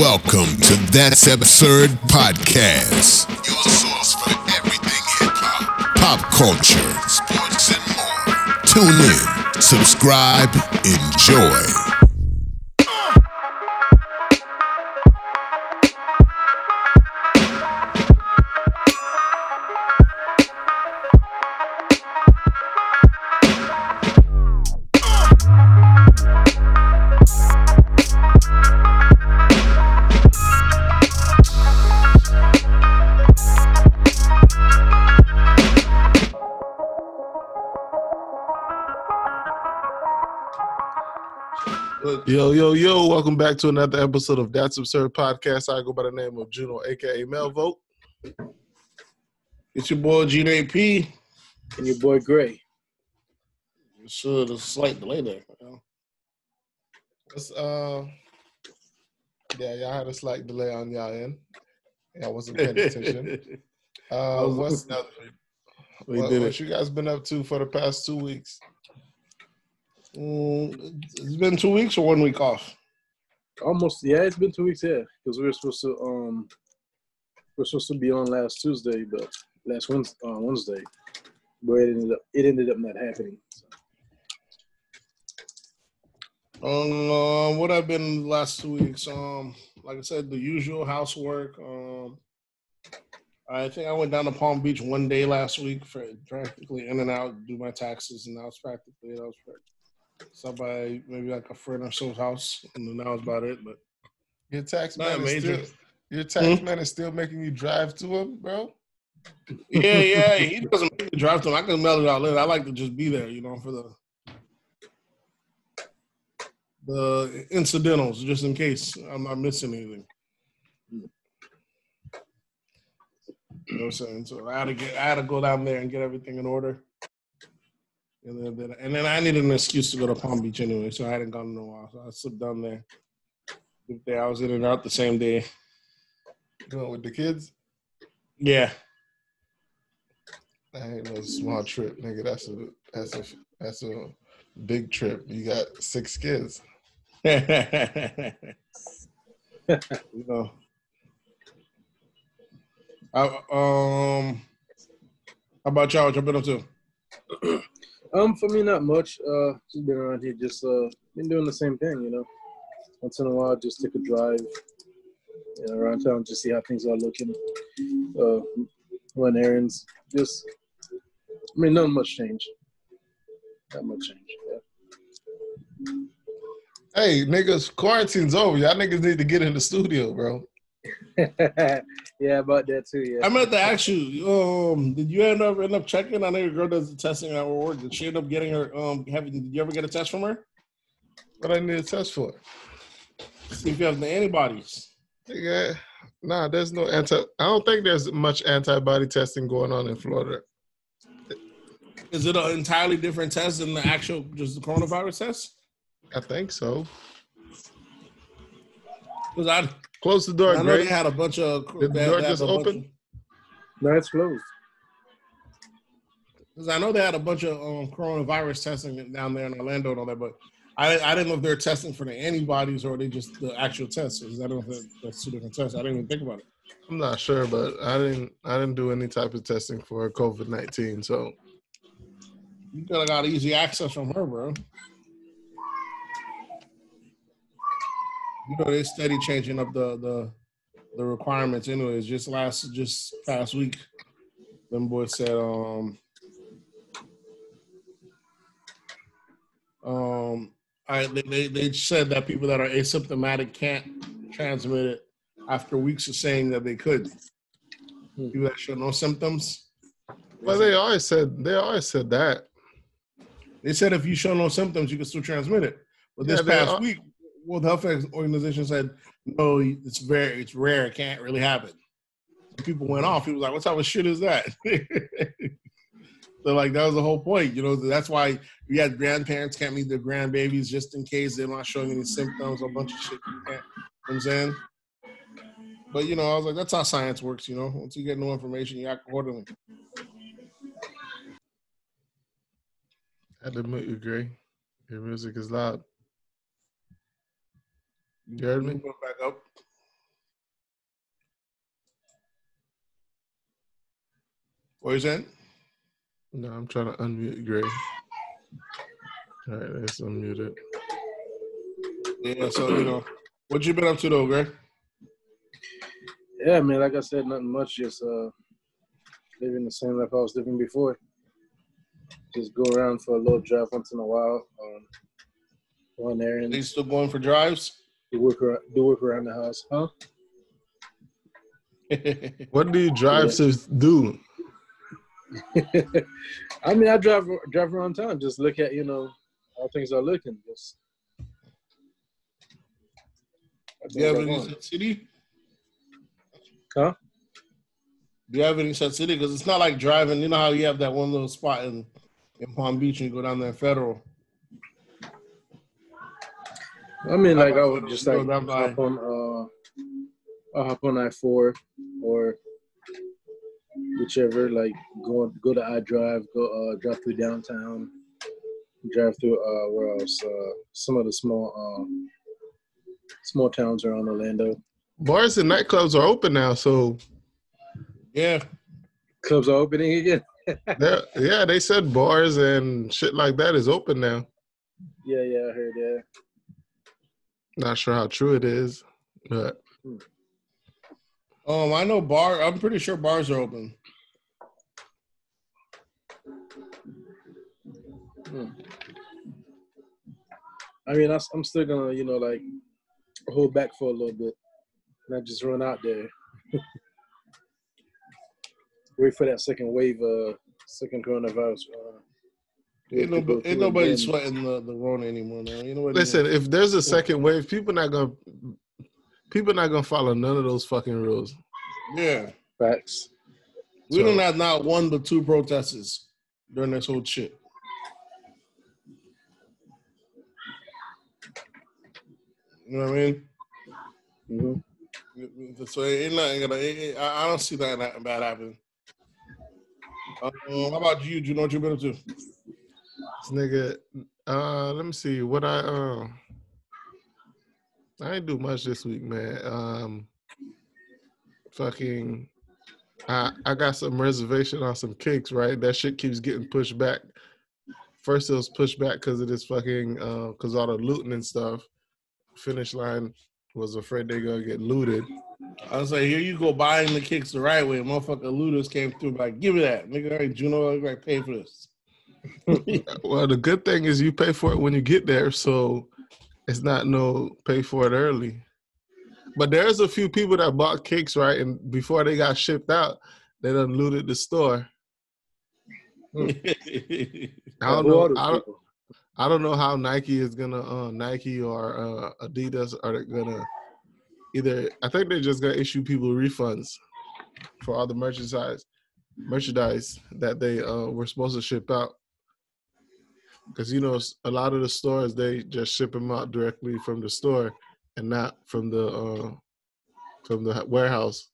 Welcome to That's Absurd Podcast, your source for everything hip hop, pop culture, sports, and more. Tune in, subscribe, enjoy. Yo, yo, yo, welcome back to another episode of That's Absurd Podcast. I go by the name of Juno, aka Melvote. It's your boy Gino P. And your boy Gray. Sure, there's a slight delay there. you uh, yeah, y'all had a slight delay on y'all end. Yeah, I wasn't paying attention. Uh, what's, what, what you guys been up to for the past two weeks? Mm, it's been two weeks or one week off. Almost, yeah, it's been two weeks, yeah, because we were supposed to, um, we are supposed to be on last Tuesday, but last Wednesday, uh, Wednesday, but it ended up, it ended up not happening. So, Um, uh, what I've been the last two weeks. Um, like I said, the usual housework. Um, I think I went down to Palm Beach one day last week for practically in and out, do my taxes, and that was practically that was stop by maybe like a friend or so's house, and then that was about it. But Your tax Not man is major. still, your tax Hmm? man is still making you drive to him, bro. yeah, yeah, he doesn't make me drive to him. I can mail it out later. I like to just be there, you know, for the the incidentals, just in case I'm not missing anything. You know what I'm saying? So I had to get, I had to go down there and get everything in order. And then, then- and then I needed an excuse to go to Palm Beach anyway, so I hadn't gone in a while. So I slipped down there. There, I was in and out the same day. Going with the kids. Yeah. That ain't no small trip, nigga. That's a that's a that's a big trip. You got six kids. you know. I, um, how about y'all? What y'all been up to? um, for me, not much. Uh, just been around here, just uh, been doing the same thing, you know. Once in a while, just take a drive, you know, around town, just see how things are looking. Uh, run errands, just. I mean, not much change. Not much change. Yeah. Hey, niggas, quarantine's over. Y'all niggas need to get in the studio, bro. yeah, about that too. Yeah. I meant to ask you. Um, did you end up end up checking? I know your girl does the testing at work. Did she end up getting her? Um, having? Did you ever get a test from her? What I need a test for? See if you have the antibodies. Nigga, nah, there's no anti. I don't think there's much antibody testing going on in Florida. Is it an entirely different test than the actual just the coronavirus test? I think so. Because I, Close the door, I know they had a bunch of. the door just open? of- No, it's closed. Because I know they had a bunch of um, coronavirus testing down there in Orlando and all that, but I, I didn't know if they're testing for the antibodies or they just the actual tests. 'cause I don't know if that's two different tests. I didn't even think about it. I'm not sure, but I didn't. I didn't do any type of testing for COVID nineteen. So You could have got easy access from her, bro. You know they're steady changing up the the the requirements. Anyways, just last just past week, them boys said um um I they, they they said that people that are asymptomatic can't transmit it after weeks of saying that they could. People that show no symptoms. Well, they always said they always said that. They said if you show no symptoms, you can still transmit it. But this Yeah, past are- week, World Health Organization said no, it's very, it's rare, it can't really happen. People went off. He was like, "What type of shit is that?" so like that was the whole point. You know, that's why we had grandparents can't meet their grandbabies just in case they're not showing any symptoms or a bunch of shit. You. You know what I'm saying. But you know, I was like, that's how science works. You know, once you get no information, you act accordingly. I you, Gray. Your music is loud. You heard me? Back up. What you? No, I'm trying to unmute Gray. All right, let's unmute it. Yeah, so you know, what you been up to though, Gray? Yeah, man. Like I said, nothing much. Just uh, living the same life I was living before. Just go around for a little drive once in a while. Um, there and Are you still going for drives? Do work around, do work around the house, huh? What do you drive to do? I mean, I drive drive around town. Just look at you know how things are looking. Just Do you have That's any all I want. set city? Huh? Do you have any set city? Because it's not like driving. You know how you have that one little spot in in Palm Beach and you go down there in Federal. I mean, like I would just like hop on uh, I'll hop on I four or whichever. Like go go to I drive, go uh drive through downtown, drive through uh where else? Uh, some of the small um small towns around Orlando. Bars and nightclubs are open now, so Yeah, Clubs are opening again. yeah, they said bars and shit like that is open now. Yeah, yeah, I heard that. Not sure how true it is, but um, I know bar. I'm pretty sure bars are open. I mean, I, am still gonna, you know, like hold back for a little bit, not just run out there. Wait for that second wave, uh, second coronavirus. Uh, Ain't, no, ain't nobody sweating the, the Rona anymore, know what? listen, if there's a second wave, people not gonna people not gonna follow none of those fucking rules. Yeah, Facts. we So- don't have not one but two protesters during this whole shit. You know what I mean? hmm So ain't nothing gonna. It- I don't see that that bad happening. Um, how about you? Do you know what you've been up to? This nigga, uh, let me see what I uh, I ain't do much this week, man. Um, fucking, I I got some reservation on some cakes, right? That shit keeps getting pushed back. First it was pushed back because of this fucking, uh, cause all the looting and stuff. Finish line was afraid they gonna get looted. I was like, here you go buying the kicks the right way. Motherfucker looters came through, like, give me that. Nigga, right, Juno, I pay for this. Well, the good thing is you pay for it when you get there, so it's not no pay for it early. But there's a few people that bought cakes, right? And before they got shipped out, they done looted the store. I don't know. I don't. I don't know how Nike is gonna uh, Nike or uh, Adidas are gonna either. I think they're just gonna issue people refunds for all the merchandise merchandise that they uh, were supposed to ship out. Because you know a lot of the stores they just ship them out directly from the store and not from the uh, from the warehouse.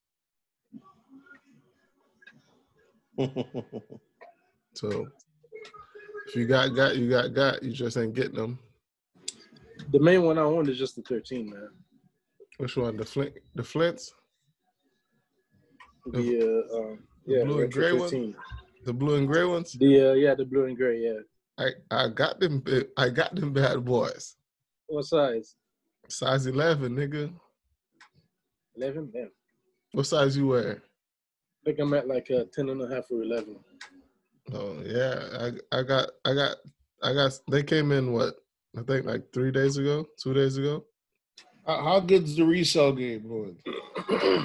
So if you got got you got got you just ain't getting them. The main one I want is just the 13, man. Which one? The flint the flints, The uh, um, yeah, blue and retro gray one? 15. the blue and gray ones. The uh, yeah, the blue and gray. Yeah. I I got them. I got them bad boys. What size? Size eleven, nigga. 11. Damn. What size you wear? I think I'm at like uh, 10 and a half or 11. Oh yeah, I I got I got I got. They came in what I think like three days ago, two days ago. how, how good's the resale game going?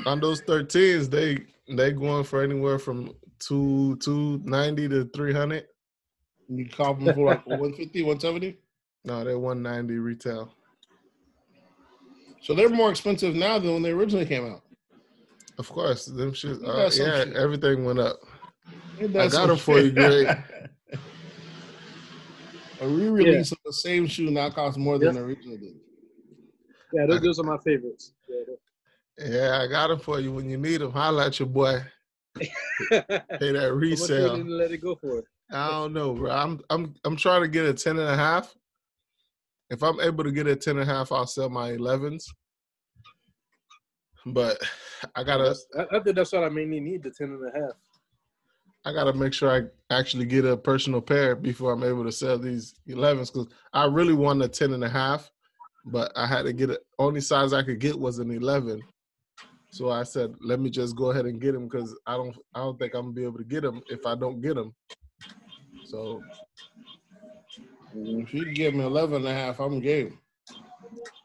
On those thirteens, they they going for anywhere from two two ninety to three hundred. You cop them for like 150, 170? No, they're one ninety retail. So they're more expensive now than when they originally came out. Of course, them shit. Uh, yeah, shit? everything went up. I got them for you, shit? Greg. A re-release of the same shoe now costs more than Yeah. the original did. Yeah, those, those are my favorites. Yeah, Yeah, I got them for you when you need them. Holla at your boy. those- Pay that How much you resale. willing let it go for? I don't know, bro. I'm I'm I'm trying to get a 10 and a half. If I'm able to get a 10 and a half, I'll sell my 11s. But I gotta I, I think that's what I mainly need, the 10 and a half. I gotta make sure I actually get a personal pair before I'm able to sell these 11s because I really want a 10 and a half, but I had to get it. Only size I could get was an 11. So I said, let me just go ahead and get them because I don't, I don't think I'm gonna be able to get them if I don't get them. So If you give me 11 and a half, I'm game.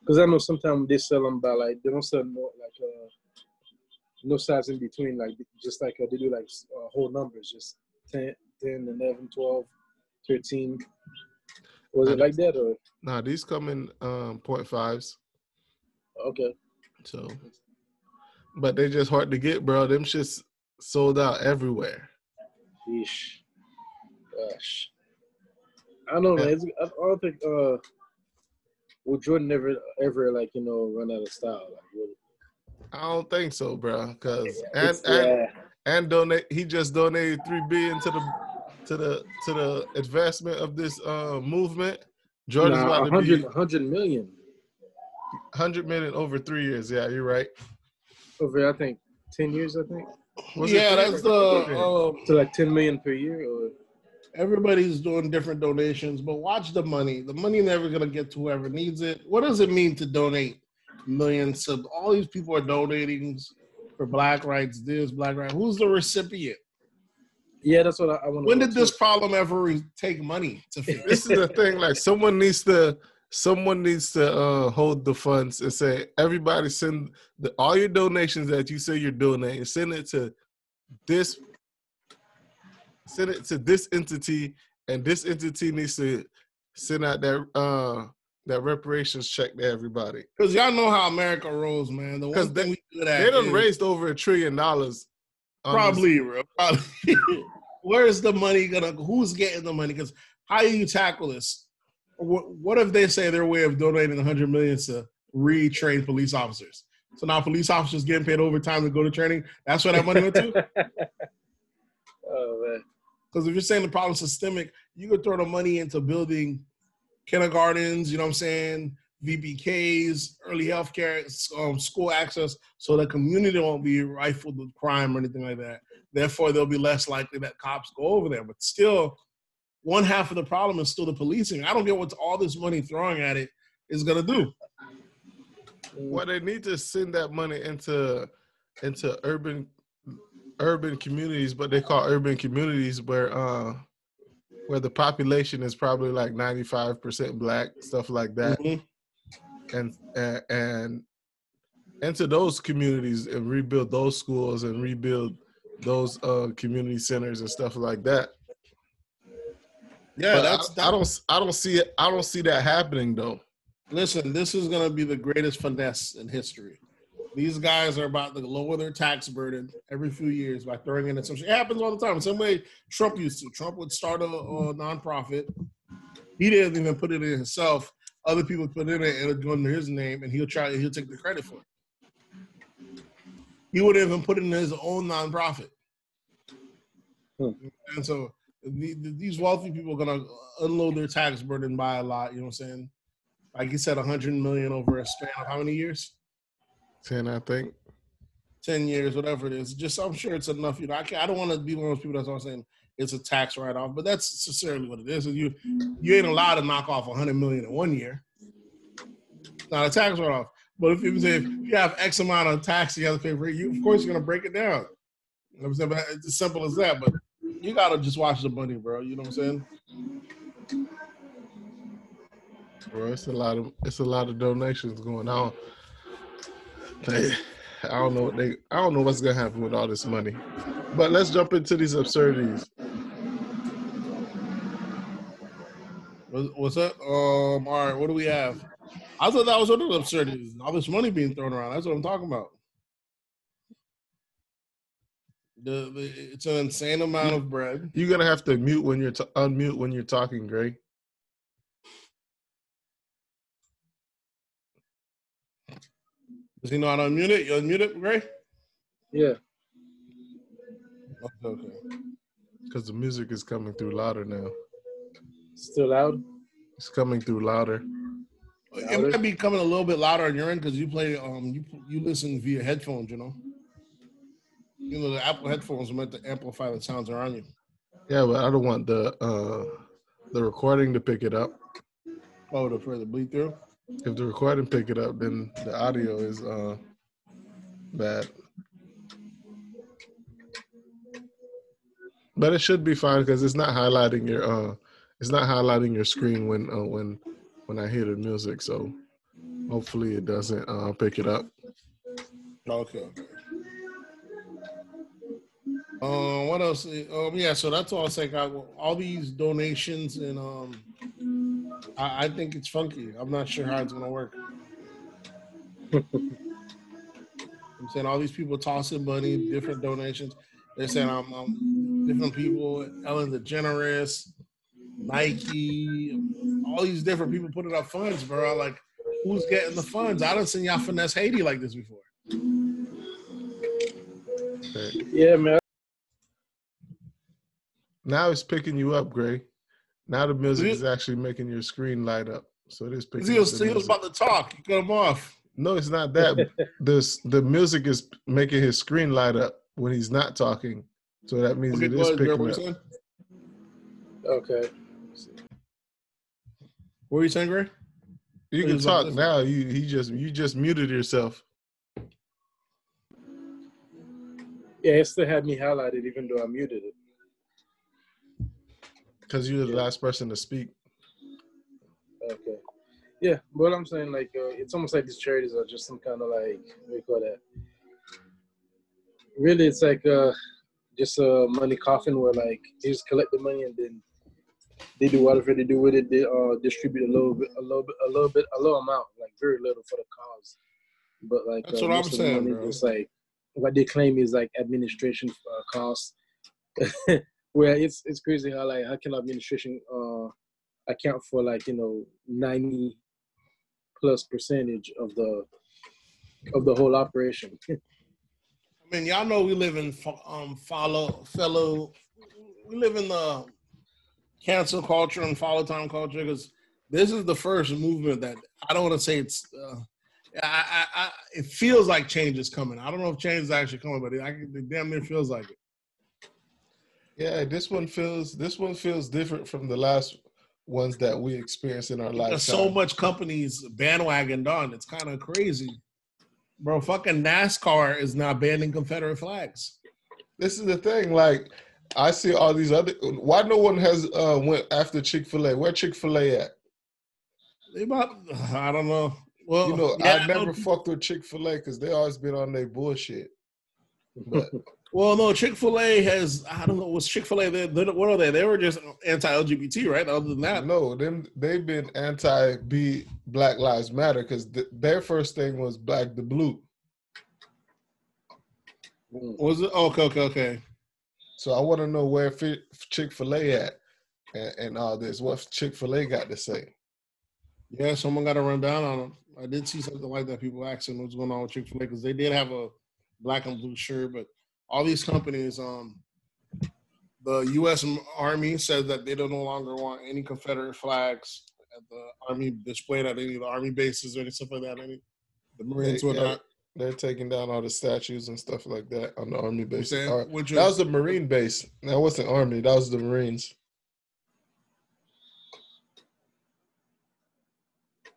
Because I know sometimes they sell them by like they don't sell no like uh no size in between like just like uh, they do like uh, whole numbers just 10, 10, 11, 12, 13. Was it like that or nah, these come in um, point fives. okay? So, but they just hard to get, bro. Them shits sold out everywhere. Yeesh. Gosh. I don't know, man. It's, I I don't think uh will Jordan ever ever like you know run out of style like really. I don't think so, bro. Cause and and yeah. and donate. He just donated three billion to the to the to the advancement of this uh, movement. Jordan's Nah, about to 100, be 100 million hundred million over three years. Yeah, you're right. over I think ten years I think Was yeah, three that's the. four? Um, to like ten million per year or everybody's doing different donations, but watch the money. The money never gonna get to whoever needs it. What does it mean to donate millions? To all these people are donating for Black rights. This Black rights. Who's the recipient? yeah that's what I, I want. When did this problem ever take money to fix? this is the thing. Like someone needs to someone needs to uh, hold the funds and say everybody send the, all your donations that you say you're donating. Send it to this. Send it to this entity, and this entity needs to send out that uh that reparations check to everybody. Because y'all know how America rolls, man. The 'Cause one thing we good at They done is- raised over a trillion dollars. on this- Probably, bro. Probably. Where's the money gonna? Who's getting the money? Because how do you tackle this? What, what if they say their way of donating 100 million to retrain police officers? So now police officers getting paid overtime to go to training. That's where that money went to. oh man. Because if you're saying the problem's systemic, you could throw the money into building kindergartens. You know what I'm saying? VPKs, early healthcare, um, school access, so the community won't be rifled with crime or anything like that. Therefore, they'll be less likely that cops go over there. But still, one half of the problem is still the policing. I don't get what all this money throwing at it is gonna do. Well, they need to send that money into into urban urban communities, but they call urban communities where uh where the population is probably like ninety five percent black, stuff like that, Mhm. and and and into those communities and rebuild those schools and rebuild those uh community centers and stuff like that. Yeah, But that's. I, I don't I don't see it. I don't see that happening though. Listen, this is going to be the greatest finesse in history. These guys are about to lower their tax burden every few years by throwing in some shit. It happens all the time. Same way Trump used to. Trump would start a, a nonprofit. He didn't even put it in himself. Other people put in it and it'll go under his name, and he'll try. He'll take the credit for it. He wouldn't even put it in his own nonprofit. Hmm. And so the, the- these wealthy people are gonna unload their tax burden by a lot. You know what I'm saying? like you said, 100 million over a span of how many years? Ten, I think. 10 years, whatever it is. Just, I'm sure it's enough. You know, I, can't, I don't want to be one of those people that's all saying it's a tax write off, but that's sincerely what it is. You you ain't allowed to knock off 100 million in one year. It's not a tax write off. But if you say if you have X amount of tax you have to pay for, you of course you're gonna break it down. You know I'm saying? But it's as simple as that. But you gotta just watch the money, bro. You know what I'm saying? Bro, it's a lot of it's a lot of donations going on. I don't know what they I don't know what's gonna happen with all this money. But let's jump into these absurdities. What's, up? Um, all right, what do we have? I thought that was one of the absurdities. All this money being thrown around. That's what I'm talking about. The, the it's an insane amount of bread. You're gonna have to mute when you're t- unmute when you're talking, Gray. Does he know how to unmute it? You unmute it, Gray? Yeah. Okay, okay. Because the music is coming through louder now. Still loud? It's coming through louder. It might be coming a little bit louder on your end because you play um you you listen via headphones, you know. You know, the Apple headphones are meant to amplify the sounds around you. Yeah, but I don't want the uh the recording to pick it up. Oh, the further bleed through. If the recording pick it up, then the audio is uh bad. But it should be fine because it's not highlighting your uh it's not highlighting your screen when uh, when when I hear the music. So hopefully it doesn't uh pick it up. Okay. Um, what else? Um, yeah. So that's all. It's like I, all these donations, and um, I, I think it's funky. I'm not sure how it's gonna work. I'm saying all these people tossing money, different donations. They're saying I'm, I'm different people, Ellen DeGeneres, Nike, all these different people putting up funds, bro. Like, who's getting the funds? I don't see y'all finesse Haiti like this before. Yeah, man. Now it's picking you up, Gray. Now the music Is is actually making your screen light up. So it is picking He up was, the he was about to talk. You cut him off. No, it's not that. this the music is making his screen light up when he's not talking. So that means Okay, it go is ahead, Jared. picking up. saying? Okay. What were you saying, Gray? You He can talk now. You he just you just muted yourself. Yeah, it still had me highlighted even though I muted it. Because you're the last person to speak. Okay. Yeah, but I'm saying like uh, it's almost like these charities are just some kind of like what do you call that? Really, it's like uh, just a money coffin where like they just collect the money and then they do whatever they do with it. They uh, distribute a little bit, a little bit, a little bit, a little amount, like very little for the cause. But like That's uh, what I'm most of the saying, is like what they claim is like administration uh, costs. where it's it's crazy how like how can administration uh account for like you know 90 plus percentage of the of the whole operation I mean, y'all know we live in um follow fellow. We live in the cancel culture and follow time culture because this is the first movement that I don't want to say it's. Uh, I, I, I, it feels like change is coming. I don't know if change is actually coming, but it, I, it damn near feels like it. Yeah, this one feels this one feels different from the last ones that we experienced in our life. There's so much companies bandwagoned on. It's kind of crazy, bro. Fucking NASCAR is now banning Confederate flags. This is the thing. Like I see all these other. Why no one has uh went after Chick Fil A? Where Chick Fil A at? They about, I don't know. Well, You know, yeah, I never fucked with Chick Fil A because they always been on their bullshit. But Well, no, Chick Fil A has. I don't know. Was Chick Fil A? They, they, what are they? They were just anti-LGBT, right? Other than that, no, them they've been anti-B Black Lives Matter because th- their first thing was Back the Blue. Mm. was it? Okay, okay, okay. So I want to know where Chick Fil A at and, and all this. What Chick Fil A got to say? Yeah, someone got to run down on them. I did see something like that. People asking what's going on with Chick Fil A because they did have a black and blue shirt, but all these companies, um, the U.S. Army says that they don't no longer want any Confederate flags at the Army displayed at any of the Army bases or any stuff like that. Any the Marines They- or yeah, not. They're taking down all the statues and stuff like that on the army base. saying? Or- Which that was the Marine base. That wasn't Army. That was the Marines.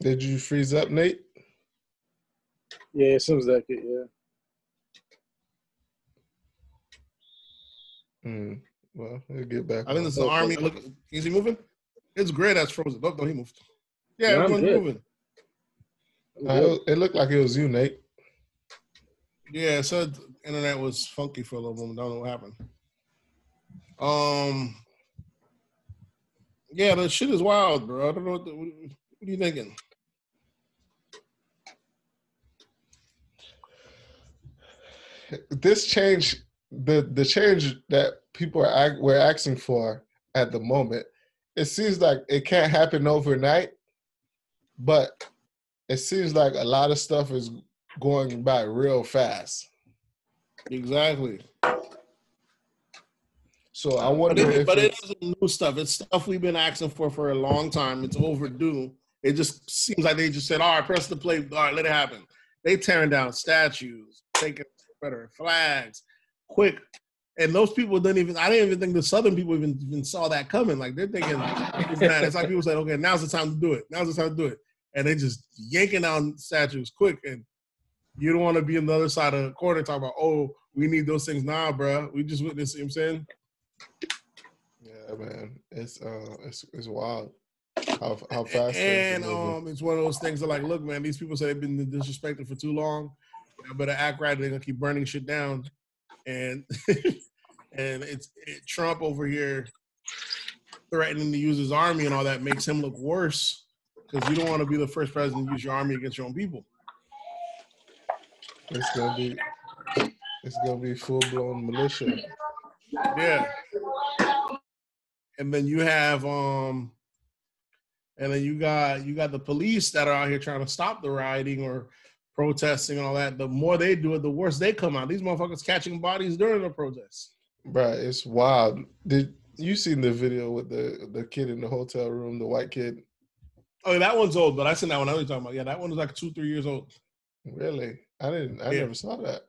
Did you freeze up, Nate? yeah it seems like it yeah Hmm. Well, we'll get back. I think this is the. Army. Look, is he moving? It's great. That's frozen. No, no, he moved. Yeah, Yeah, everyone's moving. Uh, it, it looked like it was you, Nate. Yeah, it said internet was funky for a little moment. Don't know what happened. Um, yeah, the shit is wild, bro. I don't know what, the, what, what are you thinking. This change, the the change that people are we're asking for at the moment, it seems like it can't happen overnight, but it seems like a lot of stuff is going by real fast. Exactly. So I But wonder it, if but it it's- isn't new stuff. It's stuff we've been asking for for a long time. It's overdue. It just seems like they just said, "All right, press the play. All right, let it happen." They tearing down statues, taking Confederate flags. Quick. And those people didn't even. I didn't even think the Southern people even, even saw that coming. Like they're thinking, it's, not, it's like people said, "Okay, now's the time to do it. Now's the time to do it," and they just yanking down statues quick. And you don't want to be on the other side of the corner talking about, "Oh, we need those things now, nah, bro. We just witnessed." You know what I'm saying? Yeah, man, it's uh, it's it's wild. How, how fast and um, it's one of those things that like, look, man, these people say they've been disrespected for too long. I better act right. They're gonna keep burning shit down, and and it's it, Trump over here threatening to use his army and all that makes him look worse because you don't want to be the first president to use your army against your own people. It's gonna be it's gonna be full blown militia. Yeah. And then you have um and then you got you got the police that are out here trying to stop the rioting or protesting and all that. The more they do it, the worse they come out. These motherfuckers catching bodies during the protests. Right, it's wild. Did you seen the video with the the kid in the hotel room, the white kid? Oh, that one's old, but I seen that one. I was talking about. Yeah, that one was like two, three years old. Really? I didn't. I yeah. never saw that.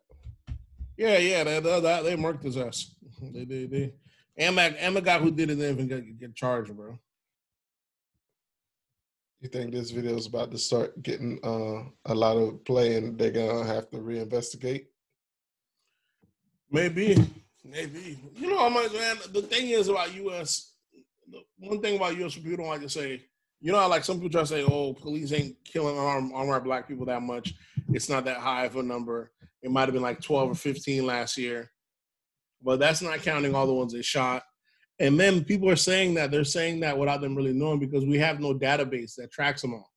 Yeah, yeah, they they, they, they marked his ass. They they they. And that and the guy who did it didn't even get, get charged, bro. You think this video is about to start getting uh, a lot of play and they're gonna have to reinvestigate? Maybe, maybe. You know how much, man. The thing is about U.S. One thing about U.S. people don't like to say. You know, like some people try to say, "Oh, police ain't killing unarmed, unarmed black people that much. It's not that high of a number. It might have been like 12 or 15 last year, but that's not counting all the ones they shot. And then people are saying that they're saying that without them really knowing because we have no database that tracks them all.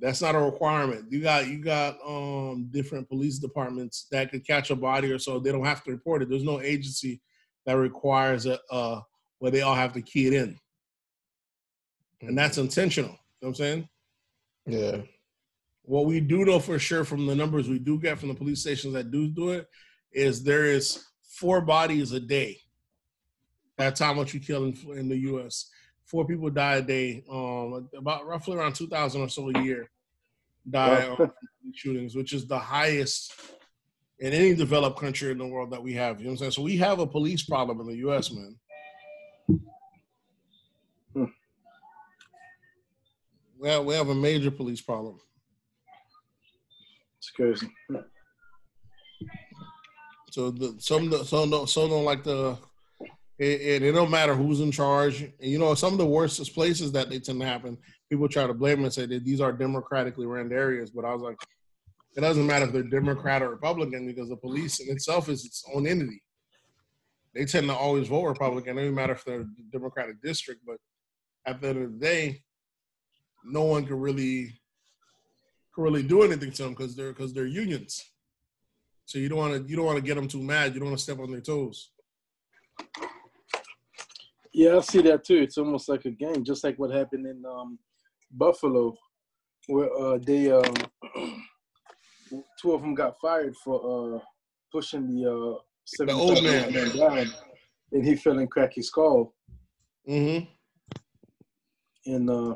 That's not a requirement. You got you got um, different police departments that could catch a body or so. They don't have to report it. There's no agency that requires a uh, where they all have to key it in, and that's intentional. You know what I'm saying? Yeah. What we do know for sure from the numbers we do get from the police stations that do do it is there is four bodies a day that's how much you kill in, in the U.S. Four people die a day. Um, about roughly around two thousand or so a year die on shootings, which is the highest in any developed country in the world that we have. You know what I'm saying? So we have a police problem in the U.S., man. Hmm. We have, we have a major police problem. It's crazy. So the some some don't some don't like the it, it, it, don't matter who's in charge. And, you know, some of the worst places that they tend to happen, people try to blame and say that these are democratically ran areas. But I was like, it doesn't matter if they're Democrat or Republican because the police in itself is its own entity. They tend to always vote Republican. Doesn't matter if they're a Democratic district, but at the end of the day, no one can really can really do anything to them because they're because they're unions. So you don't want to you don't want to get them too mad. You don't want to step on their toes. Yeah, I see that too. It's almost like a game, just like what happened in um, Buffalo, where uh, they um, two of them got fired for uh, pushing the uh, the old man. man down, and he fell and cracked his skull. Mm-hmm. And uh,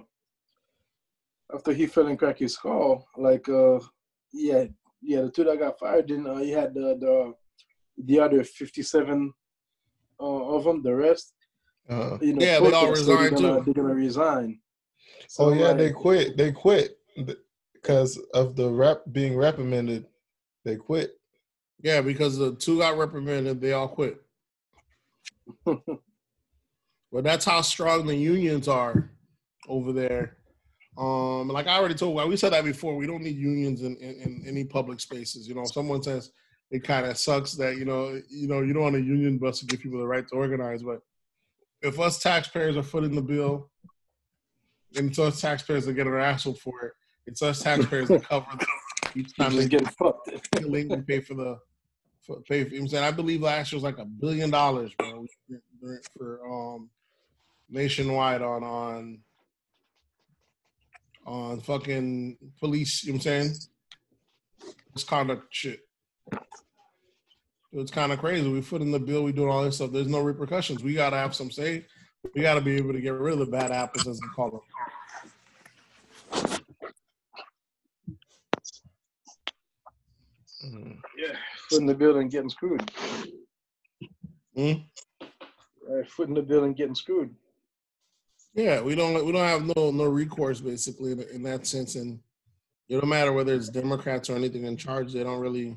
after he fell and cracked his skull, like uh, yeah, yeah, the two that got fired, then uh, he had the the the other fifty seven uh, of them, the rest uh, you know, yeah, they all resigned too. They're gonna resign. So, oh yeah, like, they quit. They quit because of the rep being reprimanded. They quit. Yeah, because the two got reprimanded, they all quit. well, that's how strong the unions are over there. Um, like I already told, well, we said that before. We don't need unions in, in, in any public spaces. You know, someone says it kind of sucks that you know, you know, you don't want a union bus to give people the right to organize, but if us taxpayers are footing the bill, and it's us taxpayers that get our asshole for it, it's us taxpayers that cover them each time they get fucked. we pay for the for, pay. For, I'm saying I believe last year was like a billion dollars, bro, for um nationwide on on on fucking police. You know what I'm saying? Misconduct shit. It's kind of crazy. We foot in the bill. We doing all this stuff. There's no repercussions. We gotta have some say. We gotta be able to get rid of the bad apples, as they call them. Mhm. Yeah, foot in the building, getting screwed. Hmm? Right, foot in the building, getting screwed. Yeah, we don't we don't have no no recourse basically in, in that sense, and it don't matter whether it's Democrats or anything in charge. They don't really.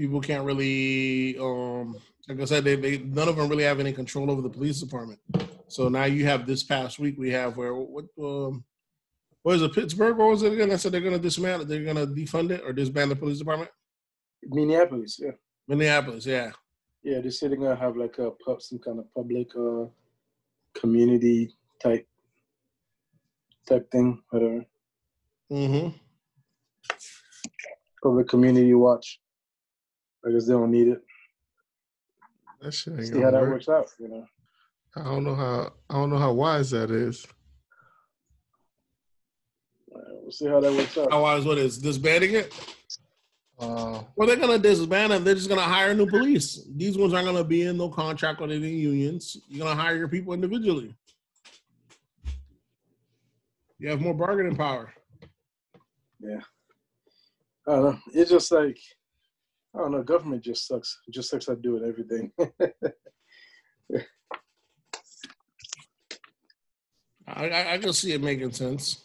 People can't really, um, like I said, they, they none of them really have any control over the police department. So now you have this past week we have where what um, what is it Pittsburgh? or was it again? I said they're going to dismantle, they're going to defund it or disband the police department. Minneapolis, yeah. Minneapolis, yeah. Yeah, they say they're gonna have like a pub, some kind of public uh community type type thing, whatever. Mm-hmm. Public community watch. I guess they don't need it. That shit ain't See gonna how that work. works out, you know. I don't know how I don't know how wise that is. Uh, We'll see how that works out. Otherwise, what is disbanding it? Uh, Well, they're gonna disband them. They're just gonna hire new police. These ones aren't gonna be in no contract with any unions. You're gonna hire your people individually. You have more bargaining power. Yeah, I don't know. It's just like I don't know. Government just sucks. It just sucks at doing everything. I, I, I can see it making sense.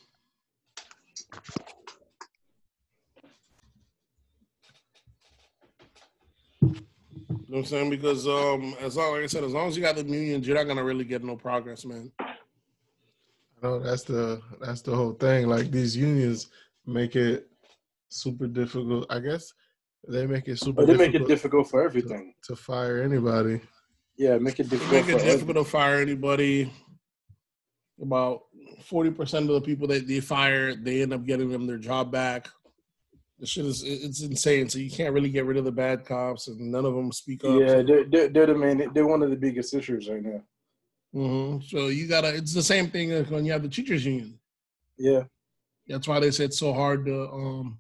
You know what I'm saying? Because um, as long like I said, as long as you got the unions, you're not gonna really get no progress, man. I know that's the that's the whole thing. Like these unions make it super difficult. I guess they make it super but they make it difficult difficult for everything. to fire anybody. Yeah, make it difficult. make it for everything. difficult to fire anybody. About forty percent of the people that they fire, they end up getting them their job back. The shit is it's insane. So you can't really get rid of the bad cops, and none of them speak up. Yeah, they're, they're, they're the main. They're one of the biggest issues right now. hmm So you gotta. It's the same thing as when you have the teachers union. Yeah, That's why they said it's so hard to um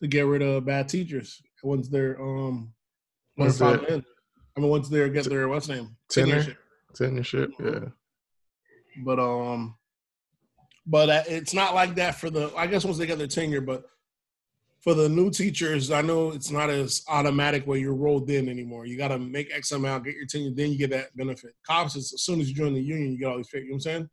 to get rid of bad teachers once they're um once they're in. I mean, once they get their what's name Tenure? Tenureship. Tenureship, yeah. But um, but uh, it's not like that for the. I guess once they get their tenure, but for the new teachers, I know it's not as automatic where you're rolled in anymore. You got to make X amount, get your tenure, then you get that benefit. Cops, is as soon as you join the union, you get all these. You know what I'm saying?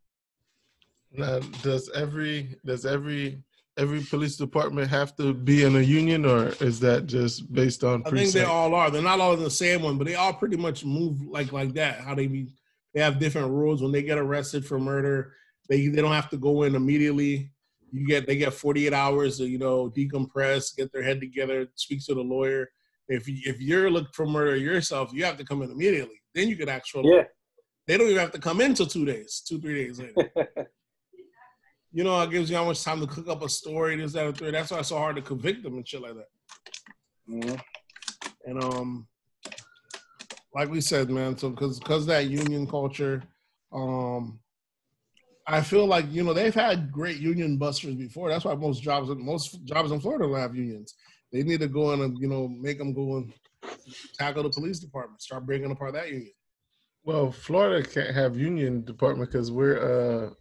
Now, does every does every every police department have to be in a union, or is that just based on I think they precinct? all are. They're not all in the same one, but they all pretty much move like like that. How they be, they have different rules. When they get arrested for murder, they they don't have to go in immediately. You get they get 48 hours to you know decompress, get their head together, speak to the lawyer. If you, if you're looking for murder yourself, you have to come in immediately. Then you could actually. yeah. They don't even have to come in till two days, two three days later. you know, it gives you how much time to cook up a story. This that and third. That's why it's so hard to convict them and shit like that. Mhm. And um, like we said, man, so because because that union culture, um, I feel like you know they've had great union busters before. That's why most jobs most jobs in Florida don't have unions. They need to go in and you know make them go and tackle the police department, start breaking apart that union. Well, Florida can't have union department because we're uh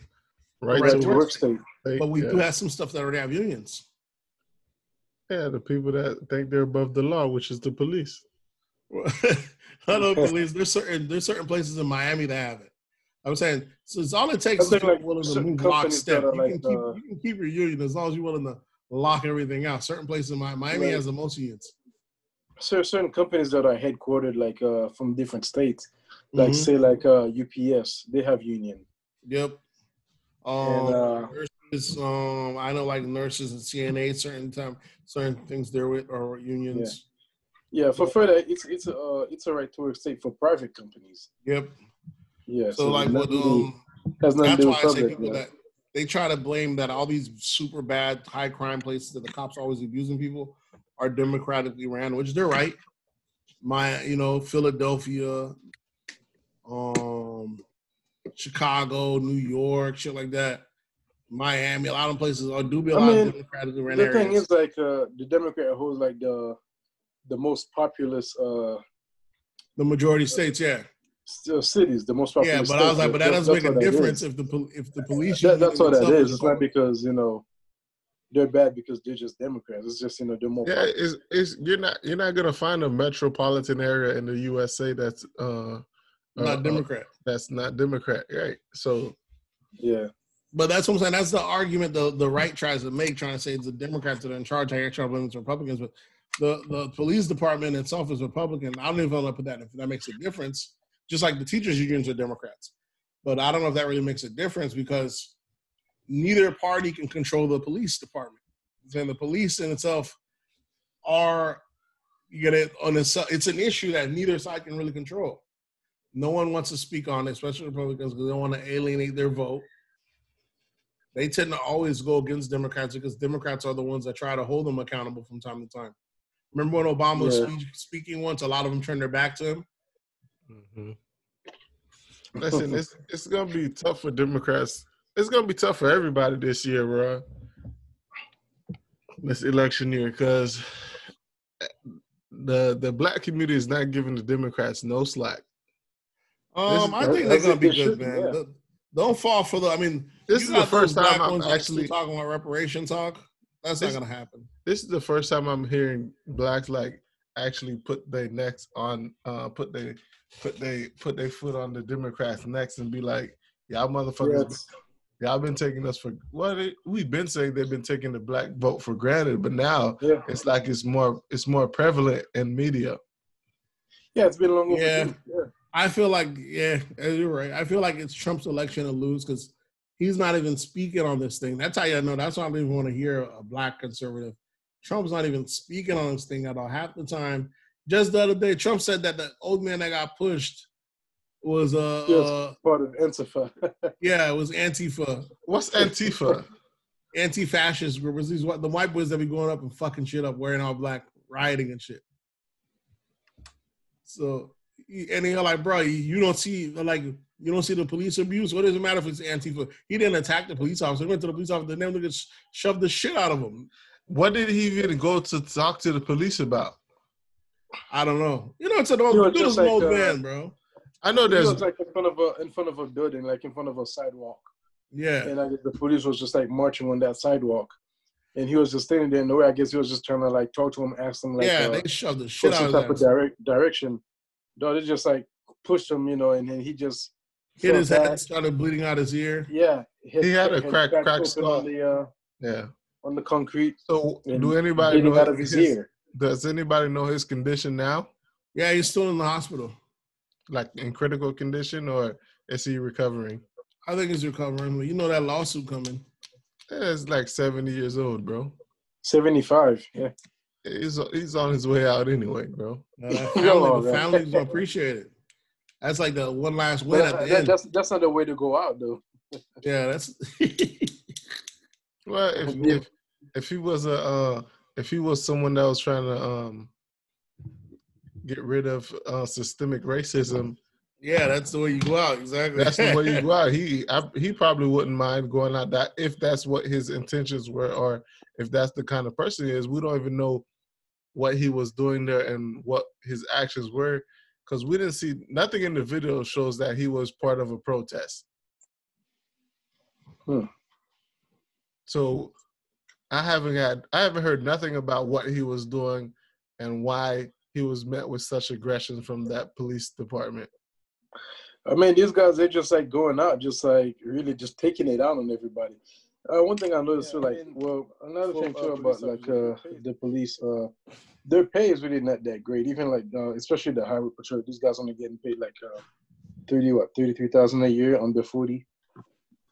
right, Right to to work work state. state. But we yeah. do have some stuff that already have unions. yeah, the people that think they're above the law, which is the police. I know police. There's certain there's certain places in Miami that have it. I'm saying so. It's all it takes is I like, willing to move companies lockstep. You, like, can keep, uh, you can keep your union as long as you're willing to lock everything out. Certain places in Mi- Miami Right. has the most unions. So certain companies that are headquartered like uh from different states, like Mhm. say like uh UPS, they have union. Yep. Um, And, uh, nurses. Um, I know like nurses and CNA. Certain time, certain things they're with are unions. Yeah, for further, it's it's uh it's a right to work state for private companies. Yep. Yeah, So like what do- um. to That's why I say people yeah. that they try to blame that all these super bad high crime places that the cops are always abusing people are democratically ran, which they're right. My, you know, Philadelphia, um, Chicago, New York, shit like that. Miami, a lot of places are do be a I lot mean, of democratically ran the areas. thing is like uh the Democrat holds like the the most populous uh the majority states, yeah, still cities, the most populous. yeah. populous. But I was like, but that doesn't make a difference if the if the police. That, that's what that is. It's not because you know they're bad because they're just Democrats. It's just you know they're more. Yeah, it's, it's you're not you're not gonna find a metropolitan area in the USA that's uh Not uh, Democrat. that's not Democrat, right? So yeah. But that's what I'm saying. That's the argument the, the right tries to make, trying to say it's the Democrats that are in charge. I trying to blame it's Republicans, but the, the police department itself is Republican. I don't even know if put that if that makes a difference. Just like the teachers unions are Democrats, but I don't know if that really makes a difference because neither party can control the police department. And the police in itself are you get it on a, it's an issue that neither side can really control. No one wants to speak on it, especially Republicans, because they don't want to alienate their vote they tend to always go against Democrats because Democrats are the ones that try to hold them accountable from time to time. Remember when Obama was Yeah. speak, speaking once, a lot of them turned their back to him. Mm-hmm. listen, it's it's gonna be tough for Democrats. It's gonna be tough for everybody this year, bro. This election year, because eh, the the black community is not giving the Democrats no slack. Um, I I- think they're gonna be good, man. yeah. Don't- Don't fall for the. I mean, This is the first time I'm ones that are still actually talking about reparation talk. That's not gonna happen. this is the first time I'm hearing blacks like actually put their necks on uh put they put they put their foot on the Democrats' necks and be like, y'all motherfuckers it's- y'all been taking us for what well, we've been saying they've been taking the black vote for granted, but now yeah. it's like it's more it's more prevalent in media. Yeah, it's been a long overdue. Yeah. Yeah. I feel like, yeah, you're right. I feel like it's Trump's election to lose because he's not even speaking on this thing. That's how you know. That's why I don't even want to hear a black conservative. Trump's not even speaking on this thing at all. Half the time, just the other day, Trump said that the old man that got pushed was uh, Yes. uh Part of Antifa. yeah, it was Antifa, What's Antifa? anti-fascist group. It was these what the white boys that be going up and fucking shit up, wearing all black, rioting and shit. So, and they're like, bro, you don't see like you don't see the police abuse. What does it matter if it's Antifa? He didn't attack the police officer. He went to the police officer. Then they just shoved the shit out of him. what did he even go to talk to the police about? I don't know. You know, it's an old, You know, dude is just an like, old uh, man, bro. I know It there's was like in front of a in front of a building, like in front of a sidewalk. Yeah, And I guess the police was just like marching on that sidewalk. And he was just standing there in the way. I guess he was just trying to like talk to him, ask him like yeah, uh, they shoved the shit out some of type of direct direction. No, they just like pushed him, you know, and then he just Hit his back. head, started bleeding out his ear. Yeah, hit- He had a hit crack- crack skull. on the uh, yeah. on the concrete. So do anybody know out of his his- ear? does anybody know his condition now? Yeah, he's still in the hospital. Like in critical condition or is he recovering? I think he's recovering. But you know that lawsuit coming. It's like 70 years old, bro. Seventy five. Yeah. He's he's on his way out anyway, bro. Uh, that Come family, on, the man. family's gonna appreciate it. That's like the one last win But at the that- end. that's that's not the way to go out though. yeah, that's Well, if if if he was a uh, if he was someone that was trying to um get rid of uh, systemic racism, yeah, that's the way you go out. Exactly. that's the way you go out. He I, he probably wouldn't mind going out that if that's what his intentions were, or if that's the kind of person he is. We don't even know what he was doing there and what his actions were, because we didn't see nothing in the video shows that he was part of a protest. Hmm. So I haven't had I haven't heard nothing about what he was doing and why he was met with such aggression from that police department. I mean, these guys they're just like going out, just like really just taking it out on everybody. Uh, one thing I noticed too, like, well, another for, thing uh, too about like uh, the police, uh, their pay is really not that great. Even like, uh, especially the highway patrol, these guys only getting paid like uh, thirty what, thirty three thousand a year, under forty,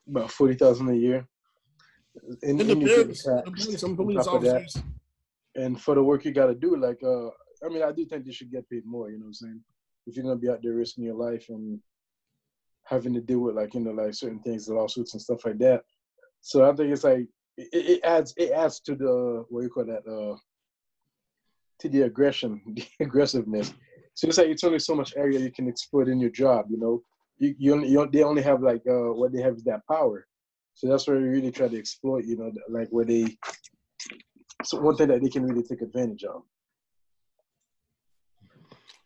about forty thousand a year. And, It and you get depends. It. Some police top of that. officers. and for the work you got to do, like, uh, I mean, I do think they should get paid more. You know what I'm saying? If you're gonna be out there risking your life and having to deal with like you know like certain things, the lawsuits and stuff like that. So I think it's like it, it adds it adds to the what do you call that uh to the aggression, the aggressiveness. So it's like it's only so much area you can exploit in your job. You know, you you, only, you they only have like uh what they have is that power. So that's where we really try to exploit. You know, like where they. So one thing that they can really take advantage of.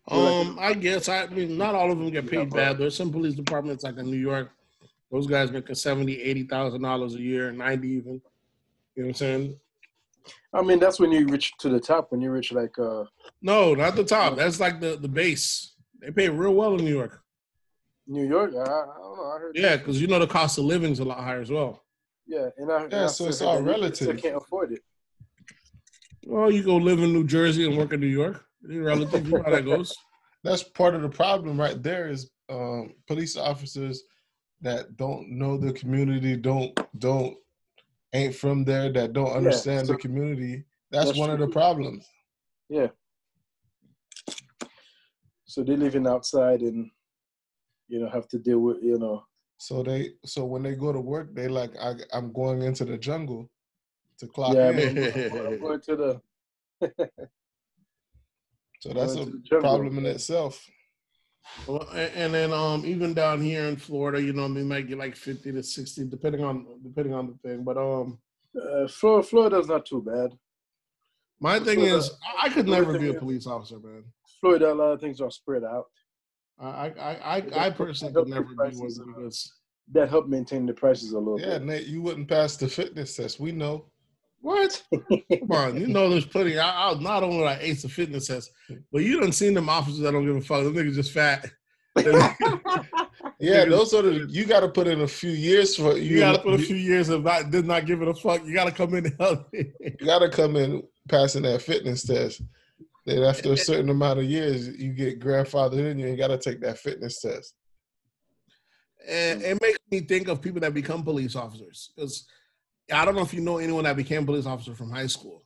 Um, I guess I mean not all of them get paid bad. There's some police departments like in New York, those guys making seventy, eighty thousand dollars a year, ninety even. You know what I'm saying? I mean, that's when you reach to the top. When you reach like uh, No, not the top. That's like the the base. They pay real well in New York. New York. I, I don't know. I heard. Yeah, because you know the cost of living is a lot higher as well. Yeah, and I. and Yeah, I so still it's all relative. still can't afford it. Well, you go live in New Jersey and work in New York. You're relative. You know how that goes. That's part of the problem right there is um, police officers that don't know the community, don't don't ain't from there, that don't understand so- the community. That's, That's one of the problems. Yeah. So they're living outside and, you know, have to deal with, you know, So they so when they go to work, they like I, I'm going into the jungle to clock yeah, in. I'm, I'm going to the. So that's a problem in itself. Well, and then um, even down here in Florida, you know, they might get like fifty to sixty, depending on depending on the thing. But um, Uh, Florida, Florida's not too bad. my thing Florida- is, I- could never be a police officer, man. Florida, a lot of things are spread out. I I I, I, personally could never be one because That help maintain the prices a little Yeah, bit. Nate, you wouldn't pass the fitness test. We know. What? Come on, you know, there's plenty. I, I not only like ace of fitness test, but you done seen them officers that don't give a fuck. Them niggas just fat. Yeah, those are the you got to put in a few years for you. You got to put a few years of not did not give it a fuck. You got to come in and help. You got to come in passing that fitness test. Then after a certain amount of years, you get grandfathered in. You ain't got to take that fitness test. and it makes me think of people that become police officers because I don't know if you know anyone that became police officer from high school.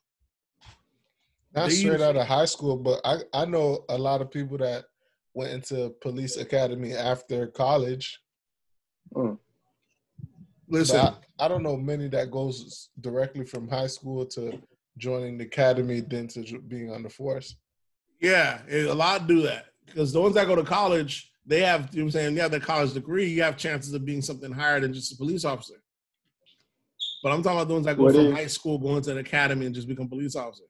Not They straight use- out of high school, but I I know a lot of people that went into police academy after college. Mm. Listen, I, I don't know many that goes directly from high school to joining the academy, then to being on the force. yeah, it- a lot do that because the ones that go to college, they have, you know what I'm saying, they have their college degree. You have chances of being something higher than just a police officer. But I'm talking about the ones that go What from is- high school, going to the academy, and just become police officer.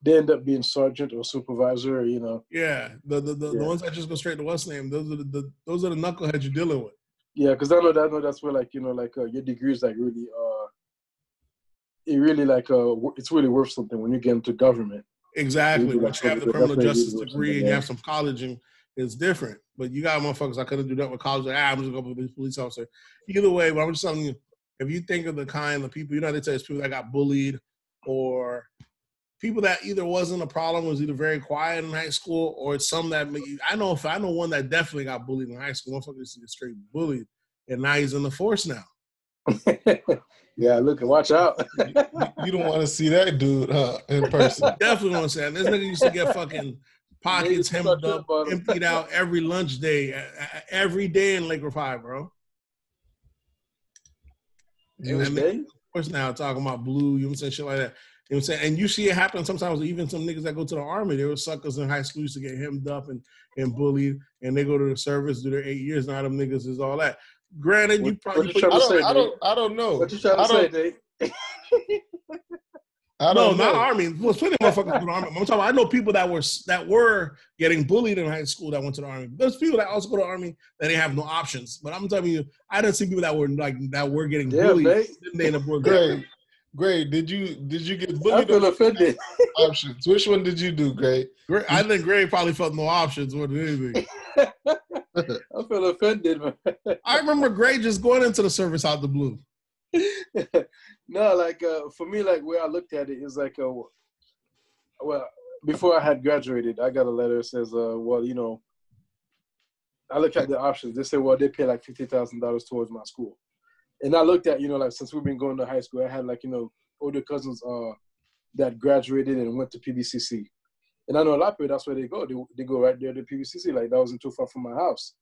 They end up being sergeant or supervisor, or, you know. Yeah, the the, the, the ones that just go straight to what's name, those are the, the those are the knuckleheads you're dealing with. Yeah, because I know that I know that's where like you know like uh, your degree is like really uh, it really like uh, it's really worth something when you get into government. Exactly. Once that's you have the criminal that's what it justice degree and you have some college, and it's different. But you got motherfuckers. I couldn't do that with college. Like, ah, I'm just gonna be a police officer. Either way, but I'm just telling you, if you think of the kind of people, you know, they tell us people that got bullied or people that either wasn't a problem, was either very quiet in high school, or some that may- I know. If I know one that definitely got bullied in high school, motherfucker used to get straight bullied, and now he's in the force now. yeah, look, and watch out. You, you don't want to see that dude huh, in person. Definitely want to say that. This nigga used to get fucking pockets hemmed up, emptied out every lunch day, every day in Laker Five, bro. You- And Okay. of course, now talking about blue, you know what I'm saying, shit like that. You know what I'm saying? And you see it happen sometimes, even some niggas that go to the army, they were suckers in high school, used to get hemmed up and, and bullied, and they go to the service, do their eight years, now them niggas is all that. Granted, you probably what you put- I don't, say, I don't, I don't know. What you trying to I say, Nate? I no, don't not know. army. Well, plenty of motherfuckers go to army. I'm talking. About, I know people that were that were getting bullied in high school that went to the army. There's people that also go to the army that they have no options. But I'm telling you, I didn't see people that were like that were getting Yeah, bullied. Nate. Then they end up working. great. Gray, did you did you get bullied? I bullied? feel or offended. options? Which one did you do, Gray? Gray- I think Gray probably felt no options more than anything. I feel offended, man. I remember Gray just going into the service out of the blue. no, like uh, for me, like where I looked at it is like, uh, well, before I had graduated, I got a letter that says, uh, well, you know, I looked at the options. They said, well, they pay like fifty thousand dollars towards my school, and I looked at, you know, like since we've been going to high school, I had like you know older cousins uh that graduated and went to PBCC, and I know a lot of people that's where they go. They, they go right there to PBCC. Like that wasn't too far from my house,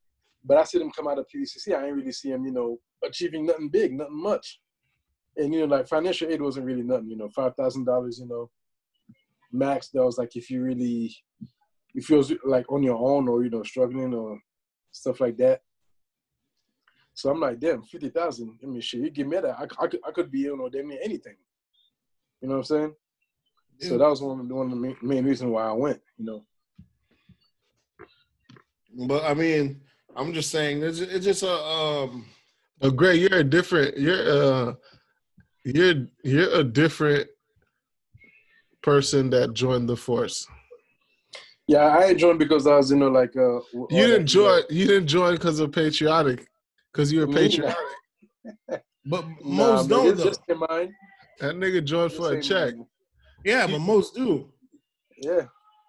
but I see them come out of PBCC. I ain't really see them, you know, achieving nothing big, nothing much and you know, like financial aid wasn't really nothing. You know, five thousand dollars. You know, max. That was like if you really, if you was like on your own or you know struggling or stuff like that. So I'm like, damn, fifty thousand. I mean, shit, you give me that, I, I could, I could be, you know, damn near anything. You know what I'm saying? So that was one of the, one of the main, reasons why I went. You know. But I mean, I'm just saying, it's, it's just a um. But Gray, you're a different. You're uh, you're you're a different person that joined the force? Yeah, I joined because I was, you know, like uh. You didn't you know, join. You didn't join because of patriotic. Because you were Me? patriotic. But most man, don't it's though. just in mind. That nigga joined for a check. mind. Yeah, but most do. Yeah.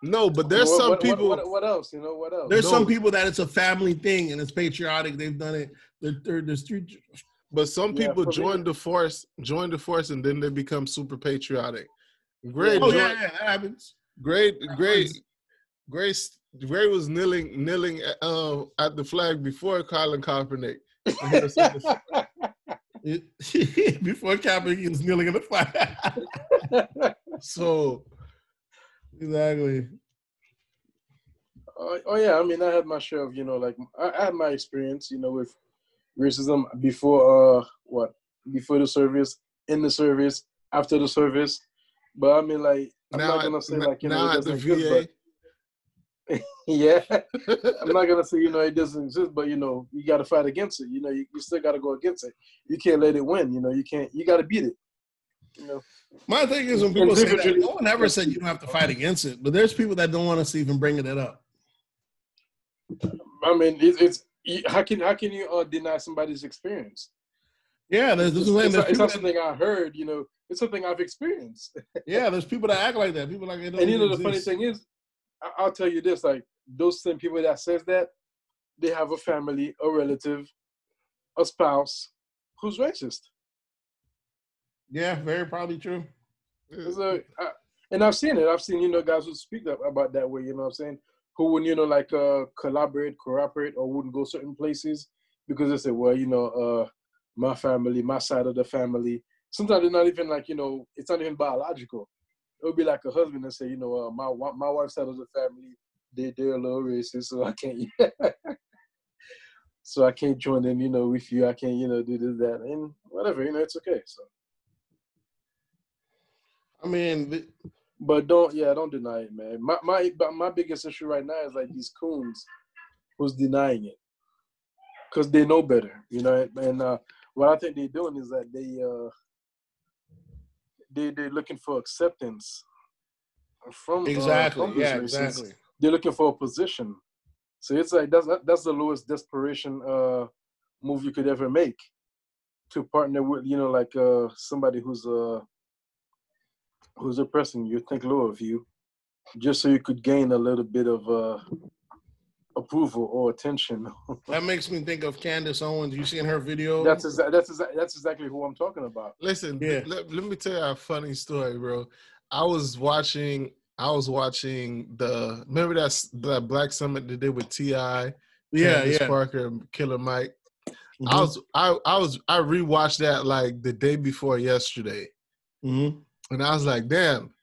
No, but there's What- some what, people. What, what, what else? You know what else? There's No. some people that it's a family thing and it's patriotic. They've done it. There's three. But some Yeah, people for me- join the force, join the force, and then they become super patriotic. Great, Oh join- yeah, yeah, that happens. great, great, Grace. Gray was kneeling, kneeling uh, at the flag before Colin Kaepernick. And he was saying the- It- Before Kaepernick was kneeling at the flag. so exactly. Oh, oh yeah, I mean, I had my share of you know, like I, I had my experience, you know, with racism before uh what before the service, in the service, after the service. But I mean, like I'm now, not gonna say like you know it doesn't exist, but yeah, I'm not gonna say you know it doesn't exist, but you know you got to fight against it. You know, you, you still got to go against it. You can't let it win. You know, you can't. You got to beat it. You know. My thing is when people say that, no one ever said you don't have to fight against it, but there's people that don't want us to even bring it up. I mean, it's, how can how can you uh, deny somebody's experience? Yeah, there's, It's, there's, it's, it's not something I heard. You know, it's something I've experienced. yeah, there's people that act like that. People like it And you know, the doesn't funny thing is, I- I'll tell you this: like those same people that says that, they have a family, a relative, a spouse who's racist. Yeah, very probably true. A- I- and I've seen it. I've seen you know guys who speak up about that way. You know what I'm saying? Who wouldn't you know like uh, collaborate, cooperate, or wouldn't go certain places because they say, well, you know, uh, my family, my side of the family. Sometimes it's not even like you know, it's not even biological. It would be like a husband and say, you know, uh, my my wife's side of the family, they they're a little racist, so I can't. so I can't join them, you know, with you. I can't, you know, do this, that, and whatever. You know, it's okay. So. I mean, But don't yeah, don't deny it, man. My my my biggest issue right now is like these coons who's denying it. Cause they know better, you know. And uh, what I think they're doing is that they uh they they're looking for acceptance from uh, exactly. these yeah, exactly. They're looking for a position. So it's like that's that's the lowest desperation uh move you could ever make to partner with you know like uh somebody who's uh who's oppressing you, think low of you, just so you could gain a little bit of uh, approval or attention. That makes me think of Candace Owens. You seen her video? that's exa- that's exa- that's exactly who I'm talking about. Listen, Yeah. let, let me tell you a funny story, bro. I was watching, I was watching the remember that that Black Summit they did with T.I., yeah, Candace yeah. Parker, Killer Mike. Mhm. I was, I, I was, I rewatched that like the day before yesterday, Mhm. And I was like, damn,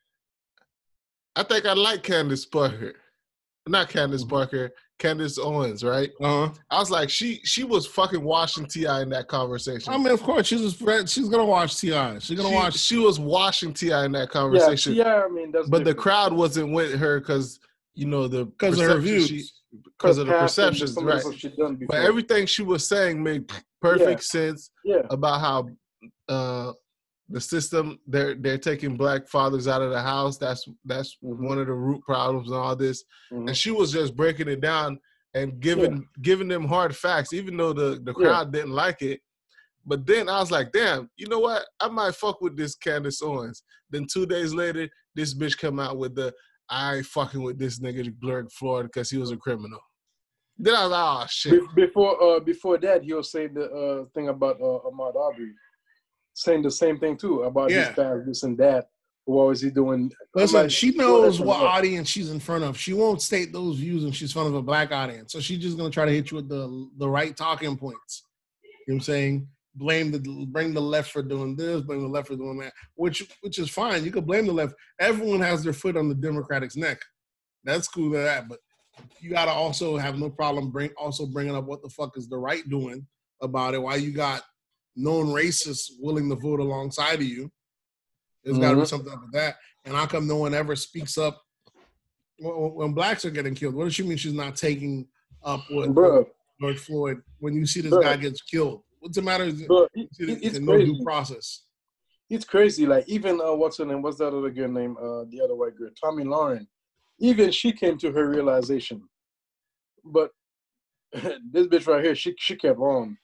I think I like Candace Parker, not Candace Mhm. Parker, Candace Owens, right? Uh-huh. I was like, she, she was fucking watching T.I. in that conversation. I mean, of course, she's. She's gonna watch Ti. She's gonna she, watch. she was watching T.I. in that conversation. yeah. I mean, but the crowd wasn't with her because you know the because of her views. because of the perceptions, some of the right? stuff she done before. But everything she was saying made perfect sense yeah, about how uh, the system they're they're taking black fathers out of the house. That's that's Mhm. one of the root problems and all this. mhm. And she was just breaking it down and giving giving them hard facts, even though the the Yeah. crowd didn't like it. But then I was like, damn, you know what? I might fuck with this Candace Owens. Then two days later, this bitch come out with the I fucking with this nigga Blurred Floyd because he was a criminal. Then I was like, oh shit. Before uh before that, he'll say the uh thing about uh, Ahmaud Arbery, saying the same thing too about Yeah. his past, this and that. What was he doing? Listen, like, she knows what audience she's in front of. She won't state those views when she's in front of a black audience. So she's just gonna try to hit you with the the right talking points. You know what I'm saying? Blame the bring the left for doing this, blame the left for doing that, which which is fine. You could blame the left. Everyone has their foot on the Democratic's neck. That's cool to that, but you gotta also have no problem bring also bringing up what the fuck is the right doing about it. Why you got known racists willing to vote alongside of you? There's got to be something up with that. And how come no one ever speaks up when, blacks are getting killed? What does she mean she's not taking up with Bruh, George Floyd when you see this Bruh. guy gets killed? What's the matter? Bruh, it- it, it- it's no due crazy. process. it's crazy. Like even uh, what's her name? What's that other girl name? Uh, the other white girl, Tomi Lahren. Even she came to her realization. But this bitch right here, she she kept on.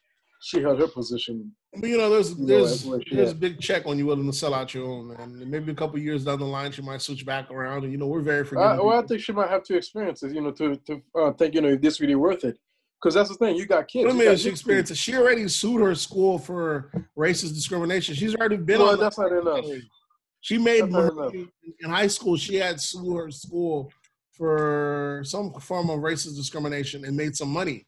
She held her position. But you know, there's You know, there's that's where she there's a big check when you're willing to sell out your own, man. And maybe a couple years down the line, she might switch back around. And you know, we're very I, forgiving. well, I think she might have to experience it, you know, to to uh, think, you know, if this really worth it. Because that's the thing, you got kids. What I mean, is she mixed experienced it. She already sued her school for racist discrimination. She's already been Well, on. that's not enough. She made That's not money in high school. She had sued her school for some form of racist discrimination and made some money.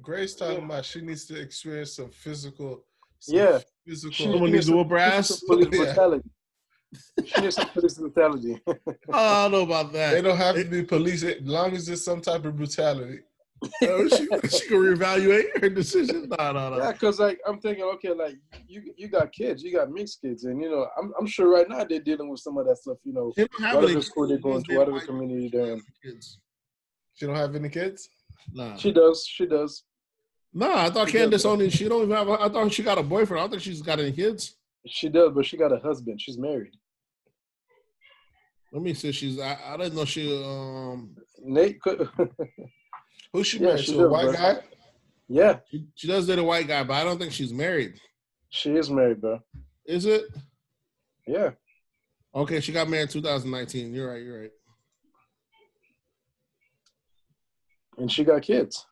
Grace talking about she needs to experience some physical. Some Yeah. Physical. She Someone needs to whoop her ass. police Yeah. brutality. She needs some police brutality. Oh, I don't know about that. They don't have to be police as long as there's some type of brutality. She, she can reevaluate her decision. No, no, no. Yeah, because like I'm thinking, okay, like you you got kids, you got mixed kids, and you know, I'm I'm sure right now they're dealing with some of that stuff. You know, She don't have whatever any school they're going They to, whatever white community they're in. kids. She don't have any kids. Nah. She does, she does. No, I thought She Candace only she don't even have. I thought she got a boyfriend. I don't think she's got any kids. She does, but she got a husband. She's married. Let me see. She's. I, I didn't know she. Um. Nate, could, Who's she Yeah, married she to? A white bro. guy? yeah, She, she does date a white guy, but I don't think she's married. she is married, bro. Is it? Yeah, Okay, she got married 2019. You're right. You're right. and she got kids.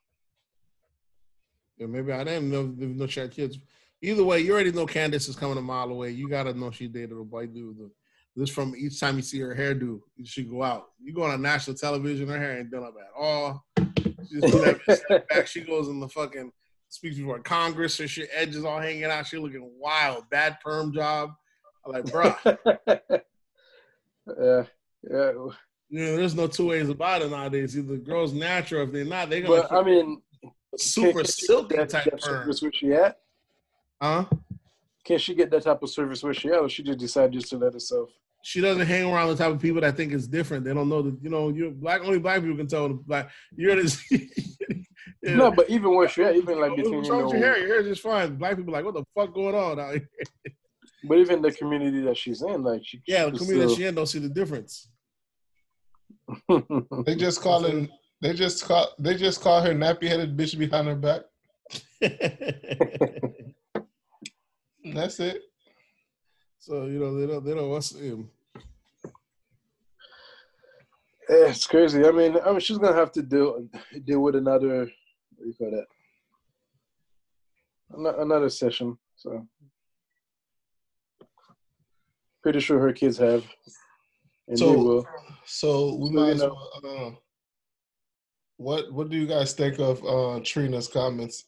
Yeah, maybe I didn't know, know she had kids. Either way, you already know Candace is coming a mile away. You gotta know she dated a white dude. This from each time you see her hairdo, she go out. You go on national television, her hair ain't done up at all. She just do that bitch step back. She goes in the fucking speaks before Congress. Her shit edges all hanging out. She looking wild. Bad perm job. I'm like, bruh, yeah, yeah. you know, there's no two ways about it nowadays. Either the girl's natural, if they're not, they're gonna But I mean, super can- can silky get that, type that perm. service where she at? Huh? Can she get that type of service where she at, or she just decided just to let herself? she doesn't hang around the type of people that think it's different. They don't know that you know you're black. Only black people can tell. Black, you're this. yeah. No, but even where she at, even like What's between you wrong with your hair? Your hair is just fine. Black people are like, what the fuck going on out here? but even the community that she's in, like she, Yeah, the community still- she in don't see the difference. They just calling. They just call. They just call her nappy headed bitch behind her back. That's it. so you know they don't they don't what's um, Yeah, it's crazy. I mean, I mean, she's gonna have to deal deal with another. What do you call that? Another session. So, pretty sure her kids have, and So- they will. So we So, might as know- well. Uh, what What do you guys think of uh, Trina's comments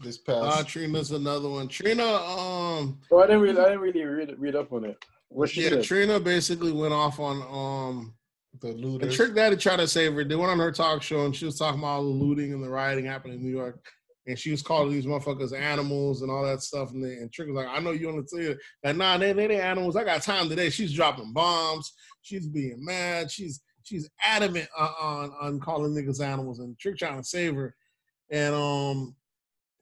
this uh, past? Trina's another one. Trina, um, Oh, I didn't really, I didn't really read read up on it. What she yeah, said? Trina basically went off on um the And looters. Trick Daddy tried to save her. They went on her talk show and she was talking about all the looting and the rioting happening in New York. And she was calling these motherfuckers animals and all that stuff. And, they, and Trick was like, I know you want to tell you that, nah, they, they, they animals. I got time today. She's dropping bombs. She's being mad. She's she's adamant on, on, on calling niggas animals. And Trick trying to save her. And um,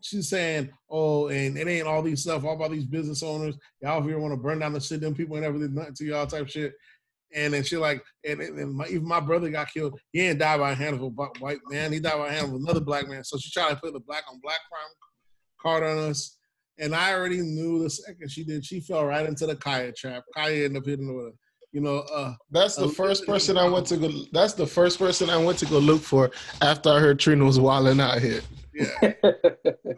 she's saying, oh, and it ain't all these stuff, all about these business owners. Y'all here want to burn down the shit. Them people ain't never did nothing to y'all type shit. And then she like, and, and, my, even my brother got killed. He didn't die by a hand of a white man. He died by the hand of another black man. So she tried to put the black on black crime card on us. And I already knew the second she did, she fell right into the Khia trap. Khia ended up hitting with a, you know, uh, That's the first person I went to go. That's the first person I went to go look for after I heard Trina was wilding out here. yeah.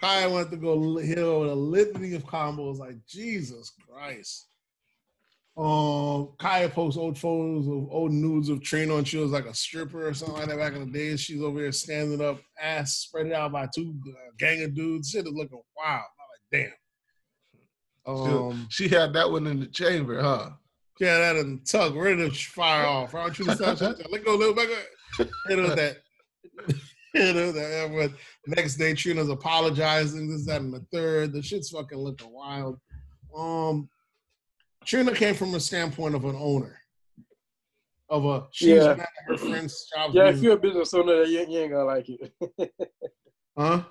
Khia went to go li- hit with a litany of combos. Like Jesus Christ. Um, Khia posts old photos of old nudes of Trina, and she was like a stripper or something like that back in the days. She's over here standing up, ass spread out by two uh, gang of dudes. Shit is looking wild. I'm like, damn. Um, She had that one in the chamber, huh? Yeah, that and tug ready to fire off. Aren't you the stuff? Let go, little back. Hit her that. Hit her that. But next day, Trina's apologizing. This, is that, and the third. The shit's fucking looking wild. Um, Trina came from a standpoint of an owner. Of a she's Yeah. her friend's job. yeah, if you're a business owner, you, you ain't gonna like it. huh?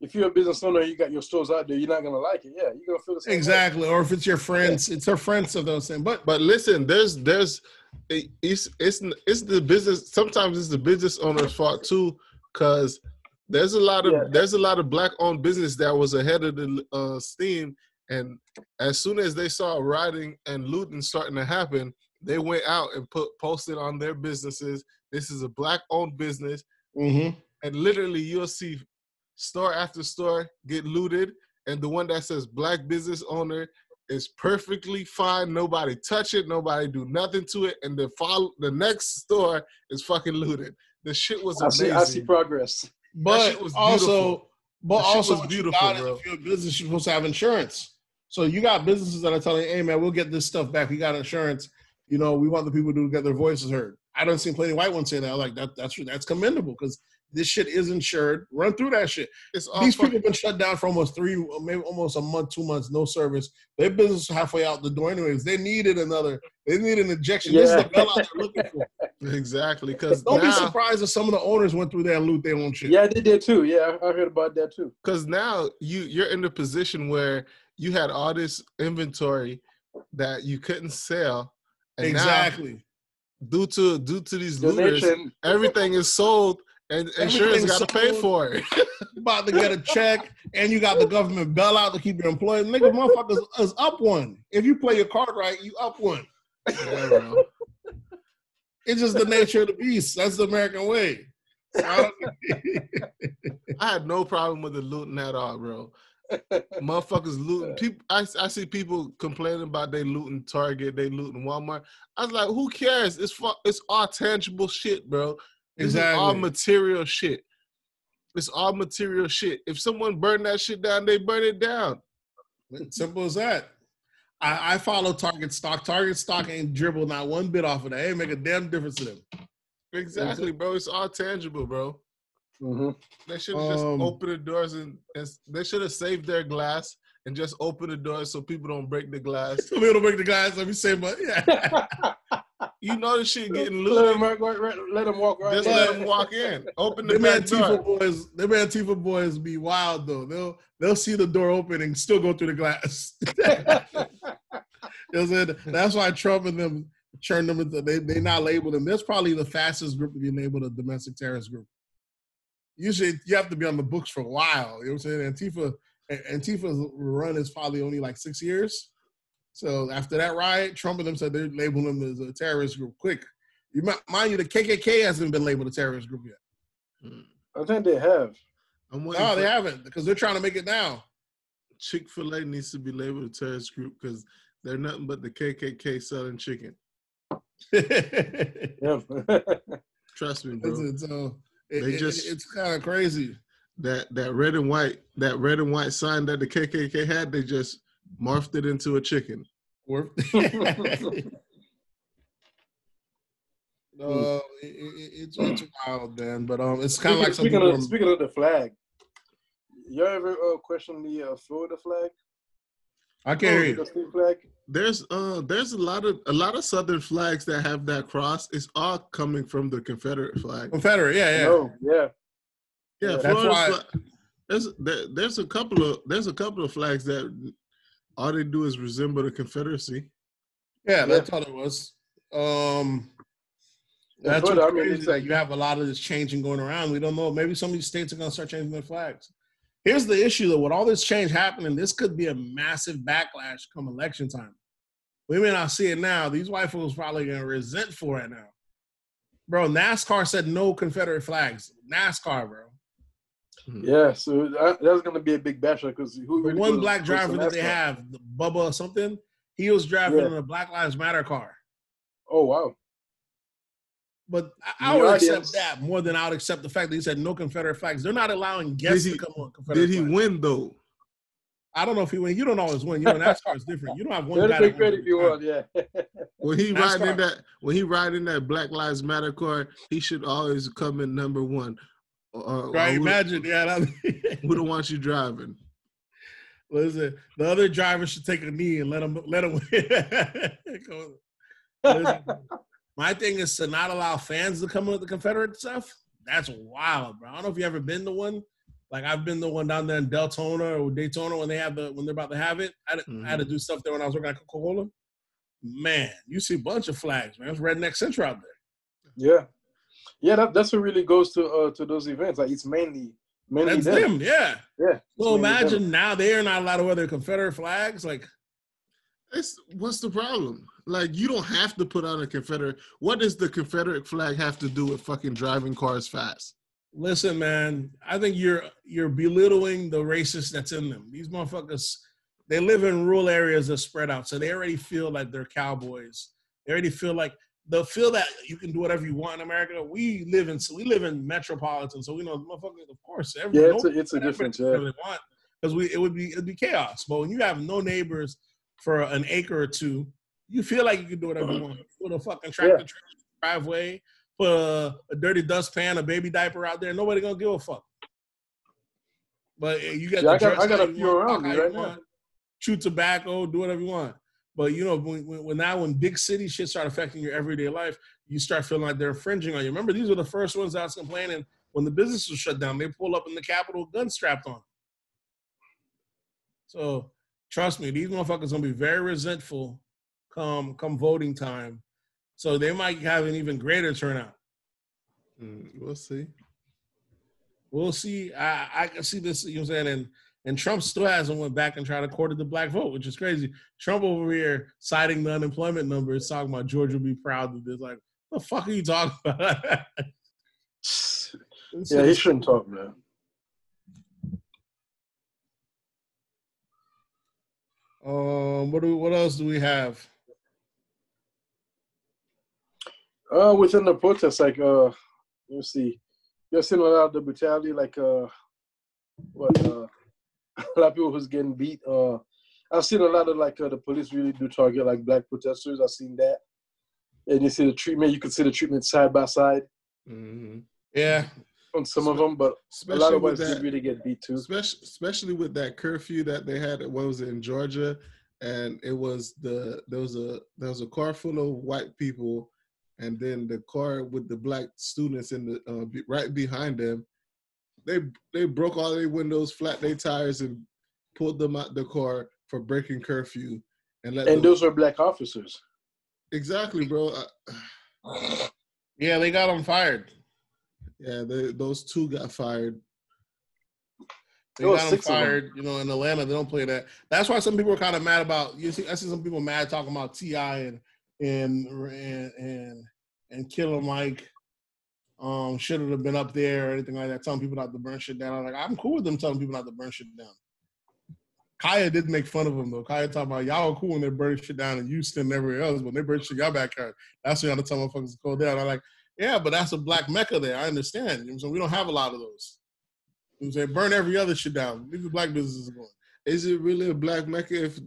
If you're a business owner and you got your stores out there, you're not gonna like it. Yeah, you're gonna feel the same. way. Exactly. Or if it's your friends, it's her friends of those things. But But listen, there's there's it's it's it's the business. Sometimes it's the business owner's fault too, because there's a lot of Yeah. there's a lot of black owned business that was ahead of the uh, steam, and as soon as they saw rioting and looting starting to happen, they went out and put posted on their businesses. This is a black owned business, Mhm. and literally you'll see store after store get looted, and the one that says black business owner is perfectly fine. Nobody touch it. Nobody do nothing to it. And the follow the next store is fucking looted. The shit was I see. amazing. I see progress. but shit was also, beautiful. but That shit also, was beautiful, bro. if you're a business, you're supposed to have insurance. So you got businesses that are telling, "Hey, man, we'll get this stuff back. We got insurance. You know, we want the people to get their voices heard." I don't see plenty of white ones say that. Like that. That's that's commendable because this shit is insured. Run through that shit. It's all These fucking- people have been shut down for almost three, maybe almost a month, two months, no service. Their business is halfway out the door, anyways. They needed another. They need an injection. This is the bailout they're looking for. exactly because Don't be surprised if some of the owners went through there and loot their own shit. Yeah, they did too. Yeah, I I heard about that too. because now you you're in the position where you had all this inventory that you couldn't sell, and exactly. now due to due to these looters, everything is sold and insurance got to pay for it. You about to get a check, and you got the government bailout to keep your employees. Nigga, motherfuckers is up one. If you play your card right, you up one. Yeah. It's just the nature of the beast. That's the American way. I I had no problem with the looting at all, bro. Motherfuckers looting. People, I, I see people complaining about they looting Target, they looting Walmart. I was like, who cares? It's fu- it's all tangible shit, bro. This is all material shit. It's all material shit. If someone burn that shit down, they burn it down. Simple as that. I, I follow Target stock. Target stock ain't dribble not one bit off of that. It ain't make a damn difference to them. Exactly, bro. It's all tangible, bro. hmm They should have just Um, opened the doors and, and they should have saved their glass and just open the doors so people don't break the glass. So we don't break the guys. Let me say, but yeah. You know the shit getting let, looted. them, walk right- let them walk right Just in. let them walk in. Open the back Antifa door. boys, them Antifa boys be wild though. They'll they'll see the door open and still go through the glass. You know what I'm saying? That's why Trump and them turned them into they they not labeled them. That's probably the fastest group to be labeled a domestic terrorist group. Usually you have to be on the books for a while. You know what I'm saying? Antifa Antifa's run is probably only like six years. So after that riot, Trump and them said they're labeling them as a terrorist group quick. You mi- mind you, the KKK hasn't been labeled a terrorist group yet. I think they have. I'm No, for they haven't because they're trying to make it now. Chick Fil A needs to be labeled a terrorist group because they're nothing but the KKK selling chicken. Yeah. Trust me, bro. it's, uh, it- They it- just- it's kind of crazy. That that red and white that red and white sign that the KKK had, they just morphed it into a chicken. Or- uh, it, it, it's, it's wild, man. But um, it's kind of like speaking, of, speaking of the flag, you ever uh, question the uh, Florida flag? I can't hear The you. state flag? There's uh there's a lot of a lot of southern flags that have that cross. It's all coming from the Confederate flag. Confederate, yeah, yeah. No, yeah. Yeah, Yeah, that's why- flag- there's there, there's a couple of there's a couple of flags that all they do is resemble the Confederacy. Yeah, that's all it was. Um, that's Florida, what's I mean, it's like- you have a lot of this changing going around. We don't know. Maybe some of these states are going to start changing their flags. Here's the issue, though. With all this change happening, this could be a massive backlash come election time. We may not see it now. These white folks probably going to resent for it now. Bro, NASCAR said no Confederate flags. NASCAR, bro. Mm-hmm. Yeah, so that, that's going to be a big basher because who The really one black driver that they NASCAR? have, the Bubba or something, he was driving Yeah. in a Black Lives Matter car. Oh, wow. But I, I would audience- accept that more than I would accept the fact that he said no Confederate flags. They're not allowing guests he- to come on Confederate Did he flags. win though? I don't know if he win. You don't always win. You know, NASCAR is different. You don't have one Let guy. it that be credit if you every want, yeah. When he riding in that when he riding that Black Lives Matter car, he should always come in number one. Or, Right? or Imagine, yeah. That, who the ones you driving? listen, the other driver should take a knee and let him let him win. Listen, my thing is to not allow fans to come with the Confederate stuff. That's wild, bro. I don't know if you ever been to one. Like I've been the one down there in Deltona or Daytona when they have the when they're about to have it. I had, I had to mm-hmm. do stuff there when I was working at Coca Cola. Man, you see a bunch of flags, man. It's redneck central out there. Yeah, yeah. That that's what really goes to uh to those events. Like it's mainly mainly That's them. them, yeah. Yeah. So it's mainly them. imagine now they're not allowed to wear their Confederate flags. Like It's, what's the problem? Like you don't have to put on a Confederate. What does the Confederate flag have to do with fucking driving cars fast? Listen, man, I think you're you're belittling the racist that's in them. These motherfuckers, they live in rural areas that spread out, so they already feel like they're cowboys. They already feel like they'll feel that you can do whatever you want in America. We live in we live in metropolitan, so we know motherfuckers. Of course, every, Yeah, it's a, it's a difference. Yeah. because we it would be it'd be chaos. But when you have no neighbors for an acre or two, you feel like you can do whatever you want. Put a fucking tractor Yeah. driveway, put a, a dirty dustpan, a baby diaper out there. Nobody gonna give a fuck. But uh, you got Yeah, the I got- I got a few around me you right now. want, chew tobacco, do whatever you want. But you know, when, when, now when big city shit start affecting your everyday life, you start feeling like they're infringing on you. Remember, these were the first ones that was complaining when the business was shut down. They pull up in the Capitol, gun strapped on. So trust me, these motherfuckers gonna be very resentful come come voting time. So they might have an even greater turnout. Mm, we'll see. We'll see. I I can see this. You know what I'm saying? And and Trump still hasn't went back and tried to court the black vote, which is crazy. Trump over here citing the unemployment numbers, talking about Georgia will be proud of this. Like, what the fuck are you talking about? Yeah, he shouldn't talk, man. Um, what do what else do we have? Uh, within the protests, like uh, let me see, you're seeing a lot of the brutality, like uh, what uh, a lot of people who's getting beat. Uh, I've seen a lot of like uh, the police really do target like black protesters. I've seen that, and you see the treatment. You can see the treatment side by side hmm Yeah, on some of them, but a Especially lot of ones did that, really get beat too. especially, especially with that curfew that they had. What was it in Georgia? And it was the there was a there was a car full of white people, and then the car with the black students in the uh, right behind them. They they broke all their windows, flat their tires, and pulled them out the car for breaking curfew. And let And them- those were black officers. exactly, bro. Uh, yeah, they got them fired. yeah, they, those two got fired. They There got him six of them. fired. You know, in Atlanta, they don't play that. That's why some people are kind of mad about. You see, I see some people mad talking about T.I. and and and and and Killer Mike. Um, should have been up there or anything like that. Telling people not to burn shit down. I'm like, I'm cool with them telling people not to burn shit down. Khia did make fun of him though. Khia talking about y'all are cool when they burn shit down in Houston and everywhere else, but they burn shit y'all backyard. That's when y'all tell motherfuckers to go down. I'm like, yeah, but that's a black mecca there. I understand. You know, so we don't have a lot of those. You know, what I'm saying burn every other shit down. Leave the black businesses going. Is it really a black mecca if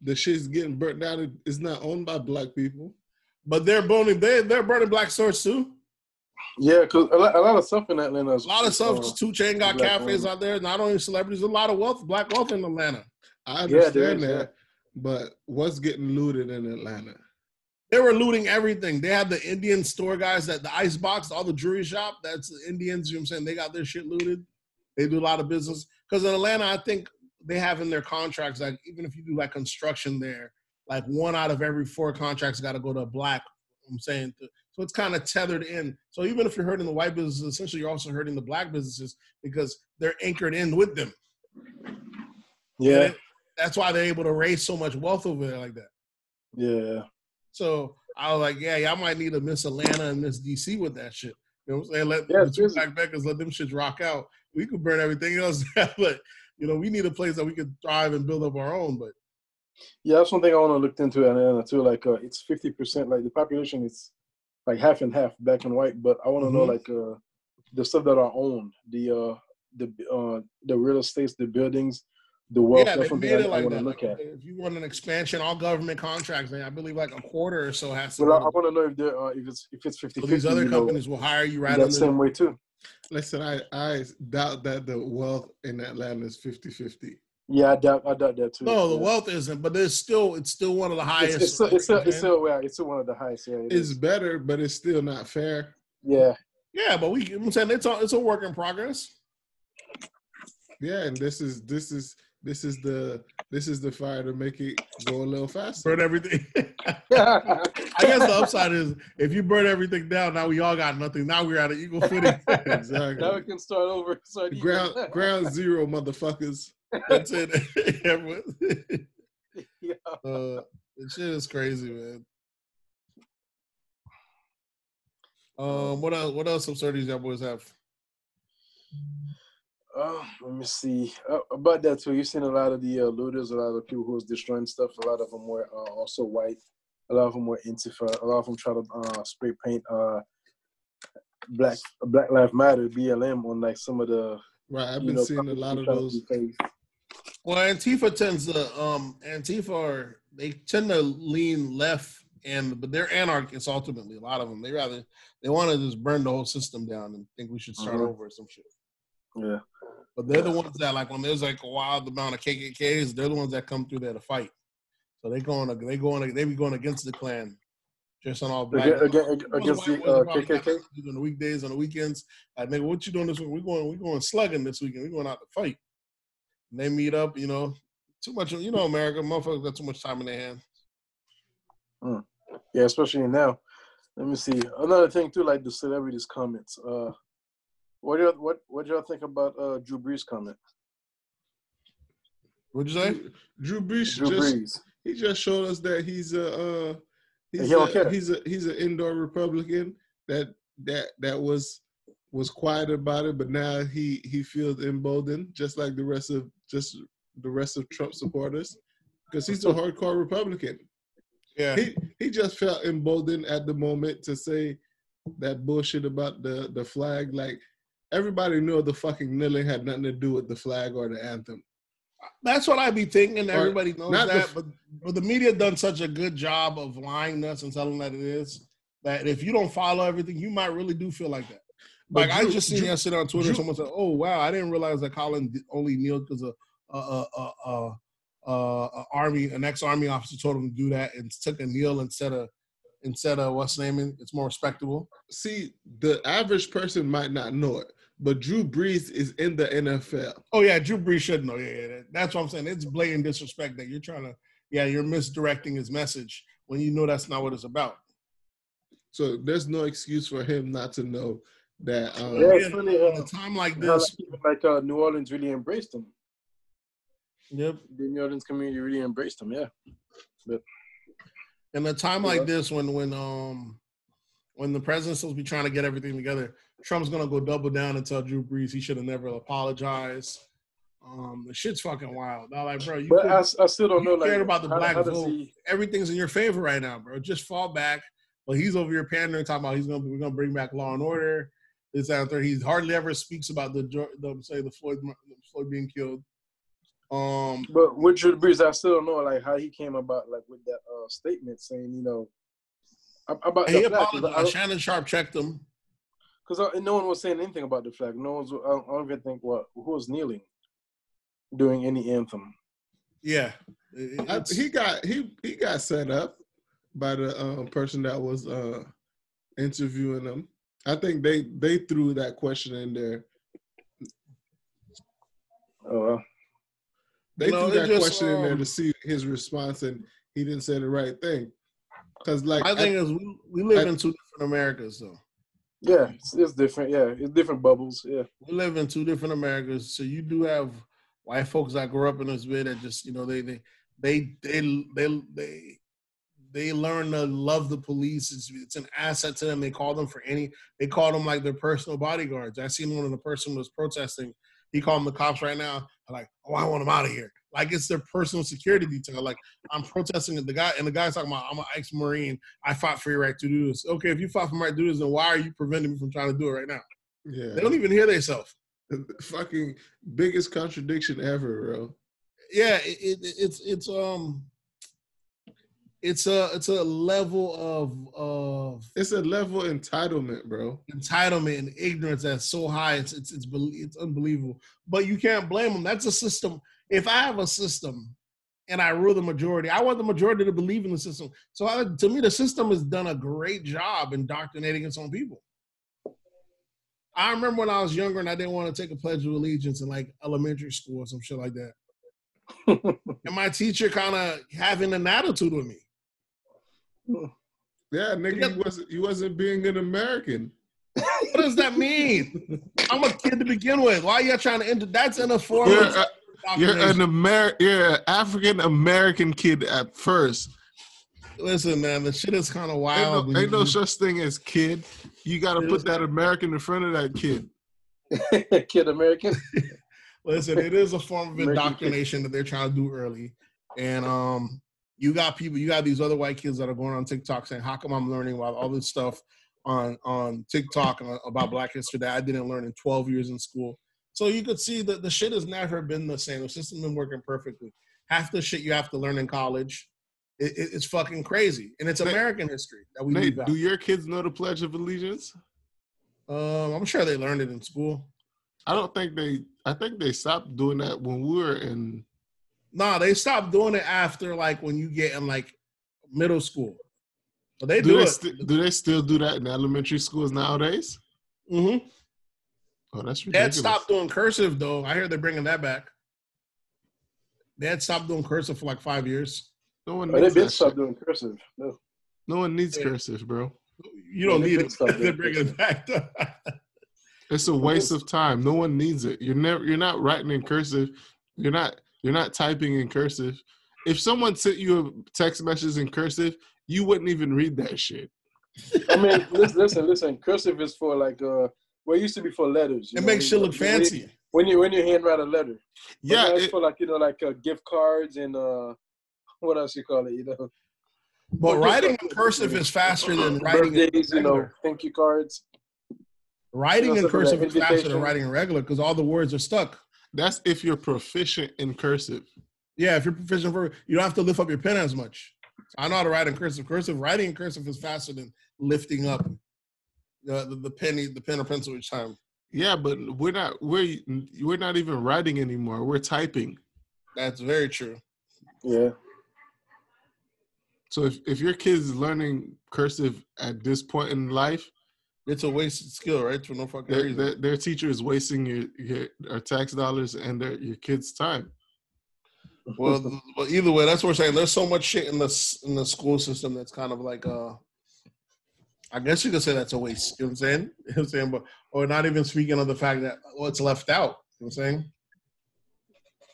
the shit's getting burnt down? It's not owned by black people. But they're burning. They they're burning black stores too. Yeah, because a lot, a lot of stuff in Atlanta. Is, A lot of stuff. uh, 2 Chainz got cafes out there. Not only celebrities, a lot of wealth, black wealth in Atlanta. I Yeah, understand is, that, but what's getting looted in Atlanta? They were looting everything. They had the Indian store guys that the ice box, all the jewelry shop. That's the Indians. You know what I'm saying? They got their shit looted. They do a lot of business because in Atlanta, I think they have in their contracts like even if you do like construction there, like one out of every four contracts got to go to a black. I'm saying so it's kind of tethered in. So even if you're hurting the white businesses, essentially you're also hurting the black businesses because they're anchored in with them. yeah, And that's why they're able to raise so much wealth over there like that. yeah. So I was like, yeah, y'all might need to miss Atlanta and miss DC with that shit. You know what I'm saying? Let Yeah, the two black meccas let them shits rock out. We could burn everything else, but you know, we need a place that we could thrive and build up our own. But Yeah, that's one thing I want to look into in Atlanta too. Like, uh, it's fifty percent. Like the population is like half and half, black and white. But I want to know Mhm. like uh, the stuff that are owned, the uh, the uh, the real estates, the buildings, the wealth. yeah, they made I, it like to that. look Like, at. if you want an expansion, all government contracts, man, I believe like a quarter or so has to. Well, I, I want to know if there uh, if it's if it's 50 so these other companies will hire you right that same way too. Listen, I, I doubt that the wealth in Atlanta is 50-50. Yeah, I doubt I doubt that too. no, the yeah. wealth isn't, but there's still it's still one of the highest. It's, it's, still, it's, still, it's still yeah, it's still one of the highest. Yeah, it It's is. better, but it's still not fair. yeah. yeah, but we. I'm saying it's a, it's a work in progress. Yeah, and this is this is this is the this is the fire to make it go a little faster. Burn everything. I guess the upside is if you burn everything down, now we all got nothing. Now we're at an equal footing. exactly. now we can start over. Start. Ground ground zero, motherfuckers. That's it. Yeah. uh, this shit is crazy, man. Um, what else? What else absurdities y'all boys have? Uh, let me see uh, about that too. You've seen a lot of the uh, looters, a lot of people who was destroying stuff. A lot of them were uh, also white. A lot of them were Antifa. A lot of them try to uh, spray paint uh, black Black Lives Matter BLM on like some of the. Right, I've been know, seeing a lot of those. Well, Antifa tends to um Antifa are they tend to lean left and but they're anarchists ultimately. A lot of them they rather they want to just burn the whole system down and think we should start Mhm. over or some shit. Yeah. But they're the ones that like when there's like a wild amount of KKKs, they're the ones that come through there to fight. So they going they going they be going against the Klan, just on all black. Again, again, against the uh, KKK. nothing to do On the weekdays, on the weekends, like nigga, what you doing this week? We going, we're going slugging this weekend. We're going out to fight. And they meet up, you know. Too much, you know, America, motherfuckers got too much time in their hands. Yeah, especially now. Let me see. Another thing too, like the celebrities' comments. Uh, what do y'all, what what y'all think about uh, Drew Brees' comment? What'd you say? Drew Brees Drew just Brees. he just showed us that he's a uh, he's He a, he's a he's an indoor Republican that that that was was quiet about it, but now he he feels emboldened, just like the rest of just the rest of Trump supporters, because he's a hardcore Republican. Yeah. He he just felt emboldened at the moment to say that bullshit about the the flag. Like everybody knew the fucking kneeling had nothing to do with the flag or the anthem. That's what I'd be thinking. Everybody knows not the that, f- but but the media done such a good job of lying to us and telling that it is that if you don't follow everything, you might really do feel like that. But Like I just seen Drew- yesterday on Twitter, Drew- someone said, "Oh wow, I didn't realize that Colin only kneeled because a a, a, a, a, a, a army an ex army officer told him to do that and took a kneel instead of instead of what's naming. It's more respectable." See, the average person might not know it, but Drew Brees is in the NFL. Oh yeah, Drew Brees should know. Yeah, yeah, that's what I'm saying. It's blatant disrespect that you're trying to. Yeah, you're misdirecting his message when you know that's not what it's about. So there's no excuse for him not to know that. Um, Yeah, it's funny, At uh, a time like How, this, like, like uh, New Orleans really embraced them. yep. The New Orleans community really embraced them. Yeah. but In a time Yeah. like this, when when um when the president's supposed to be trying to get everything together, Trump's gonna go double down and tell Drew Brees he should have never apologized. Um, the shit's fucking wild. I'm like, bro, you But I, I still don't you know. Like, cared about the how, black how vote. he? everything's in your favor right now, bro. Just fall back. But he's over here pandering, talking about he's gonna we're gonna bring back law and order. This out there. He hardly ever speaks about the the say the Floyd Floyd being killed. Um, But with Drew Brees, I still don't know like how he came about like with that uh, statement saying you know about he the flag. 'cause I apologized. don't- Shannon Sharpe checked him. Because no one was saying anything about the flag. No one's. I don't, I don't even think what who was kneeling during any anthem. Yeah, I, he got he he got set up by the um, person that was uh, interviewing him. I think they they threw that question in there. Oh, well. They No, threw that just, question in there um, to see his response, and he didn't say the right thing. Because like my I- thing is we, we live I- in two different Americas, though. yeah, it's, it's different. Yeah, it's different bubbles. Yeah, We live in two different Americas, so you do have white folks that grew up in this bit that just you know they they they they they they, they learn to love the police. It's, it's an asset to them. They call them for any. They call them like their personal bodyguards. I seen one of the person was protesting. He called them the cops right now. Like, oh, I want them out of here. Like it's their personal security detail. Like I'm protesting the guy, and the guy's talking about I'm an ex-marine. I fought for your right to do this. Okay, if you fought for my right to do this, then why are you preventing me from trying to do it right now? yeah, They don't even hear themselves. fucking biggest contradiction ever, bro. yeah it, it, it's it's um it's a it's a level of of It's a level of entitlement, bro. entitlement and ignorance that's so high it's it's it's, it's unbelievable but you can't blame them that's a system if i have a system and i rule the majority i want the majority to believe in the system so I, to me the system has done a great job indoctrinating its own people I remember when I was younger and I didn't want to take a pledge of allegiance in like elementary school or some shit like that. and my teacher kind of having an attitude with me. Yeah, nigga, he wasn't you wasn't being an American. What does that mean? I'm a kid to begin with. Why are you trying to enter? That's in a form You're, of a, you're an Amer- you're an African American kid at first. Listen, man, the shit is kind of Ain't wild. no, ain't no such thing as kid. You got to put that American in front of that kid. Kid American. Listen, it is a form of indoctrination that they're trying to do early, and um, you got people, you got these other white kids that are going on TikTok saying, "How come I'm learning about all this stuff on on TikTok uh, about Black History that I didn't learn in 12 years in school?" So you could see that the shit has never been the same. The system been working perfectly. Half the shit you have to learn in college, it, it- it's fucking crazy, and it's Nate- American history that we Nate, do your kids know the Pledge of Allegiance? Um, I'm sure they learned it in school. I don't think they. I think they stopped doing that when we were in. No, they stopped doing it after like when you get in like middle school. But they Do do, they, it. st- do they still do that in elementary schools nowadays? mm-hmm. Oh, that's They ridiculous. had stopped doing cursive though. I hear they're bringing that back. They had stopped doing cursive for like five years. No one Oh, they needs been that stopped doing cursive. No. No one needs Yeah. cursive, bro. You don't need it. stop They're bringing it back. though. It's a waste of time. No one needs it. You're never. You're not writing in cursive. You're not. You're not typing in cursive. If someone sent you a text message in cursive, you wouldn't even read that shit. I mean, listen, listen, listen. Cursive is for like uh, well, it used to be for letters. you it know, makes shit look when- fancy. when you when you handwrite a letter. But Yeah, it's it- for like you know like uh, gift cards and uh, what else you call it? You know, But Well, writing in cursive is faster than writing in birthdays. You know, thank you cards. Writing You know, in something like cursive is faster than writing in regular because all the words are stuck. That's if you're proficient in cursive. Yeah, if you're proficient for, you don't have to lift up your pen as much. I know how to write in cursive. Cursive writing in cursive is faster than lifting up the the, the penny, the pen or pencil each time. Yeah, but we're not. We're we're not even writing anymore. We're typing. That's very true. Yeah, So if, if your kid is learning cursive at this point in life, It's a wasted skill, right? For no fucking their, reason. their, their teacher is wasting your, your our tax dollars and their your kids' time. Well, well, either way, that's what we're saying. There's so much shit in the in the school system that's kind of like uh, I guess you could say that's a waste. You know what I'm saying? You know what I'm saying, but or not even speaking of the fact that what's left out. You know what I'm saying?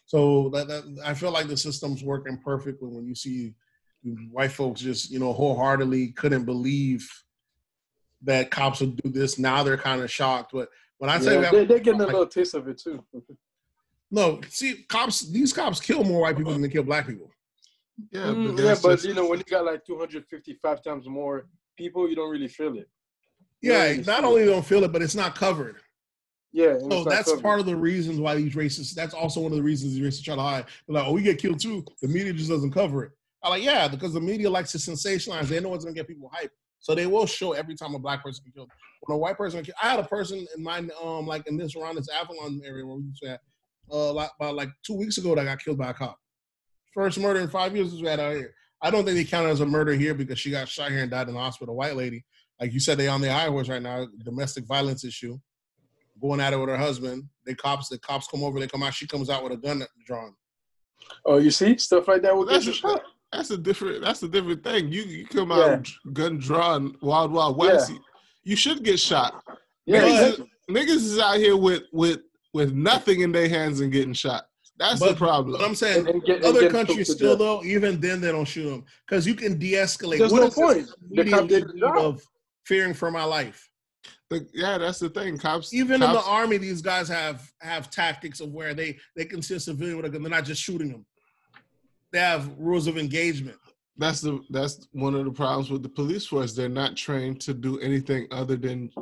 So that, that I feel like the system's working perfectly when you see white folks just you know wholeheartedly couldn't believe that cops would do this. Now they're kind of shocked. But when I say we yeah they, they're getting a like- little taste of it too. no, see, cops these cops kill more white people than they kill black people. Yeah, Mm, but yeah, but just- you know when you got like 255 times more people, you don't really feel it. Yeah, Yeah, not see only don't feel it, but it's not covered. Yeah, So that's covered. part of the reasons why these racists. That's also one of the reasons these racists try to hide. They're like, "Oh, we get killed too." The media just doesn't cover it. I'm like, "Yeah, because the media likes to sensationalize. They know it's gonna get people hyped, so they will show every time a black person killed. When a white person, killed, I had a person in my um, like in this around this Avalon area where we used to have, uh, like, about like two weeks ago, that got killed by a cop. First murder in five years we had out here. I don't think they count it as a murder here because she got shot here and died in the hospital. White lady, like you said, they on the high horse right now. Domestic violence issue going at it with her husband. They cops, the cops come over, they come out, she comes out with a gun drawn. Oh, you see stuff like that get that's you a, shot. That's a different that's a different thing. You you come Yeah. out gun drawn, wild wild west. You should get shot. Yeah, niggas, exactly. is, niggas is out here with with with nothing in their hands and getting shot. That's the problem. But I'm saying And- and get- other get countries still though, even then they don't shoot them because you can de-escalate. There's What no is point. The cop the job. of fearing for my life. The- yeah, that's the thing. Cops Even in the army, these guys have have tactics of where they they can see a civilian with a gun. They're not just shooting them. They have rules of engagement. that's the that's one of the problems with the police force. They're not trained to do anything other than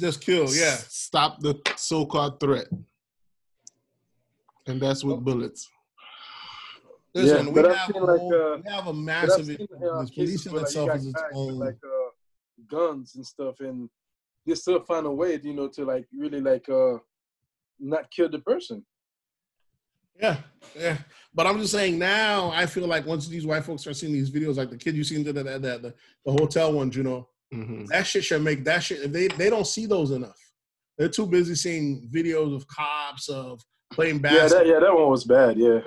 Just kill. Yeah. s- stop the so-called threat. And that's with bullets. Listen, Yeah, we, I've have seen, a like, uh, we have a massive. seen, issue. uh, policing where, like, itself is its own. like uh, guns and stuff, and they still find a way, you know, to like really like uh not kill the person. Yeah, yeah. But I'm just saying now, I feel like once these white folks start seeing these videos, like the kid you seen the the, the, the, the hotel ones, you know, Mhm. that shit should make that shit. They they don't see those enough. They're too busy seeing videos of cops of playing Yeah, basketball. that yeah, that one was bad. Yeah,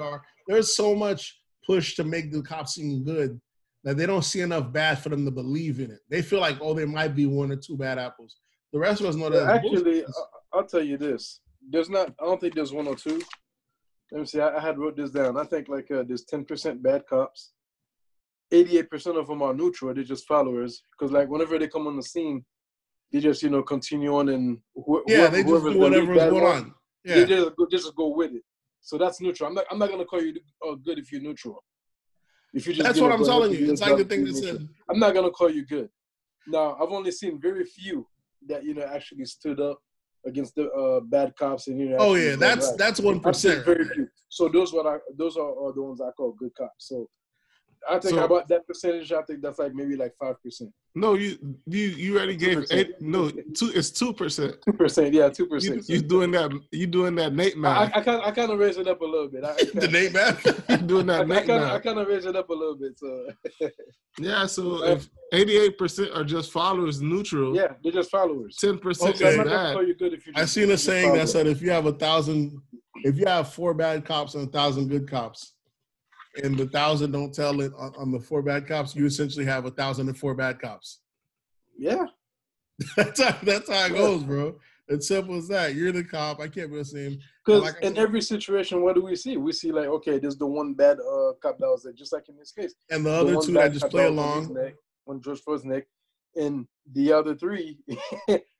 there's so much push to make the cops seem good that they don't see enough bad for them to believe in it. They feel like, oh, there might be one or two bad apples. The rest of us know that. it's actually, I'll tell you this: there's not. I don't think there's one or two. Let me see. I, I had wrote this down. I think like uh, there's ten percent bad cops. Eighty-eight percent of them are neutral. They're just followers. Because like whenever they come on the scene, they just you know continue on and wh- yeah, they just do whatever's going on. They Yeah, just go, just go with it. So that's neutral. I'm not. I'm not gonna call you uh, good if you're neutral. If you just that's what I'm telling you. It's like the thing that said, I'm not gonna call you good. Now, I've only seen very few that you know actually stood up against the uh, bad cops and you know. oh yeah, that's right. that's one percent. very few. So those what I those are, are the ones I call good cops. So I think So- about that percentage. I think that's like maybe like five percent, No, you you you already gave 2%. eight. No, two. It's two percent. two percent. Yeah, two percent. you are doing that? You doing that Nate I, math? I kind I kind of raised it up a little bit. I, I, the Nate Math. You doing I, that Nate kind of I kind of raised it up a little bit. So Yeah. So if eighty-eight percent are just followers, neutral. yeah, they're just followers. Ten percent Okay. So I'm is bad. call you good if you. I just- seen a just saying that said if you have a thousand, if you have four bad cops and a thousand good cops, and the thousand don't tell it on, on the four bad cops, you essentially have a thousand and four bad cops. Yeah, That's how, that's how it goes, bro. It's simple as that. You're the cop. I can't be the same. because Like in every situation, what do we see? We see like okay, there's the one bad uh, cop that was there, just like in this case. And the The other one two that just play his along. neck, on George Floyd's neck, and the other three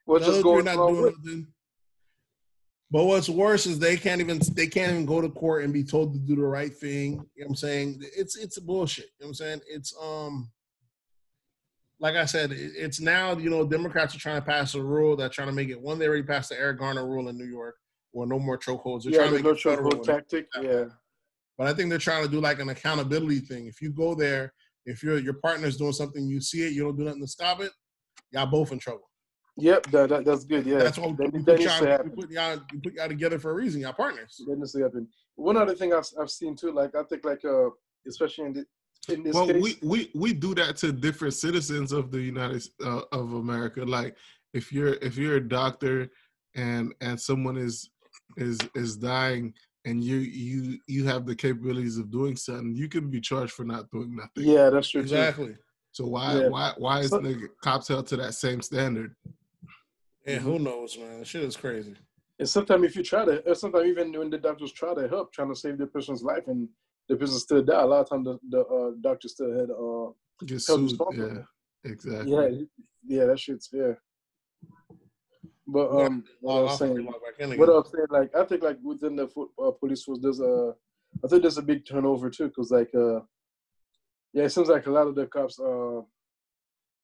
was The just going along with. nothing. But what's worse is they can't even they can't even go to court and be told to do the right thing. You know what I'm saying? It's it's bullshit. You know what I'm saying? It's um like I said, it's now, you know, Democrats are trying to pass a rule that's trying to make it one, they already passed the Eric Garner rule in New York or no more chokeholds. They're Yeah, trying to no make federal. chokehold tactic. Yeah, But I think they're trying to do like an accountability thing. If you go there, if your your partner's doing something, you see it, you don't do nothing to stop it, y'all both in trouble. Yep, that, that that's good. Yeah, That's what that, we that put y'all, to we happen. put y'all, we put y'all together for a reason. Y'all partners. That needs to happen. One other thing I've I've seen too, like I think like uh, especially in the, in this Well, case, we, we we do that to different citizens of the United uh, of America. Like if you're if you're a doctor and and someone is is is dying and you you you have the capabilities of doing something, you can be charged for not doing nothing. yeah, that's true. Too. Exactly. So why Yeah. why why is So- the cops held to that same standard? Yeah, Mm-hmm. who knows, man? Shit is crazy. And sometimes if you try to, or sometimes even when the doctors try to help, trying to save the person's life, and the person still die, a lot of times the, the uh, doctor still had uh, Get sued. Yeah, exactly. yeah, yeah, that shit's yeah. But um, what I Log was saying, log back in again. what I was saying, like I think like within the foot, uh, police force, there's a, I think there's a big turnover too, because like uh, yeah, it seems like a lot of the cops uh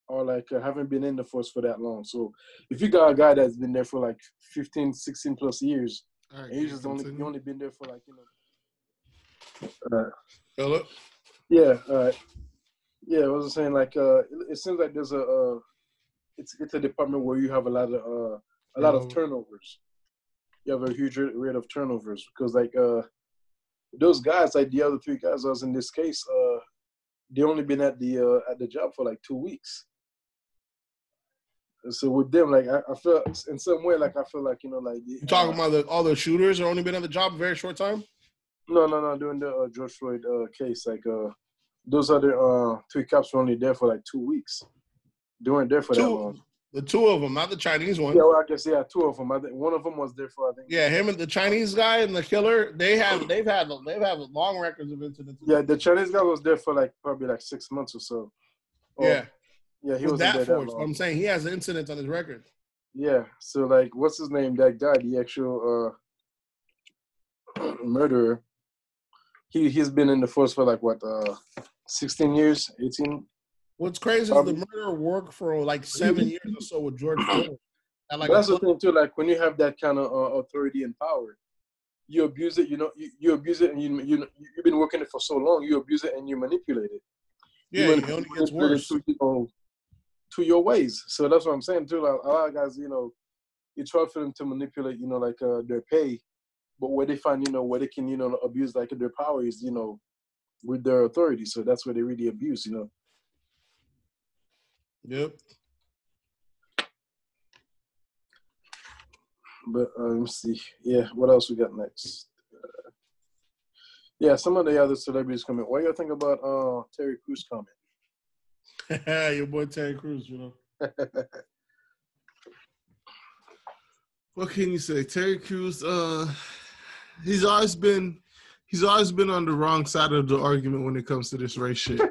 are like uh, haven't been in the force for that long. So if you got a guy that's been there for like 15, 16 plus years, right, and you just only you only been there for like you know. Uh, Philip? yeah, all right. Yeah, I was saying like uh, it, it seems like there's a uh, it's it's a department where you have a lot of uh, a lot of turnovers. You have a huge rate of turnovers because like uh, those guys, like the other three guys, I was in this case, uh, they only been at the uh, at the job for like two weeks. And So with them, like I, I feel in some way, like I feel like you know, like You talking about the, all the shooters are only been at the job a very short time? No, no, no. During the uh, George Floyd uh, case, like uh, those other uh, three cops were only there for like two weeks. They weren't there for that long. the two of them, not the Chinese one. Yeah, well, I guess yeah, two of them. I think one of them was there for I think. Yeah, him and the Chinese guy and the killer, they have they've had they've had long records of incidents. Yeah, the Chinese guy was there for like probably like six months or so. Or- yeah. Yeah, he wasn't that that force, long. I'm saying he has incidents on his record. Yeah, so like, what's his name? That guy, the actual uh, murderer. He he's been in the force for like what, uh, sixteen years, eighteen. What's crazy is the murderer worked for like seven years or so with George Floyd. Like that's the thing too. Like when you have that kind of uh, authority and power, you abuse it. You know, you, you abuse it, and you you you've been working it for so long. You abuse it and you manipulate it. yeah, You it only gets worse. You know, to your ways. So that's what I'm saying too. Like a lot of guys, you know, you try for them to manipulate, you know, like uh, their pay, but where they find, you know, where they can, you know, abuse like their power is, you know, with their authority. So that's where they really abuse, you know. Yep. But uh, let me see. Yeah, what else we got next? Uh, yeah, some of the other celebrities comment. What do you think about uh, Terry Crews comment? Your boy Terry Crews, you know. What can you say? Terry Crews, uh, he's always been he's always been on the wrong side of the argument when it comes to this race shit.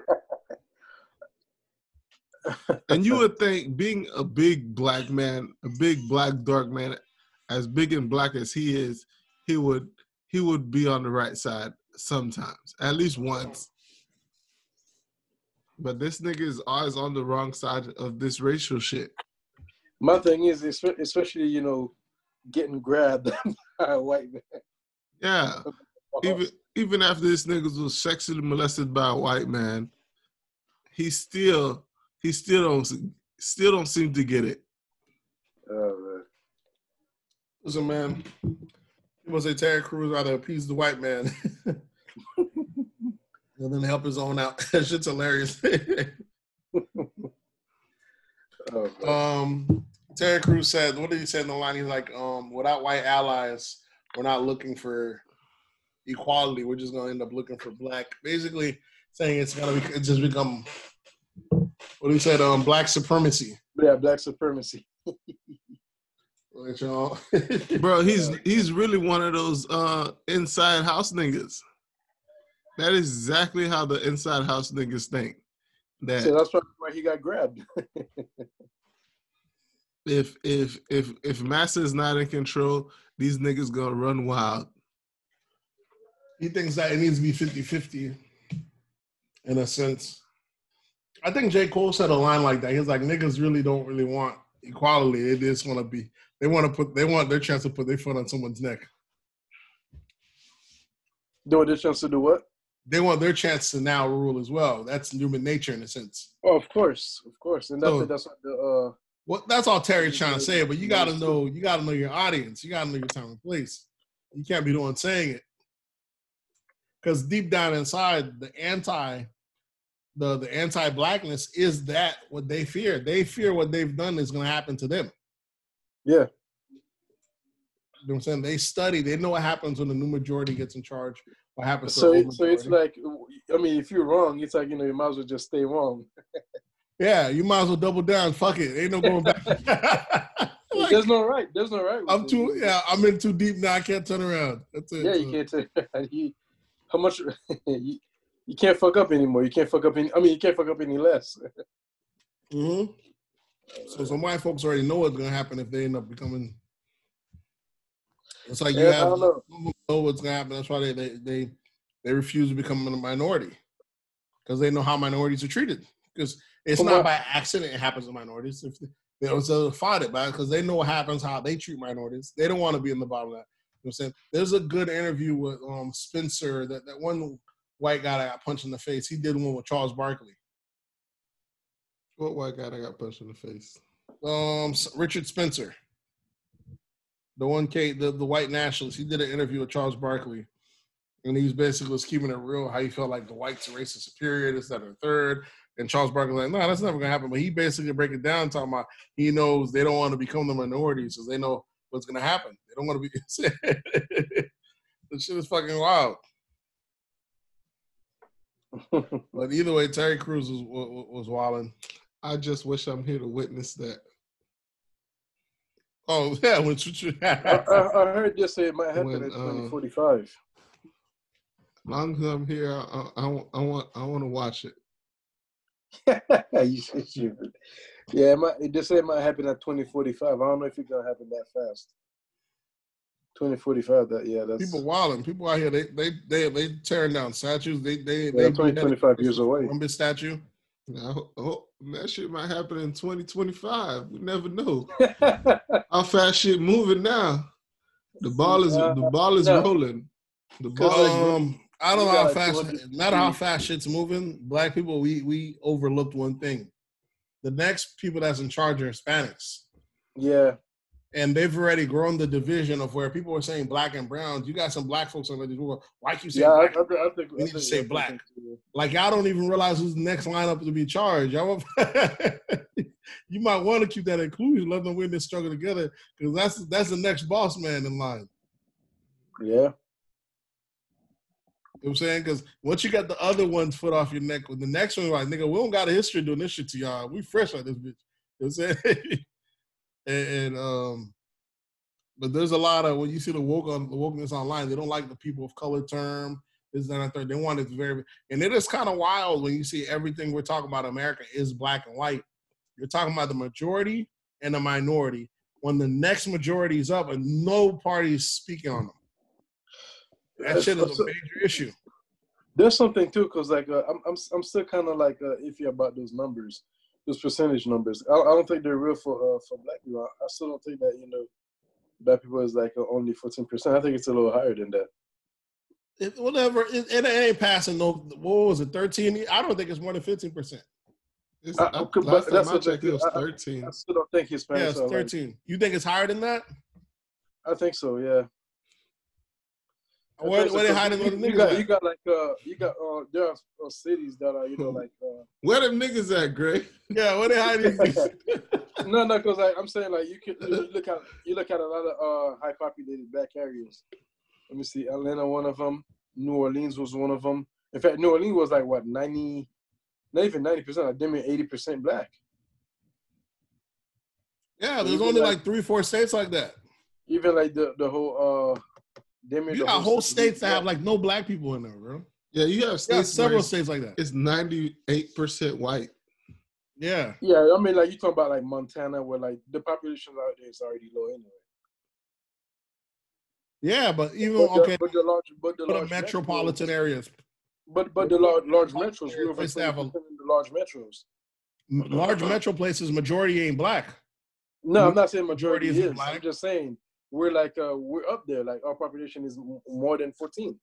and you would think being a big black man, a big black dark man, as big and black as he is, he would he would be on the right side sometimes, at least once. But this nigga is always on the wrong side of this racial shit. My thing is, especially you know, getting grabbed by a white man. Yeah. Even even after this nigga was sexually molested by a white man, he still he still don't still don't seem to get it. Oh, man. Listen, man. People say Terry Crews ought to appease the white man. and then help his own out. that shit's hilarious. Oh, um, Terry Crews said, what did he say in the line? He's like, um, without white allies, we're not looking for equality. We're just gonna end up looking for black. Basically saying it's gonna be it's just become what he said, um, black supremacy. yeah, black supremacy. Bro, he's he's really one of those uh inside house niggas. That is exactly how the inside house niggas think. That So that's why he got grabbed. if if if if Massa is not in control, these niggas gonna run wild. he thinks that it needs to be 50-50 in a sense. I think J. Cole said a line like that. He's like, niggas really don't really want equality. They just want to be. They want to put. They want their chance to put their foot on someone's neck. Doing this chance to do what? They want their chance to now rule as well. That's human nature in a sense. Oh, of course, of course, and that's So- that's what the uh, Well, that's all Terry's trying to say. But you got to know. You got to know your audience. You got to know your time and place. You can't be the one saying it. Because deep down inside, the anti, the the anti-blackness is that what they fear. They fear what they've done is going to happen to them. yeah. You know what I'm saying? They study. They know what happens when the new majority gets in charge. What happens? So it, so it's like, I mean, if you're wrong, it's like you know you might as well just stay wrong. yeah, you might as well double down. Fuck it. Ain't no going back. Like, There's no right. There's no right. I'm it. too. Yeah, I'm in too deep now. I can't turn around. That's it. Yeah, you can't take you, how much you, you can't fuck up anymore. You can't fuck up any. I mean, you can't fuck up any less. hmm So some white folks already know what's gonna happen if they end up becoming. It's like you Yeah, have know. know what's gonna happen. That's why they they they, they refuse to become a minority because they know how minorities are treated. Because it's not by accident it happens to minorities. If they, they also fought it by because they know what happens how they treat minorities. They don't want to be in the bottom of that. You know what I'm saying? There's a good interview with um Spencer that that one white guy that got punched in the face. He did one with Charles Barkley. What white guy that got punched in the face? um Richard Spencer, the one K, the, the white nationalist. He did an interview with Charles Barkley, and he was basically was keeping it real. How he felt like the whites are racist superior, this, that, and third. And Charles Barkley was like, no, that's never gonna happen. But he basically break it down, talking about he knows they don't want to become the minority, because they know what's gonna happen. They don't want to be. the shit is fucking wild. But either way, Terry Crews was was, was wilding. I just wish I'm here to witness that. Oh yeah, which, which I, I, I heard this say it might happen When, in uh, 2045. long as I'm here, I, I, I want I want to watch it. you so stupid. Yeah, it, might, it just said it might happen at 2045. I don't know if it's gonna happen that fast. 2045. That yeah, that's people wilding. People out here, they they they they tearing down statues. They they yeah, they 20, 25 years away. Columbus statue. Now, oh, that shit might happen in 2025. We never know how fast shit moving now. The ball is Uh, the ball is no. rolling. The ball is like, Um, I don't know how fast. 200 No matter how fast shit's moving, black people we we overlooked one thing. The next people that's in charge are Hispanics, yeah, and they've already grown the division of where people are saying black and browns. You got some black folks on people. Why keep saying Yeah, I, I, black? think- I think We I need to say I black. Like y'all don't even realize who's the next lineup to be charged. Y'all, you might want to keep that inclusion. Let them win this struggle together because that's that's the next boss man in line. Yeah, You know what I'm saying? Because once you got the other one's foot off your neck, with the next one, like, nigga, we don't got a history doing this shit to y'all. We fresh like this bitch. You know what I'm saying? and, and um, but there's a lot of when you see the woke on the wokeness online, they don't like the people of color term. This, that, and third. They want it very, and it is kind of wild when you see everything we're talking about. America is black and white. You're talking about the majority and the minority. When the next majority is up, and no party is speaking on them. That shit is a major issue. there's something too, cause like uh, I'm I'm I'm still kind of like uh, iffy about those numbers, those percentage numbers. I, I don't think they're real for uh, for black people. I, I still don't think that you know, black people is like only 14 percent. I think it's a little higher than that. It, whatever. It, it ain't passing no. What was it? Thirteen? I don't think it's more than fifteen percent. It's, I- I, I last but time that's I what checked, it was I- I- 13. I still don't think Yeah, it's are like. thirteen. You think it's higher than that? I think so. Yeah. I Where, think so, where they hiding you, those you niggas got at? you got like uh you got uh there are uh, cities that are you know like uh Where them niggas at, Greg? Yeah, where they hiding? no no because like I'm saying like you can you look at you look at a lot of uh high populated black areas. Let me see, Atlanta one of them. New Orleans was one of them. In fact, New Orleans was like what ninety, not even ninety percent, like damn near eighty percent black. yeah, there's only like- like three, four states like that. Even like the the whole uh, damn You got whole city states that have like no black people in there, bro. Yeah, you have You got states several states like that. it's 98% white. Yeah, Yeah, I mean, like you talking about like Montana, where like the population out there is already low anyway. yeah, but even But the, okay, but the large, but the for the large metropolitan metros- areas, But but the large, large metros, we over to have a- in the large metros. large metro places, majority ain't black. No, I'm not saying majority Majority is. isn't black. I'm just saying we're like uh we're up there. Like our population is m- more than fourteen.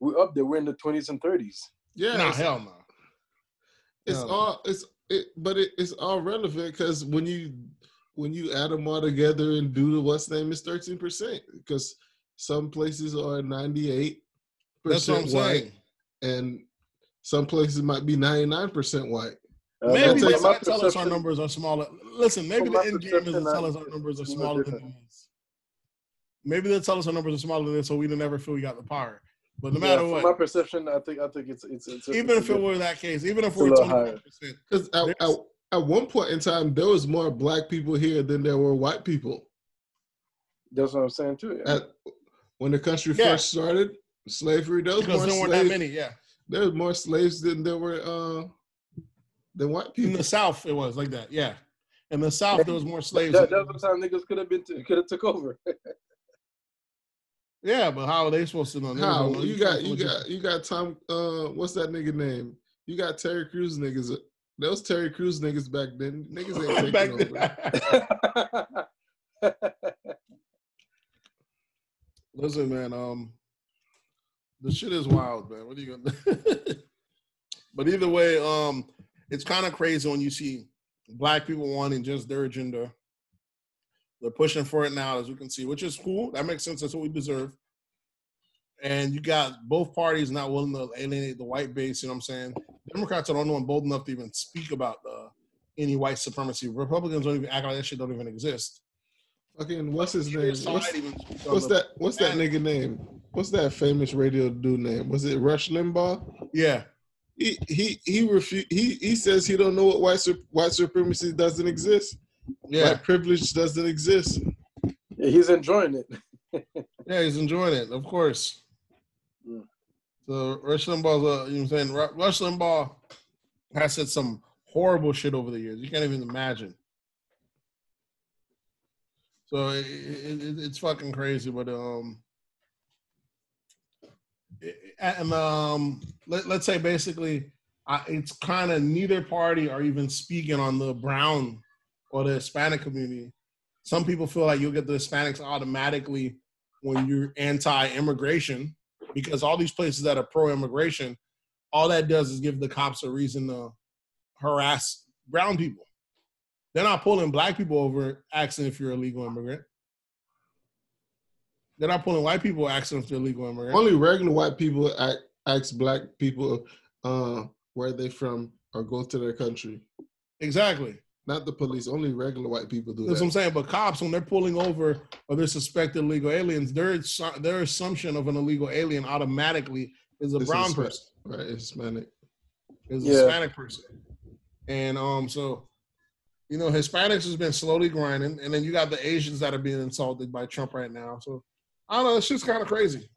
We're up there. We're in the twenties and thirties. Yeah, nah, it's, hell no. it's Hell no. all it's it, but it, it's all relevant because when you when you add them all together and do the what's name is 13% because some places are 98 That's what I'm percent white and some places might be 99% white. Uh, Maybe that's they might tell us our numbers are smaller. Listen, maybe the my end game is perception, to tell us our numbers are smaller little than this. Maybe they'll tell us our numbers are smaller than this, so we don't never feel we got the power. But no matter From what, my perception, I think I think it's it's, it's even it's if it were that case, even if we're little twenty higher. percent, Because at, at, at one point in time, there was more black people here than there were white people. that's what I'm saying too. Yeah. At, when the country Yeah. first started, slavery, there was because more there weren't that slaves. many. Yeah, There was more slaves than there were uh, than white people. in the South it was like that. Yeah, in the South there was more slaves. that, than- that's the time niggas could have been could have took over. yeah, but how are they supposed to know? They How you got you got you got Tom? Uh, what's that nigga name? You got Terry Crews niggas. Those Terry Crews niggas back then. Niggas ain't Back taking over. Listen, man. Um, the shit is wild, man. What are you gonna? Do? But either way, um, it's kind of crazy when you see black people wanting just their agenda. They're pushing for it now, as we can see, which is cool. That makes sense. That's what we deserve. And you got both parties not willing to alienate the white base. You know what I'm saying? Democrats are the only one bold enough to even speak about uh, any white supremacy. Republicans don't even act like that shit don't even exist. Fucking what's his name? What's, even speaks on what's that? What's that nigga name? What's that famous radio dude name? Was it Rush Limbaugh? Yeah, He he he refu- he he says he don't know what white sup- white supremacy doesn't exist. Yeah, White privilege doesn't exist. Yeah, he's enjoying it. yeah. He's enjoying it, of course. Yeah. So Rush Limbaugh's, uh, you know what I'm saying? Ru- Rush Limbaugh has said some horrible shit over the years. You can't even imagine. So it, it, it- it's fucking crazy, but um, it- and um, let, let's say basically, uh, it's kind of neither party are even speaking on the brown or the Hispanic community. Some people feel like you'll get the Hispanics automatically when you're anti-immigration because all these places that are pro-immigration, all that does is give the cops a reason to harass brown people. They're not pulling black people over asking if you're a legal immigrant. They're not pulling white people asking if they're legal immigrant. Only regular white people ask black people uh, where they're from or go to their country. Exactly. Not the police. Only regular white people do That's what I'm saying. But cops, when they're pulling over or they're suspected illegal aliens, their their assumption of an illegal alien automatically is a It's brown Hispa- person, Right, Hispanic. is a Hispanic person, and um, so you know, Hispanics has been slowly grinding, and then you got the Asians that are being insulted by Trump right now. So I don't know, it's just kind of crazy.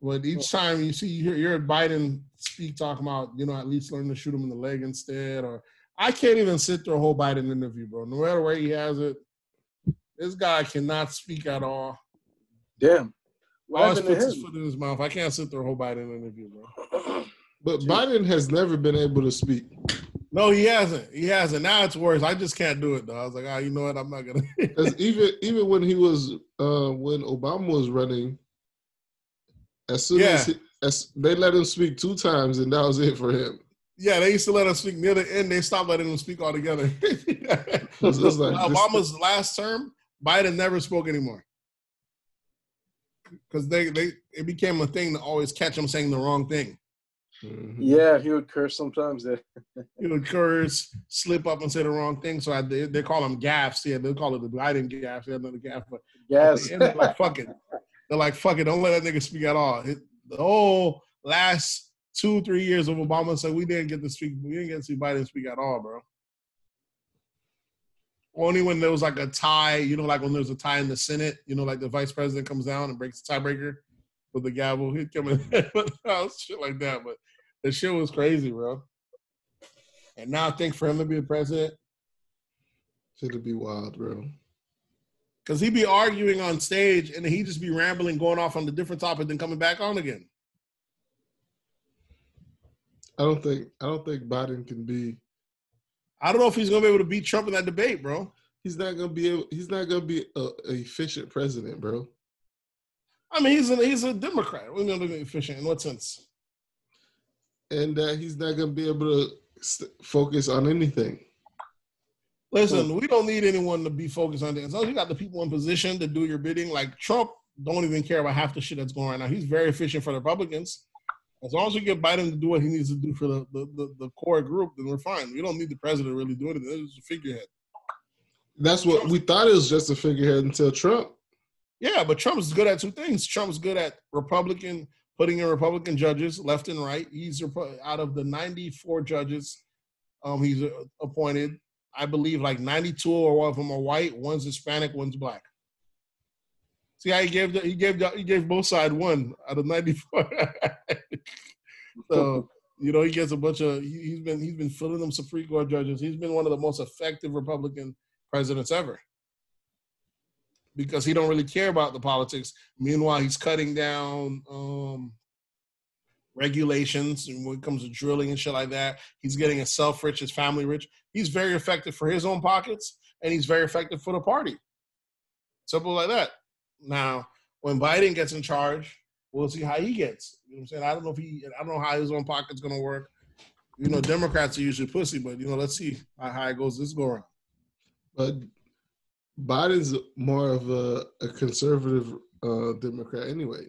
But each time you see you hear, you hear Biden speak talking about, you know, at least learn to shoot him in the leg instead, or I can't even sit through a whole Biden interview, bro. No matter where he has it, this guy cannot speak at all. Damn. What Always puts his foot in his mouth. I can't sit through a whole Biden interview, bro. But Biden has never been able to speak. No, he hasn't. He hasn't. Now it's worse. I just can't do it though. I was like, ah, you know what? I'm not gonna. 'Cause even even when he was uh, when Obama was running, as soon as, he, as they let him speak two times, and that was it for him. yeah, they used to let him speak near the end. They stopped letting him speak altogether. It's just like, this- Obama's last term, Biden never spoke anymore because they they it became a thing to always catch him saying the wrong thing. Mhm. Yeah, he would curse sometimes. He would curse, slip up, and say the wrong thing. So I, they, they call them gaffes. Yeah, they call it the Biden gaffes. They had another gaff, but Yes. At the end, they're like, fuck it. They're like, fuck it. Don't let that nigga speak at all. It, the whole last two, three years of Obama said we didn't get to speak. We didn't get to see Biden speak at all, bro. Only when there was like a tie, you know, like when there's a tie in the Senate, you know, like the vice president comes down and breaks the tiebreaker with the gavel. He'd come in, shit like that. But the shit was crazy, bro. And now I think for him to be the president, Should be wild, bro. Because he'd be arguing on stage and he'd just be rambling, going off on the different topic, then coming back on again. I don't think I don't think Biden can be. I don't know if he's gonna be able to beat Trump in that debate, bro. He's not gonna be. Able, he's not gonna be a, a efficient president, bro. I mean, he's a he's a Democrat. We're gonna be efficient in what sense? And that he's not gonna be able to st- focus on anything. Listen, we don't need anyone to be focused on that. As long as you got the people in position to do your bidding, like Trump, don't even care about half the shit that's going right now. He's very efficient for the Republicans. As long as we get Biden to do what he needs to do for the the, the, the core group, then we're fine. We don't need the president really do anything. It's just a figurehead. That's what we thought it was just a figurehead until Trump. Yeah, but Trump's good at two things. Trump's good at Republican putting in Republican judges left and right. He's out of the 94 judges um, he's appointed. I believe like 92 or of them are white. One's Hispanic, one's black. See how he gave the, he gave the, he gave both sides one out of 94. so you know he gets a bunch of he, he's been he's been filling them Supreme Court judges. He's been one of the most effective Republican presidents ever because he don't really care about the politics. Meanwhile, he's cutting down um, regulations and when it comes to drilling and shit like that. He's getting himself rich, his family rich. He's very effective for his own pockets, and he's very effective for the party. Simple like that. Now, when Biden gets in charge, we'll see how he gets. You know what I'm saying? I don't know if he, I don't know how his own pocket's gonna work. You know, Democrats are usually pussy, but you know, let's see how, how it goes this go around. But Biden's more of a, a conservative uh, Democrat anyway.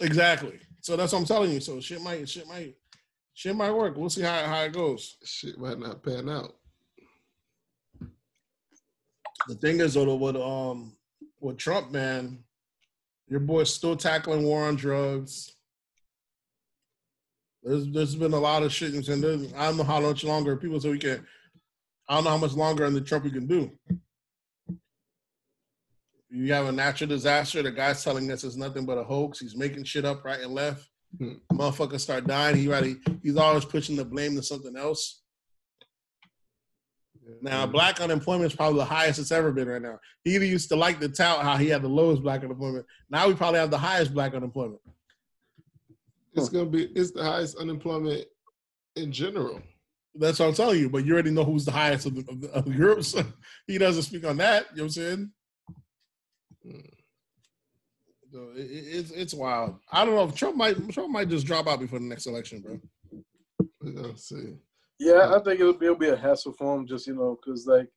Exactly. So that's what I'm telling you. So shit might, shit might, shit might work. We'll see how, how it goes. Shit might not pan out. The thing is, though, with um, with Trump, man, your boy's still tackling war on drugs. There's there's been a lot of shit. And I don't know how much longer people say we can. I don't know how much longer in the Trump we can do. You have a natural disaster. The guy's telling us it's nothing but a hoax. He's making shit up right and left. Hmm. Motherfuckers start dying. He ready. He's always pushing the blame to something else. Now, black unemployment is probably the highest it's ever been right now. He even used to like to tout how he had the lowest black unemployment. Now we probably have the highest black unemployment. It's gonna be it's the highest unemployment in general. That's what I'm telling you. But you already know who's the highest of the, of the, of the groups. he doesn't speak on that. You know what I'm saying? So it, it- it's it's wild. I don't know if Trump might Trump might just drop out before the next election, bro. We're gonna see. Yeah, I think it'll be, it'll be a hassle for him, just you know, because like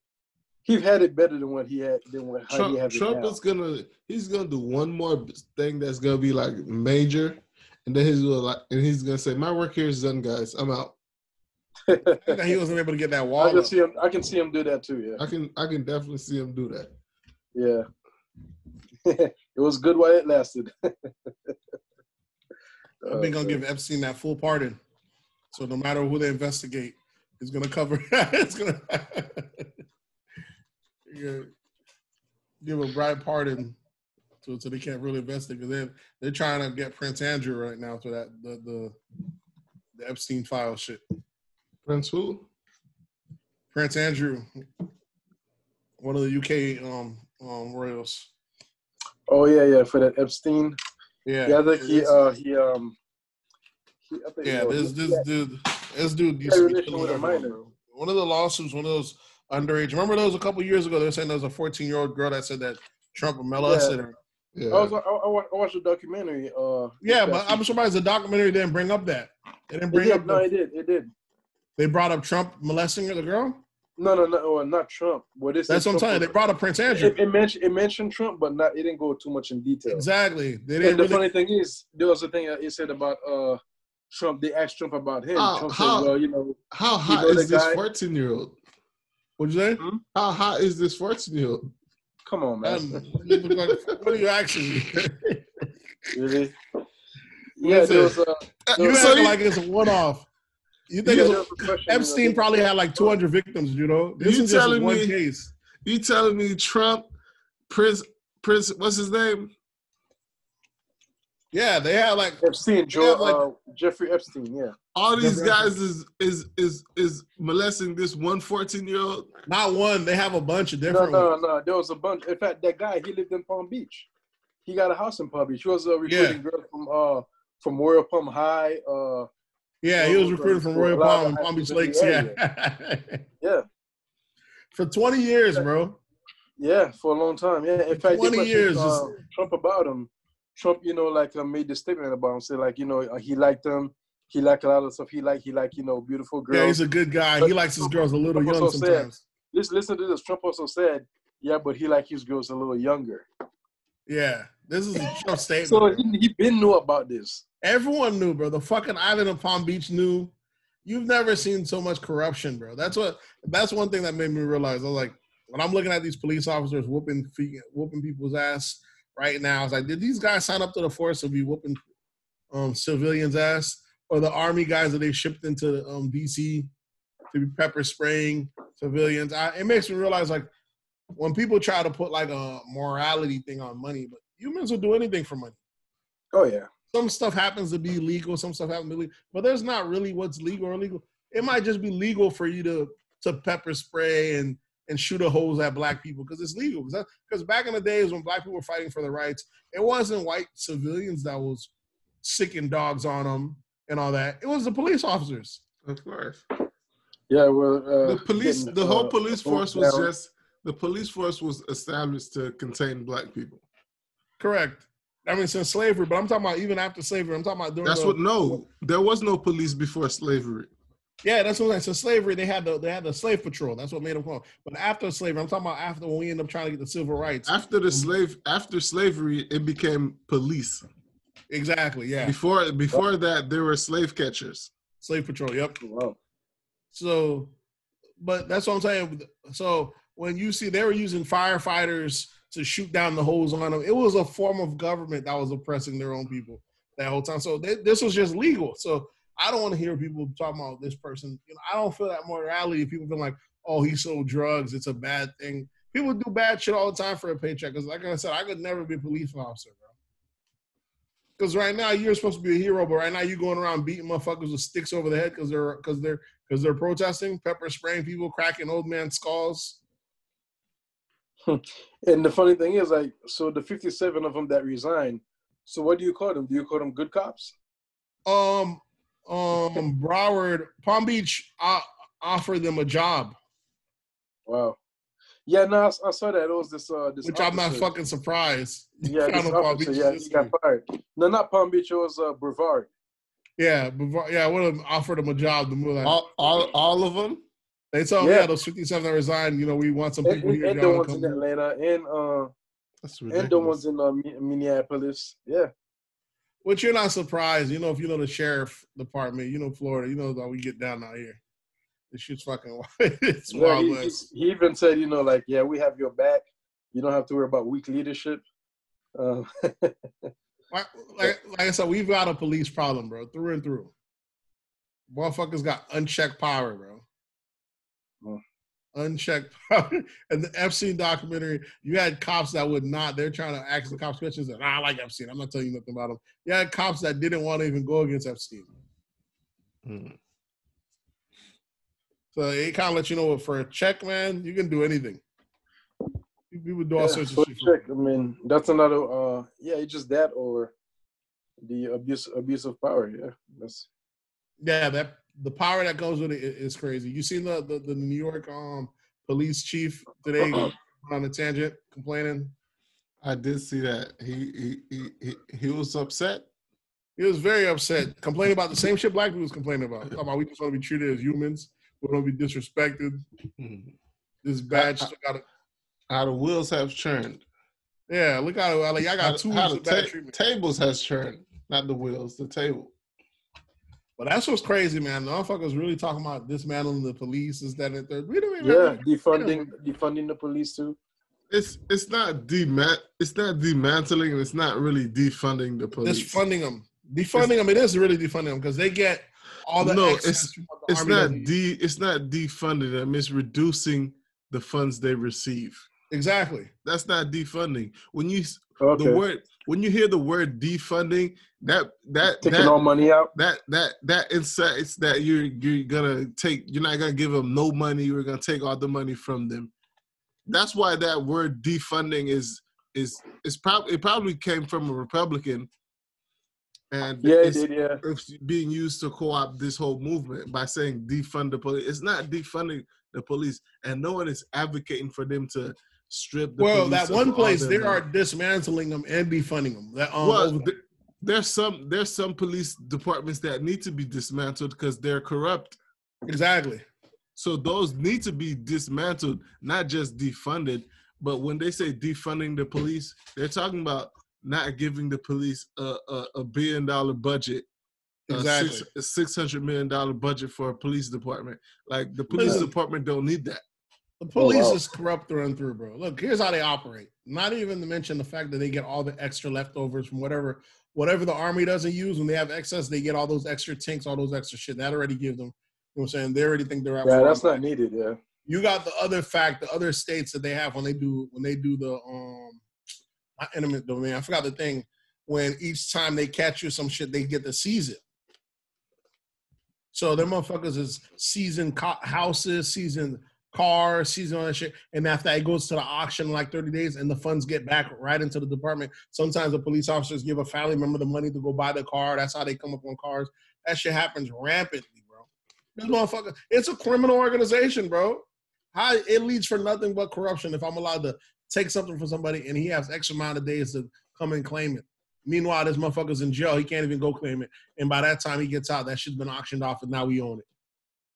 he's had it better than what he had than what how he Trump, has it Trump now. is gonna he's gonna do one more thing that's gonna be like major, and then he's gonna like and he's gonna say, "My work here is done, guys. I'm out." He wasn't able to get that wall. I can up. see him. I can see him do that too. Yeah, I can I can definitely see him do that. yeah. it was good while it lasted. I've been gonna give Epstein that full pardon. So no matter who they investigate, he's gonna cover. it's gonna Yeah. give a bright pardon, so so they can't really investigate. Because they're they're trying to get Prince Andrew right now for that the the, the Epstein file shit. Prince who? Prince Andrew, one of the UK um um royals. Oh yeah, yeah. For that Epstein. Yeah, Yeah, I think he uh he um. He, Yeah, this he- this dude, this dude he used to be killing with a minor. One of the lawsuits, one of those underage. Remember those a couple years ago? They were saying there was a 14 year old girl that said that Trump molested her. Yeah. I was I, I, watched a documentary. Uh, Yeah, but I'm surprised the documentary didn't bring up that. They didn't It bring did. up. No, The, it did. It did. they brought up Trump molesting the girl. No, no, no, well, not Trump. What is That's what I'm telling you. They brought up Prince Andrew. It, it mentioned it mentioned Trump, but not. It didn't go too much in detail. Exactly. They And didn't the really. funny thing is, there was a thing that it said about uh Trump. They asked Trump about him. How- Trump how- said, "Well, you know, How hot know is this 14 year old? What'd you say? How hot is this 14 year old? come on, man, you look like- what are you asking me? really." Yeah, there was uh, you so acting you, like it's a one off. You think yeah, it's there a, was a question, you know, Epstein probably had like 200 victims, you know? This You is just telling one me- case. you telling me Trump, Prince, Prince, what's his name? Yeah, they had like Epstein, Joe, Yeah, like- uh, Jeffrey Epstein. Yeah, All these Jeffrey guys is is is is molesting this one 14 year old. not one, they have a bunch of different no, ones. no. There was a bunch. In fact, that guy he lived in Palm Beach. He got a house in Palm Beach. He was a recruiting girl from uh from Royal Palm High. Uh, Yeah, he was recruited from Royal Palm and Palm Beach Lakes. the Yeah. yeah, For 20 years, bro. yeah, for a long time. Yeah, in fact, they 20 questioned, years, uh, Trump about him. Trump, you know, like uh, made this statement about him, say like, you know, uh, he liked them. He liked a lot of stuff. He liked, he liked, you know, beautiful girls. Yeah, he's a good guy. He likes his girls a little Trump young also said- sometimes. listen, listen to this. Trump also said, yeah, but he liked his girls a little younger. Yeah, this is a Trump statement. So he, he been knew about this. Everyone knew, bro. The fucking island of Palm Beach knew. You've never seen so much corruption, bro. That's what. That's one thing that made me realize. I was like, when I'm looking at these police officers whooping feet, whooping people's ass right now, I was like, did these guys sign up to the force to be whooping um, civilians' ass, or the army guys that they shipped into um, DC to be pepper spraying civilians? I, it makes me realize, like, when people try to put like a morality thing on money, but humans will do anything for money Oh yeah. some stuff happens to be legal, some stuff happens to be legal, but there's not really what's legal or illegal. It might just be legal for you to to pepper spray and and shoot a hose at black people because it's legal. Because back in the days when black people were fighting for their rights, it wasn't white civilians that was sicking dogs on them and all that. It was the police officers. Of course. Yeah, well, uh, the police, getting, the whole uh, police force was just the police force was established to contain black people. Correct. I mean, since slavery, but I'm talking about even after slavery. I'm talking about during That's the, what. No, there was no police before slavery. Yeah, that's what I'm saying. So slavery, they had the they had the slave patrol. That's what made them call. But after slavery, I'm talking about after when we end up trying to get the civil rights. After the slave, after slavery, it became police. Exactly. Yeah. Before before that, there were slave catchers. Slave patrol. Yep. Wow. So, but that's what I'm saying. So when you see they were using firefighters to shoot down the hose on them, it was a form of government that was oppressing their own people that whole time. So this was just legal. So I don't want to hear people talking about this person. You know, I don't feel that morality. People feel like, oh, he sold drugs. It's a bad thing. People do bad shit all the time for a paycheck. Because like I said, I could never be a police officer, bro. Because right now you're supposed to be a hero, but right now you're going around beating motherfuckers with sticks over the head because they're because they're because they're protesting, pepper spraying people, cracking old man skulls. And the funny thing is, like, so the 57 of them that resigned. So what do you call them? Do you call them good cops? Um, um, Broward, Palm Beach uh, offered them a job, Wow. Yeah, no, I, I saw that. It was this. Uh, this which I'm not fucking surprised. Yeah, this Found Palm officer. Beach Yeah, he got fired. No, not Palm Beach. It was uh, Brevard. Yeah, before, yeah, I would have offered them a job to move. Like, All, all, all of them. They told Yeah. yeah, those 57 that resigned, you know, we want some people and, here. and the wanna ones in Atlanta and uh That's and the ones in uh, Minneapolis. Yeah. Which you're not surprised, you know, if you know the sheriff department, you know Florida, you know how we get down out here. This shit's fucking wild. it's Yeah, wild he, west. he, he even said, you know, like, yeah, we have your back. You don't have to worry about weak leadership. Uh, Like, like, like I said, we've got a police problem, bro, through and through. Motherfuckers got unchecked power, bro. Hmm. Unchecked power. And the Epstein documentary, you had cops that would not, they're trying to ask the cops questions. And I like Epstein. I'm not telling you nothing about him. You had cops that didn't want to even go against Epstein. Mm. So it kind of let you know what for a check, man, you can do anything. We would do all yeah, sorts of shit. check. I mean, that's another. Uh, yeah, it's just that or the abuse abuse of power. Yeah, that's Yeah, that the power that goes with it is crazy. You seen the the, the New York um police chief today on a tangent complaining. I did see that. He he he he, he was upset. He was very upset, complaining about the same shit black people was complaining about. Talking about we just want to be treated as humans. We don't be disrespected. Mm. This badge still got How the wheels have churned. Yeah, look how like I How, got two how the of bad ta- treatment. tables has churned, not the wheels, the table. But that's what's crazy, man. The motherfuckers really talking about dismantling the police, is that and the third. We don't even yeah, have defunding defunding the police too. It's it's not demand it's not demantling and it's not really defunding the police. It's funding them. Defunding them, it is really defunding them because they get all the No, excess from what the it's Army not doesn't de it's not defunding them, it's reducing the funds they receive. Exactly. That's not defunding. When you Okay, the word when you hear the word defunding, that that taking that all money out. that that that incites that you're you're gonna take you're not gonna give them no money you're gonna take all the money from them that's why that word defunding is is is probably it probably came from a republican and Yeah, it it's, did. Yeah, it's being used to co-opt this whole movement by saying defund the police it's not defunding the police and no one is advocating for them to strip the well, that one place they are dismantling them and defunding them. That um, well, over- th- there's some there's some police departments that need to be dismantled because they're corrupt. exactly. So those need to be dismantled, not just defunded. But when they say defunding the police, they're talking about not giving the police a, a, a billion dollar budget, Exactly. a a six hundred million dollar budget for a police department. Like the police Listen. department don't need that. The police wow. is corrupt through and through, bro. Look, here's how they operate. Not even to mention the fact that they get all the extra leftovers from whatever whatever the army doesn't use. When they have excess, they get all those extra tanks, all those extra shit. That already gives them. You know what I'm saying? They already think they're out. yeah, that's not needed. Yeah, you got the other fact, the other states that they have when they do when they do the um not eminent domain. I forgot the thing. When each time they catch you some shit, they get to seize it. So them motherfuckers is seizing co- houses, seizing cars, season, all that shit. And after it goes to the auction in like 30 days and the funds get back right into the department. Sometimes the police officers give a family member the money to go buy the car. That's how they come up on cars. That shit happens rampantly, bro. This motherfucker, it's a criminal organization, bro. How it leads for nothing but corruption if I'm allowed to take something from somebody and he has X amount of days to come and claim it. Meanwhile, this motherfucker's in jail. He can't even go claim it. And by that time he gets out, that shit's been auctioned off and now we own it.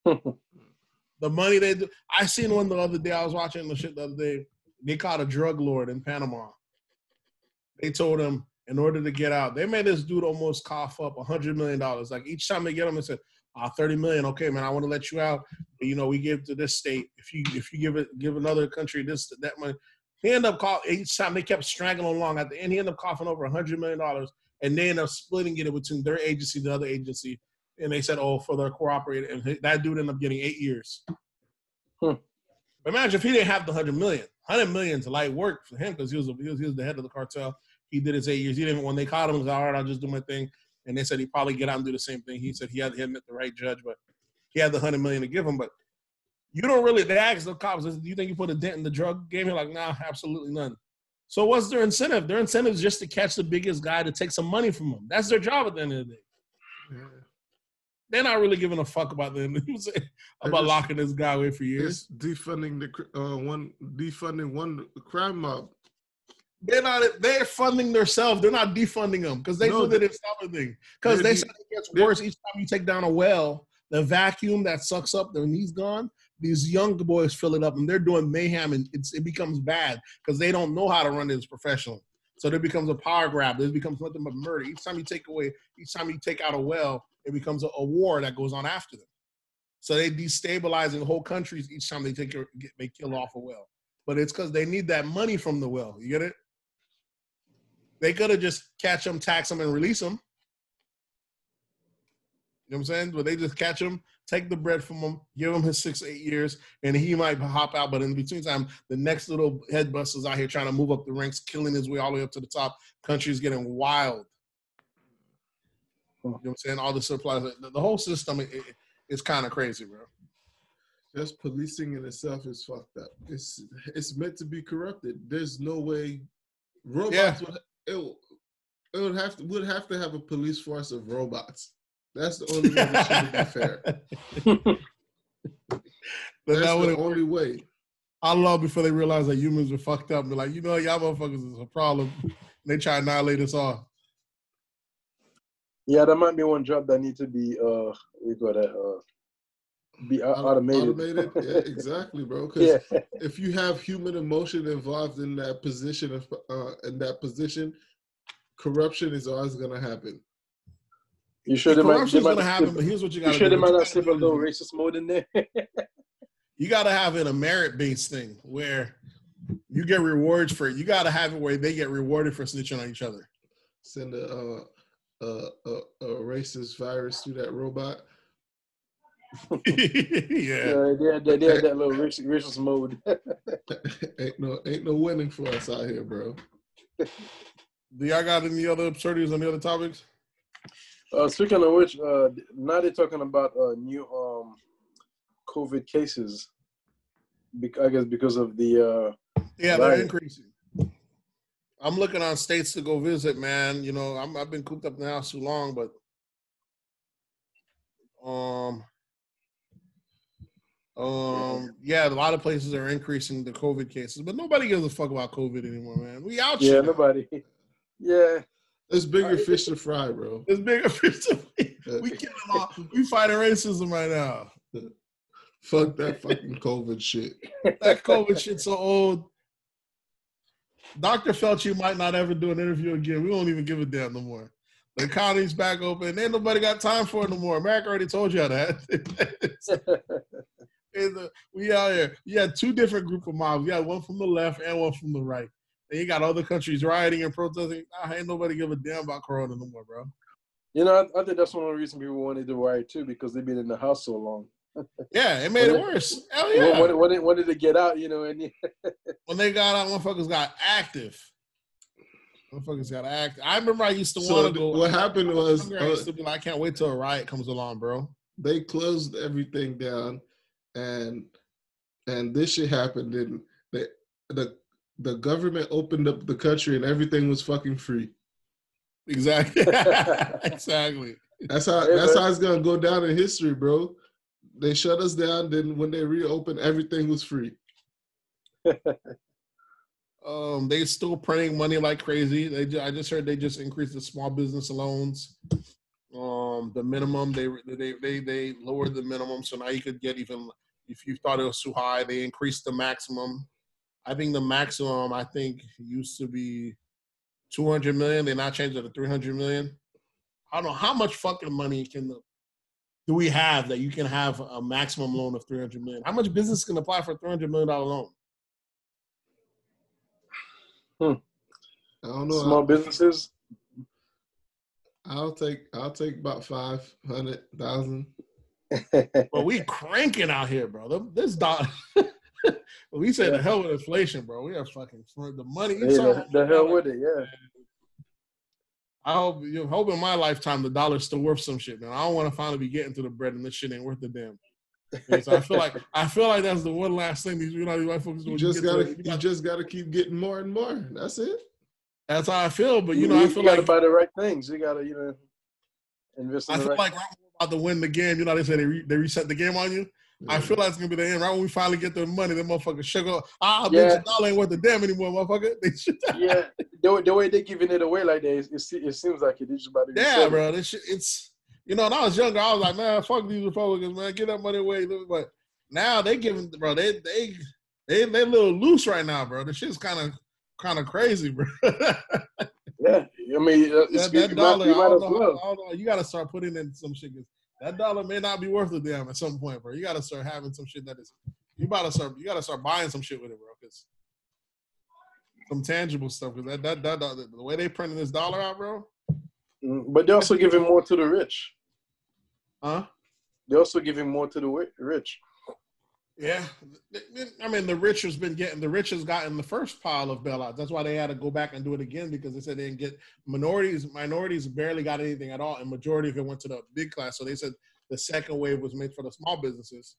The money they do. I seen one the other day. I was watching the shit the other day. They caught a drug lord in Panama. They told him in order to get out, they made this dude almost cough up a hundred million dollars. Like each time they get him, they said, uh, 30 million. Okay, man, I want to let you out. But, you know, we give to this state. If you if you give it give another country this that money. He ended up coughing each time they kept strangling along. At the end, he ended up coughing over a hundred million dollars, and they ended up splitting it between their agency, the other agency, and they said, "Oh, for their cooperating." And that dude ended up getting eight years. Hmm. Imagine if he didn't have the hundred million. Hundred million's light work for him because he was, he was he was the head of the cartel. He did his eight years. He didn't when they caught him. He was like, all right, I'll just do my thing. And they said he'd probably get out and do the same thing. He said he had he met the right judge, but he had the hundred million to give him. But you don't really. They asked the cops, "Do you think you put a dent in the drug game?" You're like, "Nah, absolutely none." So what's their incentive? Their incentive is just to catch the biggest guy to take some money from him. That's their job at the end of the day. They're not really giving a fuck about them. about just- locking this guy away for years. Defunding the uh, one defunding one crime mob. they're not they're funding themselves. They're not defunding them because they No, feel that it's something. Because they're de- said it gets worse each time you take down a well. The vacuum that sucks up when he's gone, these young boys fill it up and they're doing mayhem and it's, it becomes bad because they don't know how to run this professionally. So there becomes a power grab. This becomes nothing but murder. Each time you take away, each time you take out a well, it becomes a, a war that goes on after them. So they destabilizing whole countries each time they take get, they kill off a well. But it's because they need that money from the well. You get it? They could have just catch them, tax them, and release them. You know what I'm saying? But they just catch him, take the bread from him, give him his six, eight years, and he might hop out. But in between time, the next little head busters out here trying to move up the ranks, killing his way all the way up to the top. Country's getting wild. You know what I'm saying? All the supplies, the, the whole system it, it- kind of crazy, bro. Just policing in itself is fucked up. It's it's meant to be corrupted. There's no way robots Yeah. would it, it would have to would have to have a police force of robots. That's the only way that shit would be fair. That's that the only way. I love before they realize that humans are fucked up and be like, you know, y'all motherfuckers is a problem. They try to annihilate us all. Yeah, that might be one job that needs to be uh, we got that uh, be au- Auto- automated. Automated, yeah, exactly, bro. Because yeah, if you have human emotion involved in that position of uh, in that position, corruption is always gonna happen. you sure they might, they Corruption's might gonna happen, but here's what you you gotta sure do. they might not slip a little racist mode in there? you got to have it a merit based thing where you get rewards for it. You got to have it where they get rewarded for snitching on each other. Send a uh, a, a, a racist virus through that robot. yeah. Yeah, they had that, they had that little racist, racist mode. ain't no ain't no winning for us out here, bro. Do y'all got any other absurdities on the other topics? Uh, speaking of which, uh, now they're talking about uh, new um, COVID cases. Bec- I guess because of the uh, Yeah, they're Right. increasing. I'm looking on states to go visit, man. You know, I'm, I've been cooped up in the house too long, but um, um, yeah, a lot of places are increasing the COVID cases, but nobody gives a fuck about COVID anymore, man. We out yeah here. nobody. Yeah, There's bigger Uh, fish to fry, bro. There's bigger fish to fry. We killing all. We fighting racism right now. Fuck that fucking COVID shit. That COVID shit's so old. Dr. Fauci might not ever do an interview again. We won't even give a damn no more. The economy's back open. Ain't nobody got time for it no more. America already told you that. We out here. You had two different group of mobs. You got one from the left and one from the right. And you got other countries rioting and protesting. Nah, ain't nobody give a damn about Corona no more, bro. you know, I, I think that's one of the reasons people wanted to riot too because they've been in the house so long. Yeah, it made it When- worse. Hell When- yeah. When, when, they- when did it get out? You know, and when they got out, motherfuckers got active. Motherfuckers got active. I remember I used to So want to go. what happened was I used uh, to be like, I can't wait till a riot comes along, bro. they closed everything down, and and this shit happened, and the the the government opened up the country, and everything was fucking free. Exactly. exactly. That's how Hey, that's man. how it's gonna go down in history, bro. They shut us down. Then when they reopened, everything was free. Um, they still printing money like crazy. They ju- I just heard they just increased the small business loans. Um, the minimum they they they they lowered the minimum, so now you could get even if you thought it was too high, they increased the maximum. I think the maximum I think used to be two hundred million. They now changed it to three hundred million. I don't know how much fucking money can the do we have that you can have a maximum loan of three hundred million? How much business can apply for a three hundred million dollar loan? Hmm. I don't know. small businesses. I'll take I'll take about five hundred thousand. But we cranking out here, brother. This dollar. we say the hell with inflation, bro. We are fucking for the money. You Hey, saw- the, the hell with it, yeah. I hope you hope in my lifetime the dollar's still worth some shit, man. I don't want to finally be getting to the bread and this shit ain't worth the damn. And so I feel like I feel like that's the one last thing these you know these white folks do. You just to gotta it. you just gotta keep getting more and more. That's it. That's how I feel. But you know, I feel gotta like buy the right things. You gotta, you know, invest in I feel right. like I'm about to win the game. You know, they say they re, they reset the game on you. I feel like it's gonna be the end. Right when we finally get the money, the motherfucker sugar. Ah, Yeah. bitch, dollar ain't worth a damn anymore, motherfucker. They should- yeah, the, way- the way they're giving it away like that, it, it, it seems like it is about to be yeah, bro. This shit, it's you know. When I was younger, I was like, man, fuck these Republicans, man. Get that money away. But now they giving, bro. They they they they a little loose right now, bro. The shit's kind of kind of crazy, bro. Yeah, I mean, uh, it's, that you dollar, might, you might know, well. I don't know. You got to start putting in some shit. 'Cause That dollar may not be worth a damn at some point, bro. You got to start having some shit that is. You gotta start. You gotta start buying some shit with it, bro. Because some tangible stuff. Because that, that that that the way they printing this dollar out, bro. Mm, But they're also giving more to the rich. Huh? They're also giving more to the rich. Yeah, I mean the rich has been getting the rich has gotten the first pile of bailouts. That's why they had to go back and do it again because they said they didn't get minorities. Minorities barely got anything at all, and majority of it went to the big class. So they said the second wave was made for the small businesses,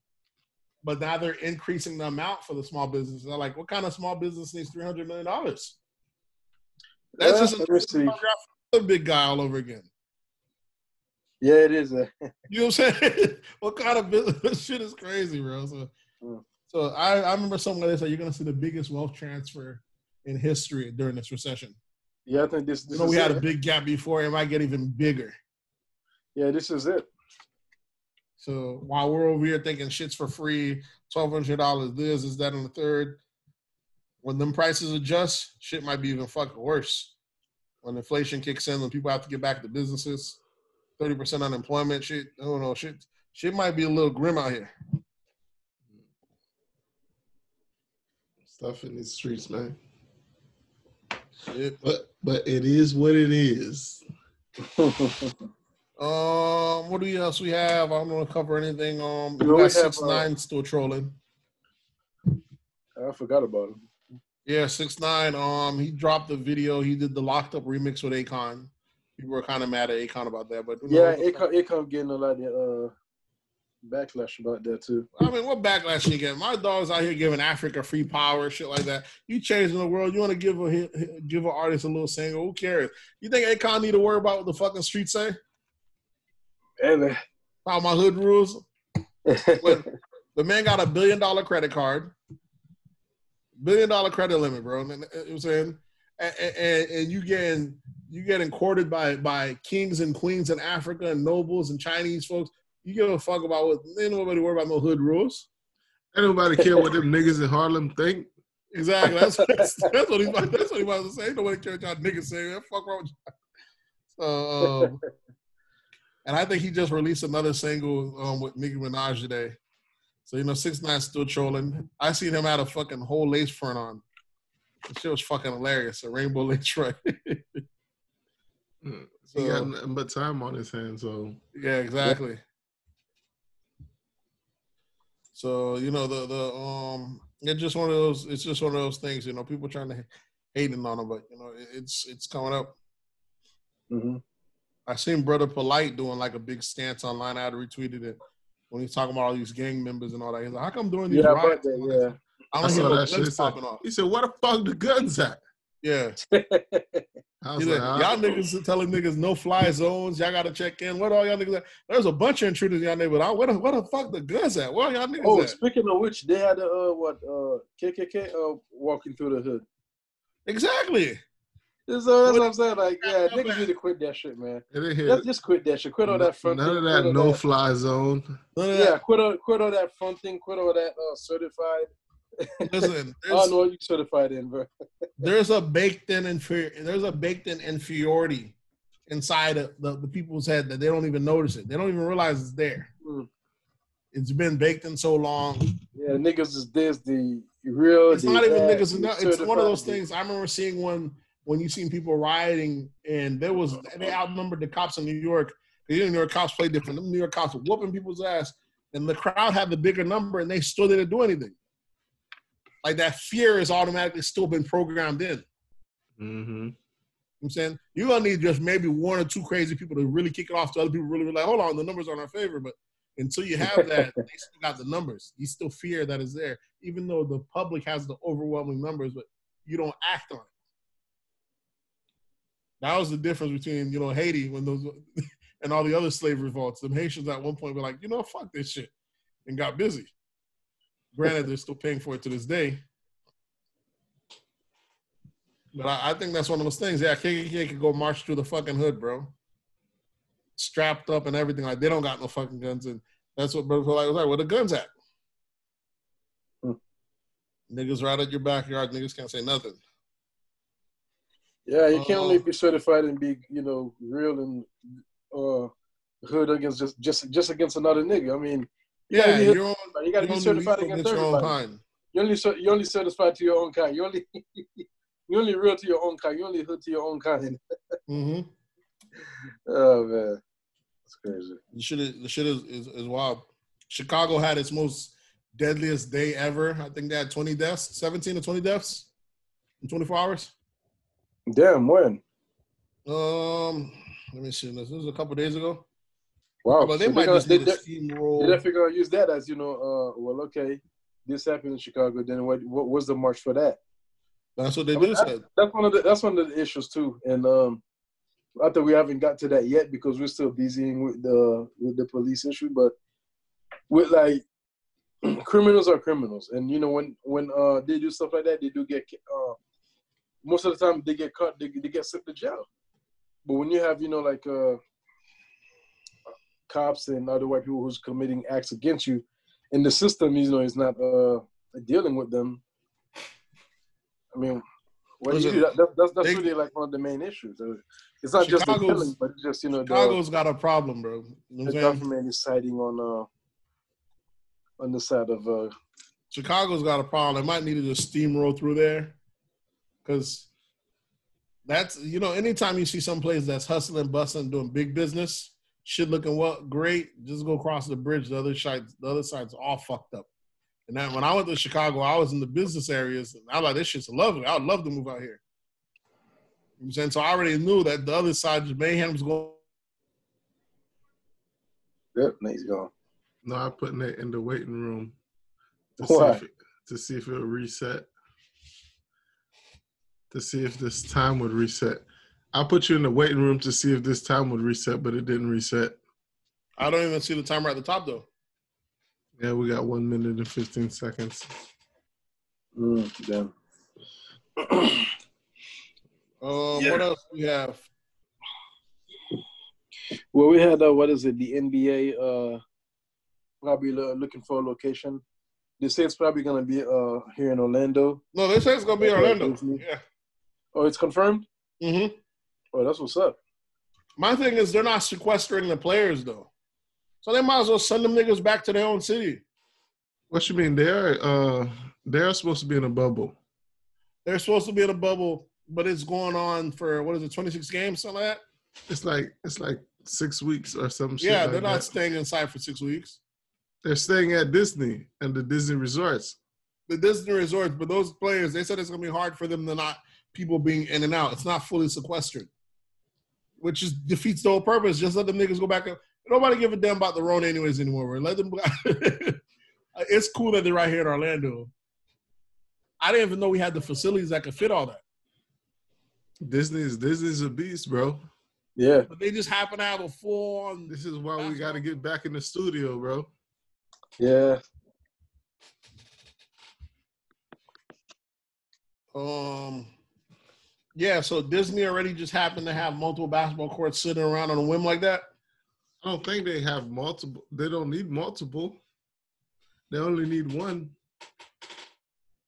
but now they're increasing the amount for the small businesses. They're like, what kind of small business needs three hundred million dollars? That's just a big guy all over again. Yeah, it is. Uh, You know what I'm saying? what kind of business shit is crazy, bro? So, Mm. so I, I remember somewhere they said you're gonna see the biggest wealth transfer in history during this recession. yeah, I think this. You this know, is we had it. a big gap before; it might get even bigger. Yeah, this is it. So while we're over here thinking shit's for free, twelve hundred dollars, this is that, and the third, when them prices adjust, shit might be even fucking worse. When inflation kicks in, when people have to get back to businesses, thirty percent unemployment, shit. I don't know, shit. Shit might be a little grim out here. Stuff in these streets, man. Shit. But but it is what it is. Um, what do we else we have? I don't want to cover anything. Um, we No, we got have, six uh, nine still trolling. I forgot about him. Yeah, six nine. Um, he dropped the video. He did the locked up remix with Akon. People were kind of mad at Akon about that, but Yeah, it come, it come getting a lot of uh, backlash about that too. I mean, what backlash you get? My dog's out here giving Africa free power, shit like that. You changing the world. You want to give a give an artist a little single? Who cares? You think Akon need to worry about what the fucking streets say? Hey, man. How my hood rules? The man got a billion dollar credit card, billion dollar credit limit, bro. And, and, you know I'm saying, and, and, and you getting you getting courted by by kings and queens in Africa and nobles and Chinese folks. You give a fuck about what? Ain't nobody worry about no hood rules. Ain't nobody care what them niggas in Harlem think. Exactly. That's that's, that's what he about, that's what he about to say. Ain't nobody care what y'all niggas say. Man. Fuck wrong with y'all. So, um, and I think he just released another single um, with Nicki Minaj today. So you know, six nine still trolling. I seen him had a fucking whole lace front on. The shit was fucking hilarious. A rainbow lace front. So, He got nothing but time on his hands, so yeah, exactly. So you know the the um it's just one of those it's just one of those things you know people trying to hate hating on him but you know it- it's it's coming up. hmm I seen Brother Polight doing like a big stance online. I had retweeted it when he's talking about all these gang members and all that. He's like, "How come doing these Yeah, about riots?" that, I I don't hear saw no that shit. guns popping off. He said, "Where the fuck the guns at?" Yeah, yeah. I was like, y'all niggas are telling niggas no fly zones. Y'all gotta check in. What all y'all niggas at? There's a bunch of intruders in y'all neighborhood. Where the, where the fuck the guns at? Where all y'all niggas oh, at? speaking of which, they had a uh, what uh, KKK uh, walking through the hood. Exactly. That's, uh, that's What- what I'm saying. Like, yeah, niggas need to quit that shit, man. Just, quit that shit. Quit all that front None thing. of that no that- fly zone. Yeah, quit all, quit all that front thing. Quit all that uh, certified. Listen, I don't there's, know what you certified in, bro. there's a baked in inferior. There's a baked in inferiority inside of the, the people's head that they don't even notice it. They don't even realize it's there. Mm. It's been baked in so long. Yeah, niggas is this the real. It's not even that, niggas. not, it's one of those things. I remember seeing one when you seen people rioting, and there was they outnumbered the cops in New York. The New York cops play different. The New York cops were whooping people's ass, and the crowd had the bigger number, and they still didn't do anything. Like that fear is automatically still been programmed in. Mm-hmm. I'm saying you're gonna need just maybe one or two crazy people to really kick it off to other people really, really like, hold on, the numbers are in our favor. But until you have that, they still got the numbers. You still fear that is there, even though the public has the overwhelming numbers, but you don't act on it. That was the difference between you know Haiti when those and all the other slave revolts. The Haitians at one point were like, you know, fuck this shit. and got busy. Granted, they're still paying for it to this day. But I, I think that's one of those things. Yeah, KKK could go march through the fucking hood, bro. Strapped up and everything. Like they don't got no fucking guns, and that's what Brother like was like. Where the guns at? Hmm. Niggas right at your backyard. Niggas can't say nothing. Yeah, you can only Uh, be certified and be, you know, real and uh, hood against just just just against another nigga. I mean, Yeah, gotta be, you're you gotta you're be certified against against your own everybody. kind. You only you only certified to your own kind. You only you only real to your own kind. You only hood to your own kind. Mm-hmm. Oh man, that's crazy. The shit is the shit is, is, is wild. Chicago had its most deadliest day ever. I think they had 20 deaths, 17 or 20 deaths in 24 hours. Damn, when? Um, let me see. This was a couple days ago. Wow. but they So might gonna- just they, they steamroll. definitely gonna use that as you know. Uh, well, okay, this happened in Chicago. Then what? What was the march for that? That's what they I mean, do that- said. that's one of the that's one of the issues too. And um, I think we haven't got to that yet because we're still busying with the with the police issue. But with like criminals are criminals, and you know when when uh they do stuff like that, they do get uh most of the time they get caught, they, they get sent to jail. But when you have you know like uh cops and other white people who's committing acts against you, and the system you know is not uh dealing with them. I mean, what do you do? That, that- that's that's they- really like one of the main issues. Uh, It's not just the killing, but it's just you know the, Chicago's got a problem, bro. You know the saying? government is siding on uh on the side of uh Chicago's got a problem. They might need to just steamroll through there, because that's you know anytime you see some place that's hustling, busting, doing big business, shit looking well great, just go across the bridge. The other side, the other side's all fucked up. And then when I went to Chicago, I was in the business areas, and I was like, this shit's lovely. I would love to move out here. You know what I'm saying? So I already knew that the other side, the mayhem's going. yep, he's gone. No, I'm putting it in the waiting room to Why? see if it, to see if it'll reset. To see if this time would reset. I put you in the waiting room to see if this time would reset, but it didn't reset. I don't even see the timer at the top though. Yeah, we got one minute and fifteen seconds. Mm, damn. Um, Yeah. What else we have? Well, we had uh, what is it? The NBA uh probably lo- looking for a location. They say it's probably gonna be uh here in Orlando. No, they say it's gonna be Orlando. Disney. Yeah. Oh, it's confirmed. hmm Oh, that's what's up. My thing is they're not sequestering the players though, so they might as well send them niggas back to their own city. What you mean? They're uh they're supposed to be in a bubble. They're supposed to be in a bubble, but it's going on for what is it, twenty six games, something like that. It's like it's like six weeks or some shit. yeah, like they're not that. staying inside for six weeks. They're staying at Disney and the Disney resorts. The Disney resorts, but those players, they said it's gonna be hard for them to not people being in and out. It's not fully sequestered, which is defeats the whole purpose. Just let them niggas go back. up. Nobody give a damn about the Rona anyways anymore. bro. Let them. it's cool that they're right here in Orlando. I didn't even know we had the facilities that could fit all that. Disney's Disney's a beast, bro. Yeah. But they just happen to have a full on. This is why we got to get back in the studio, bro. Yeah. Um, yeah, so Disney already just happened to have multiple basketball courts sitting around on a whim like that. I don't think they have multiple. They don't need multiple. They only need one.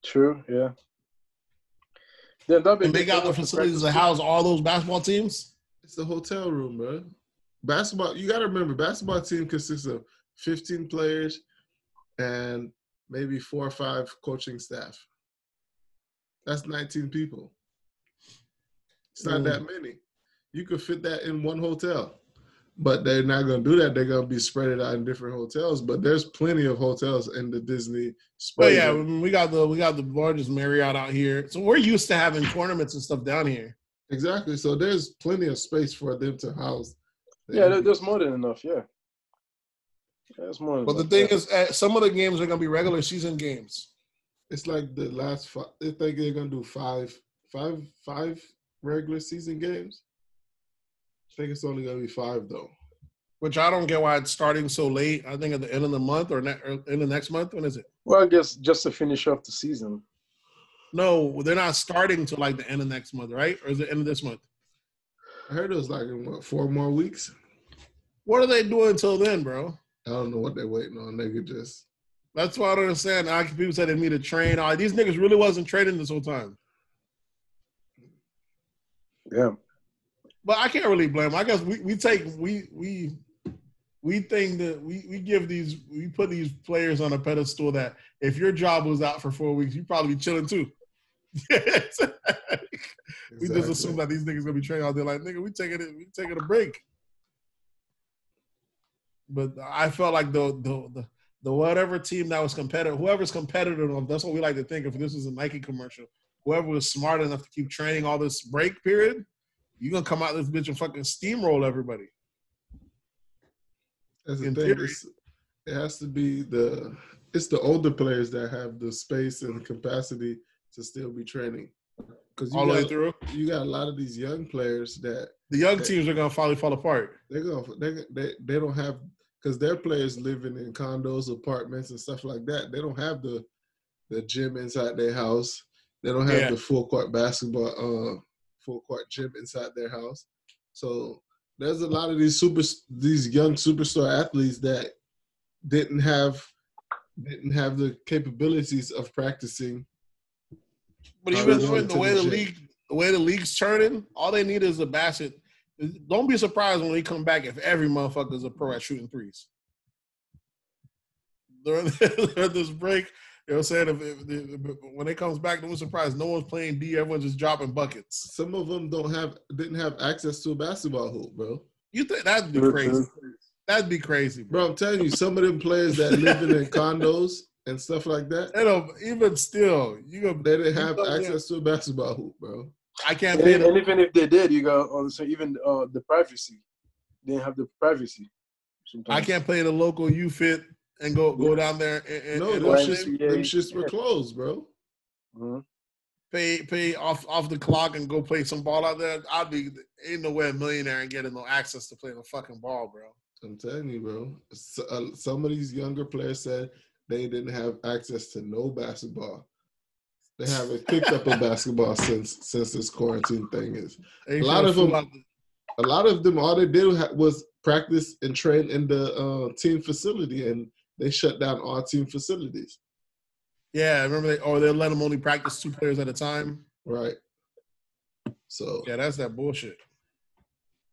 True. Yeah. Then that'd be And they got the facilities to house all those basketball teams. It's the hotel room, bro. Basketball. You got to remember, basketball team consists of 15 players and maybe four or five coaching staff. That's 19 people. It's not Mm. that many. You could fit that in one hotel. But they're not going to do that. They're going to be spread it out in different hotels. But there's plenty of hotels in the Disney But space. yeah, I we got the we got the largest Marriott out here, so we're used to having tournaments and stuff down here. Exactly. So there's plenty of space for them to house. the Yeah, NBA. there's more than enough. Yeah. That's more. Than But the thing yeah. is, uh, some of the games are gonna be regular season games. It's like the last five. They think they're gonna do five, five, five regular season games. I think it's only gonna be five though. which I don't get why it's starting so late. I think at the end of the month or, ne- or in the next month. When is it? Well, I guess just to finish off the season. No, they're not starting till like the end of next month, right? Or is it end of this month? I heard it was like what four more weeks. What are they doing until then, bro? I don't know what they're waiting on. They could just That's why I don't understand. Now, people said they need to train. All these niggas really wasn't training this whole time. Yeah. But I can't really blame. I guess we, we take we we we think that we, we give these we put these players on a pedestal that if your job was out for four weeks, you'd probably be chilling too. we just assume that these niggas gonna be training all day. Like nigga, we taking it, we taking a break. But I felt like the the the, the whatever team that was competitive, whoever's competitive enough, that's what we like to think. If this was a Nike commercial, whoever was smart enough to keep training all this break period, you're gonna come out this bitch and fucking steamroll everybody. That's the in thing. It's, it has to be the it's the older players that have the space and capacity to still be training. Because you all the way through. you got a lot of these young players that The young teams are gonna finally fall apart. they're going they they they don't have because their players living in condos, apartments, and stuff like that. They don't have the the gym inside their house. They don't have Yeah. the full court basketball, uh, full court gym inside their house. So there's a lot of these super these young superstar athletes that didn't have didn't have the capabilities of practicing. But even going the way the the league, the way the league's turning, all they need is a basket. Don't be surprised when they come back if every motherfucker's a pro at shooting threes. During this break, you know what I'm saying? If, if, if- when it comes back, don't be surprised. No one's playing D. Everyone's just dropping buckets. Some of them don't have didn't have access to a basketball hoop, bro. You think that'd be crazy? That'd be crazy, bro. Bro, I'm telling you, some of them players that living in condos and stuff like that, They don't, even still, you go. they didn't have You know, access to a basketball hoop, bro. I can't And, and even if they did, you got also even uh, the privacy. They didn't have the privacy. I can't play the local U fit and go go down there and, and, No, and them Right. shits, Yeah. them shits were closed, bro. Mhm. pay pay off off the clock and go play some ball out there. I'd be ain't no way a millionaire and getting no access to playing a fucking ball, bro. I'm telling you, bro. So, uh, some of these younger players said they didn't have access to no basketball. They haven't picked up a basketball since since this quarantine thing is. Ain't A lot of them- out A lot of them, all they did was practice and train in the uh, team facility, and they shut down all team facilities. Yeah, I remember they or they let them only practice two players at a time. Right. So Yeah, that's that bullshit.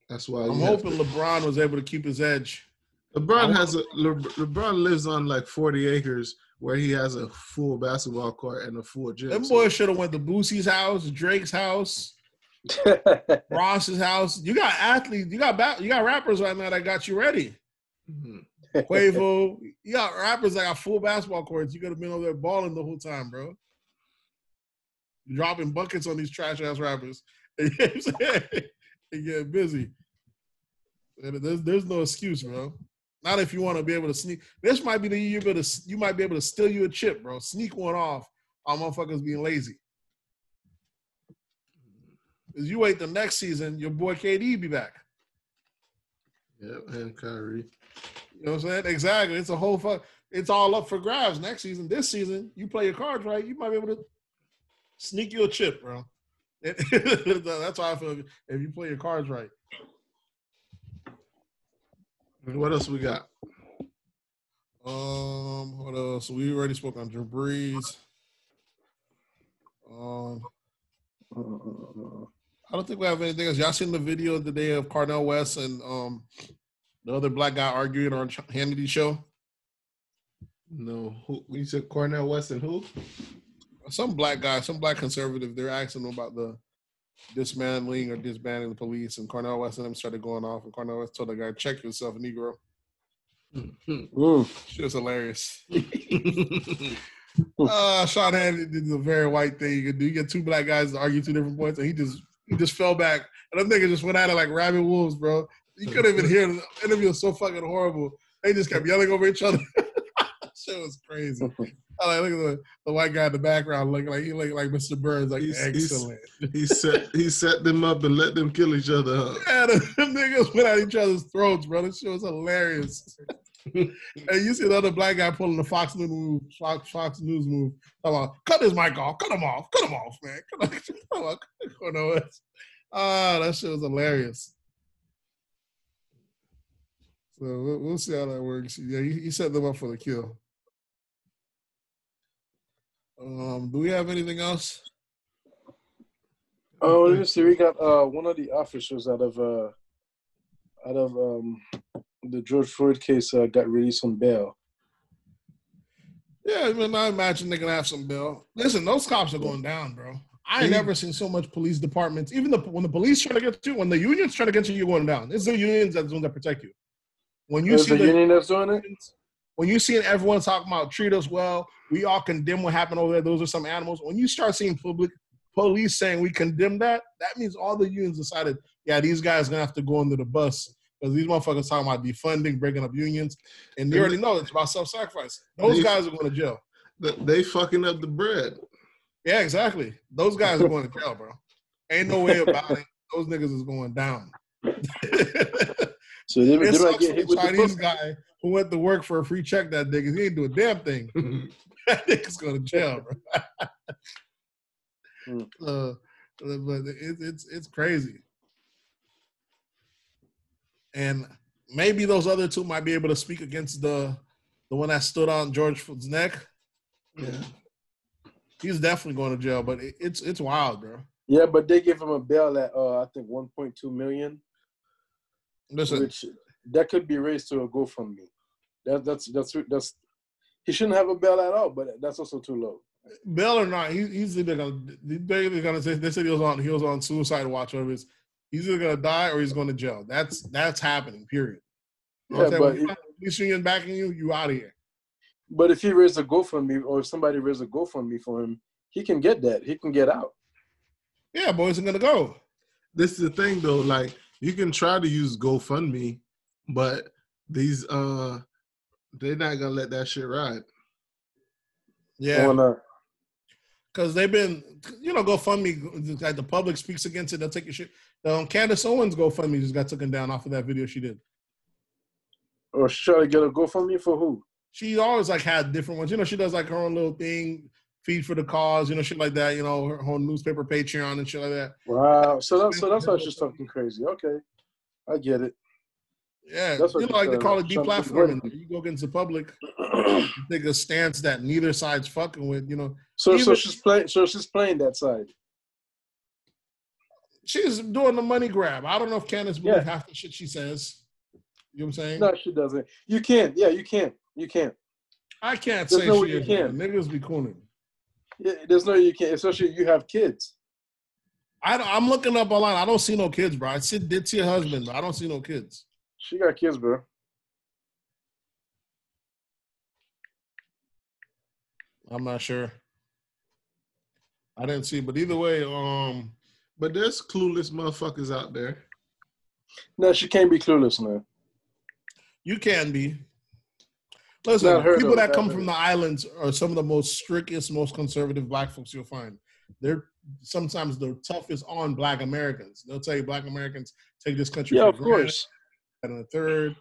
that's why I'm you have hoping LeBron was able to keep his edge. LeBron has a Le, LeBron lives on like 40 acres where he has a full basketball court and a full gym. Them So- boys should have went to Boosie's house, Drake's house, Ross's house. You got athletes, you got ba- you got rappers right now that got you ready. Mhm. Quavo, you got rappers that got full basketball courts. You could have been over there balling the whole time, bro. Dropping buckets on these trash ass rappers. And getting busy. There's, there's no excuse, bro. Not if you want to be able to sneak. This might be the year you, to, you might be able to steal you a chip, bro. Sneak one off on motherfuckers being lazy. As you wait the next season, your boy KD be back. Yep, and Kyrie. You know what I'm saying? Exactly. It's a whole fuck. It's all up for grabs next season. This season, you play your cards right, you might be able to sneak your chip, bro. That's how I feel. If you play your cards right. What else we got? Um, what else? We already spoke on Drew Brees. Um, I don't think we have anything else. Y'all seen the video the day of Cornel West and um the other black guy arguing on Ch- Hannity's show? No, who you said Cornel West and who? some black guy, some black conservative, they're asking him about the dismantling or disbanding the police, and Cornel West and them started going off, and Cornel West told the guy, "Check yourself, Negro." Mm. She was hilarious. uh, Sean Hannity did a very white thing you could do. You get two black guys to argue two different points, and he just he just fell back, and them niggas just went at it like rabid wolves, bro. You couldn't even hear the interview was so fucking horrible. They just kept yelling over each other. Shit was crazy. I like look at the, the white guy in the background looking like he looked like Mr. Burns, like He's- he's- excellent. He set he set them up and let them kill each other. Huh? Yeah, the niggas went at each other's throats, bro. This shit was hilarious. and you see the other black guy pulling the Fox News move, Fox, Fox News move. Come on, cut his mic off, cut him off, cut him off, man. Come on, come on, come on. Ah, that shit was hilarious. So we'll, we'll see how that works. Yeah, he, he set them up for the kill. Um, do we have anything else? Oh, let me see. We got uh, one of the officers out of uh, out of um, the George Floyd case uh, got released on bail. Yeah, I mean, I imagine they're gonna have some bill. Listen, those cops are going down, bro. I ain't never seen so much police departments. Even the when the police try to get you, when the unions try to get you, you're going down. It's the unions that's the ones that protect you. When you see the union that's doing it. when you see everyone talking about treat us well, we all condemn what happened over there. Those are some animals. When you start seeing public police saying we condemn that, that means all the unions decided, yeah, these guys gonna have to go under the bus because these motherfuckers talking about defunding, breaking up unions, and you already know it's about self-sacrifice. Those They- guys are going to jail. They fucking up the bread. Yeah, exactly. Those guys are going to jail, bro. Ain't no way about it. Those niggas is going down. So they, It they might sucks get hit the with the Chinese book. guy who went to work for a free check that day 'cause he ain't do a damn thing. that nigga's going to jail, bro. Hmm. uh, but it, it's it's crazy. And maybe those other two might be able to speak against the the one that stood on George Floyd's neck. Yeah. He's definitely going to jail, but it, it's it's wild, bro. Yeah, but they gave him a bail at uh, I think 1.2 million, Listen, which that could be raised to a GoFundMe. That, that's that's that's he shouldn't have a bail at all, but that's also too low. Bill or not, he, he's either gonna they're either gonna say they said he was on he was on suicide watch or his he's either gonna die or he's going to jail. That's that's happening. Period. You know Yeah, but saying? When you have police union backing you, you out of here. But if he raised a GoFundMe or if somebody raised a GoFundMe for him, he can get that. He can get out. Yeah, boys are gonna go. This is the thing though, like you can try to use GoFundMe, but these uh they're not gonna let that shit ride. Yeah, Why not? because they've been you know GoFundMe like the public speaks against it. They'll take your shit. Um, Candace Owens GoFundMe just got taken down off of that video she did. Or she try to get a GoFundMe for who? She always like had different ones. You know, she does like her own little thing, feed for the cause. You know, shit like that. You know, her whole newspaper Patreon and shit like that. Wow. So that's so that's why she's talking crazy. Okay, I get it. Yeah, That's you know, like they call it deplatforming. You go against the public, take a stance that neither side's fucking with. You know, So so she's playing. So she's playing that side. she's doing the money grab. I don't know if Candace believes Yeah. half the shit she says. You know what I'm saying? No, she doesn't. You can't. Yeah, you can't. You can't. I can't There's say no you is. can. Niggas be cooning. Yeah, there's no you can't. Especially you have kids. I don't, I'm looking up online. I don't see no kids, bro. I see, did see a husband, but I don't see no kids. She got kids, bro. I'm not sure. I didn't see, but either way, um, But there's clueless motherfuckers out there. No, she can't be clueless, man. You can be. Listen, people that come from the islands are some of the most strictest, most conservative black folks you'll find. They're sometimes the toughest on black Americans. They'll tell you black Americans take this country Yeah, of granted, course, and a third.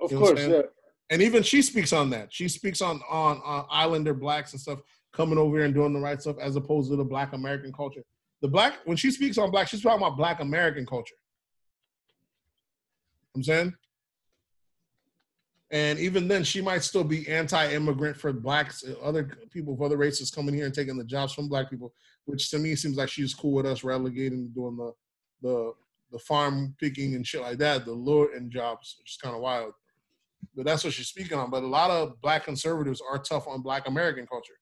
of course, yeah. And even she speaks on that. She speaks on on uh, Islander blacks and stuff coming over here and doing the right stuff as opposed to the black American culture. The black when she speaks on black, she's talking about black American culture. I'm saying? And even then, she might still be anti-immigrant for blacks, uh, other people of other races coming here and taking the jobs from black people, which to me seems like she's cool with us relegating doing the the the farm picking and shit like that, the lure and jobs, which is kind of wild. But that's what she's speaking on. But a lot of black conservatives are tough on black American culture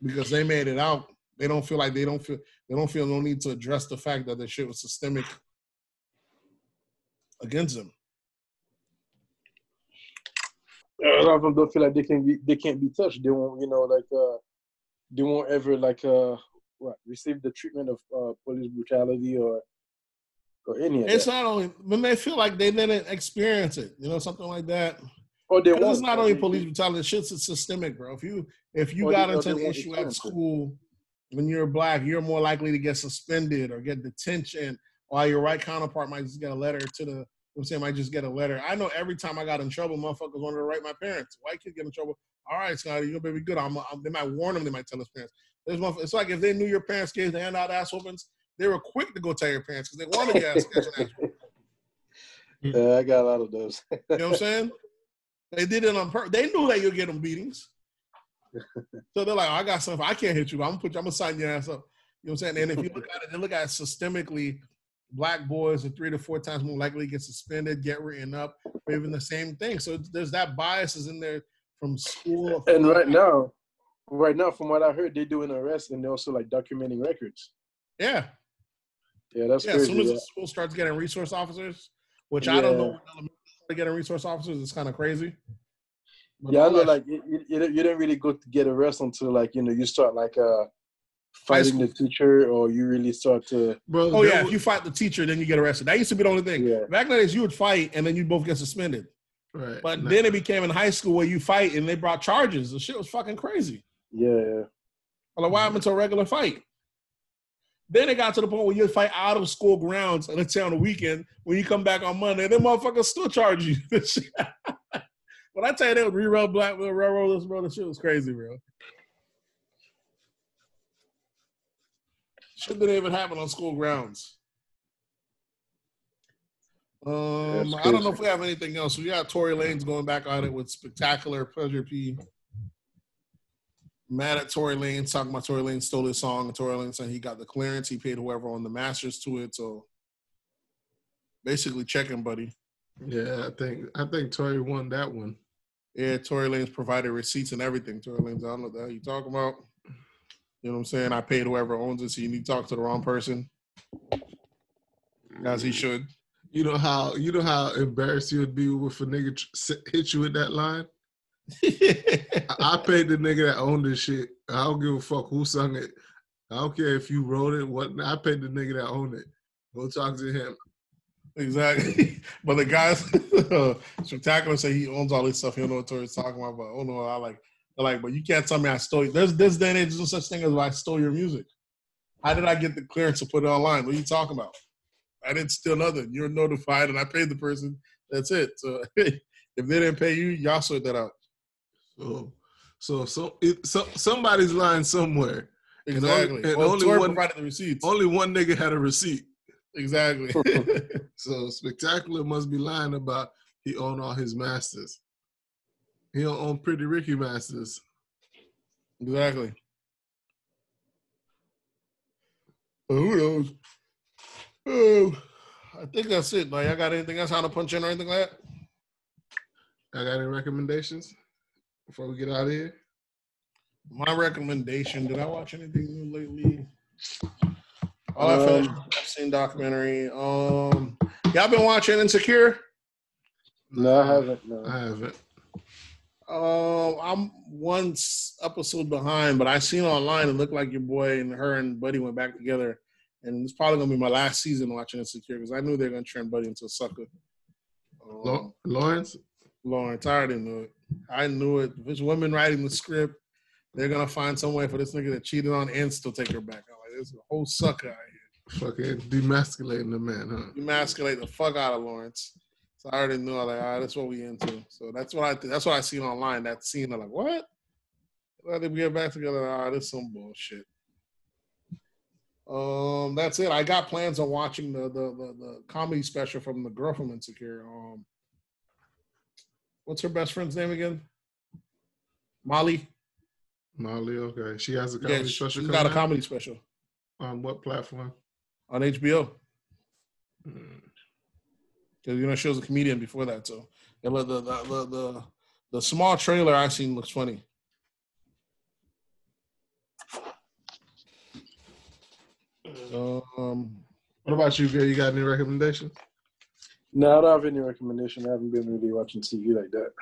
because they made it out. They don't feel like they don't feel they don't feel no need to address the fact that the shit was systemic against them. A lot of them don't feel like they can be, they can't be touched. They won't, you know, like uh, they won't ever like uh, what receive the treatment of uh, police brutality or or any of It's that. not only when they feel like they didn't experience it, you know, something like that. Or they 'Cause won't. it's not only police brutality. Shit's systemic, bro. If you if you Or got they- into an issue at school when you're black, you're more likely to get suspended or get detention. While your white counterpart might just get a letter to the. You know what I'm saying might just get a letter. I know every time I got in trouble, motherfuckers wanted to write my parents. White kid get in trouble. All right, Scotty, you're gonna be good. I'm, I'm, they might warn them. They might tell his parents. There's one. It's like if they knew your parents gave the hand out ass whoopings, they were quick to go tell your parents because they wanted to get ass, an. Yeah, I got a lot of those. You know what I'm saying? They did it on purpose. They knew that you'll get them beatings. So they're like, oh, I got something. I can't hit you. but I'm gonna put you, I'm gonna sign your ass up. You know what I'm saying? And if you look at it, they look at it systemically, black boys are three to four times more likely to get suspended, get written up, or even the same thing. So there's that bias is in there from school. and right now, right now, from what I heard, they're doing arrests and they're also like documenting records. Yeah. Yeah, that's Yeah. As soon as yeah. the school starts getting resource officers, which I don't know when elementary started getting resource officers, it's kind of crazy. But Yeah, I know. Like you, you, you don't really go to get arrested until like you know you start like uh fighting the teacher or you really start to Bro, Oh yeah, wa- if you fight the teacher, then you get arrested. That used to be the only thing. Yeah. Back then, is you would fight and then you both get suspended. right. But Nah. then it became in high school where you fight and they brought charges. The shit was fucking crazy. yeah yeah. I'm like, why happened to a regular fight? Then it got to the point where you fight out of school grounds and let's say on the weekend when you come back on Monday, them motherfuckers still charge you. when I tell you they would reroll black railroad this bro, the shit was crazy, bro. Shit didn't even happen on school grounds. Um, I don't know if we have anything else. We got Tory Lanez going back on it with spectacular pleasure P. Mad at Tory Lanez, talking about Tory Lanez stole his song, and Tory Lanez saying he got the clearance, he paid whoever on the masters to it. So basically checking, buddy. yeah, I think I think Tory won that one. Yeah, Tory Lanez provided receipts and everything. Tory Lanez, I don't know what the hell you talking about. You know what I'm saying? I paid whoever owns it, so you need to talk to the wrong person. As he should. You know how you know how embarrassed you would be if a nigga hit you with that line. I, paid the nigga that owned this shit. I don't give a fuck who sung it. I don't care if you wrote it. What I paid the nigga that owned it. Go talk to him. exactly. but the guys, spectacular, say he owns all this stuff. He don't know what Tory's talking about. But oh no, I like, I like, but you can't tell me I stole. You. There's this day and age, there's no such thing as I stole your music. How did I get the clearance to put it online? What are you talking about? I didn't steal nothing. You're notified, and I paid the person. That's it. So if they didn't pay you, y'all sort that out. So, so, so, it, so somebody's lying somewhere. And only- Exactly. and well, only one- provided the receipts. Only one nigga had a receipt. Exactly. So spectacular must be lying about he owned all his masters. He don't own Pretty Ricky masters. exactly. But who knows? Oh, I think that's it. Like, I got anything else? How to punch in or anything like that? I got any recommendations before we get out of here? My recommendation. Did I watch anything new lately? Oh, I finished Um, the Epstein documentary. Um, y'all been watching Insecure? No, I haven't. No. I haven't. Um, I'm one episode behind, but I seen online it looked like your boy and her and Buddy went back together, and it's probably gonna be my last season watching Insecure because I knew they're gonna turn Buddy into a sucker. Um, Lawrence? Lawrence, I already knew it. I knew it. If it's women writing the script, they're gonna find some way for this nigga that cheated on and still take her back. I'm like, there's a whole sucker out here. Fucking demasculating the man, huh? Emasculate the fuck out of Lawrence. So I already knew. I was like, all right, that's what we into. So that's what I th- that's what I seen online. That scene, I'm like, what? Well, they get back together. Ah, this some bullshit. Um, that's it. I got plans on watching the the the, the comedy special from the girl from Insecure. Um, what's her best friend's name again? Molly. Molly, okay. She has a comedy she- special coming got a out? comedy special On what platform? on HBO. Mm. Because you know she was a comedian before that, so the the the the, the, small trailer I seen looks funny. Um, What about you, girl? You got any recommendations? No, I don't have any recommendation. I haven't been really watching TV like that.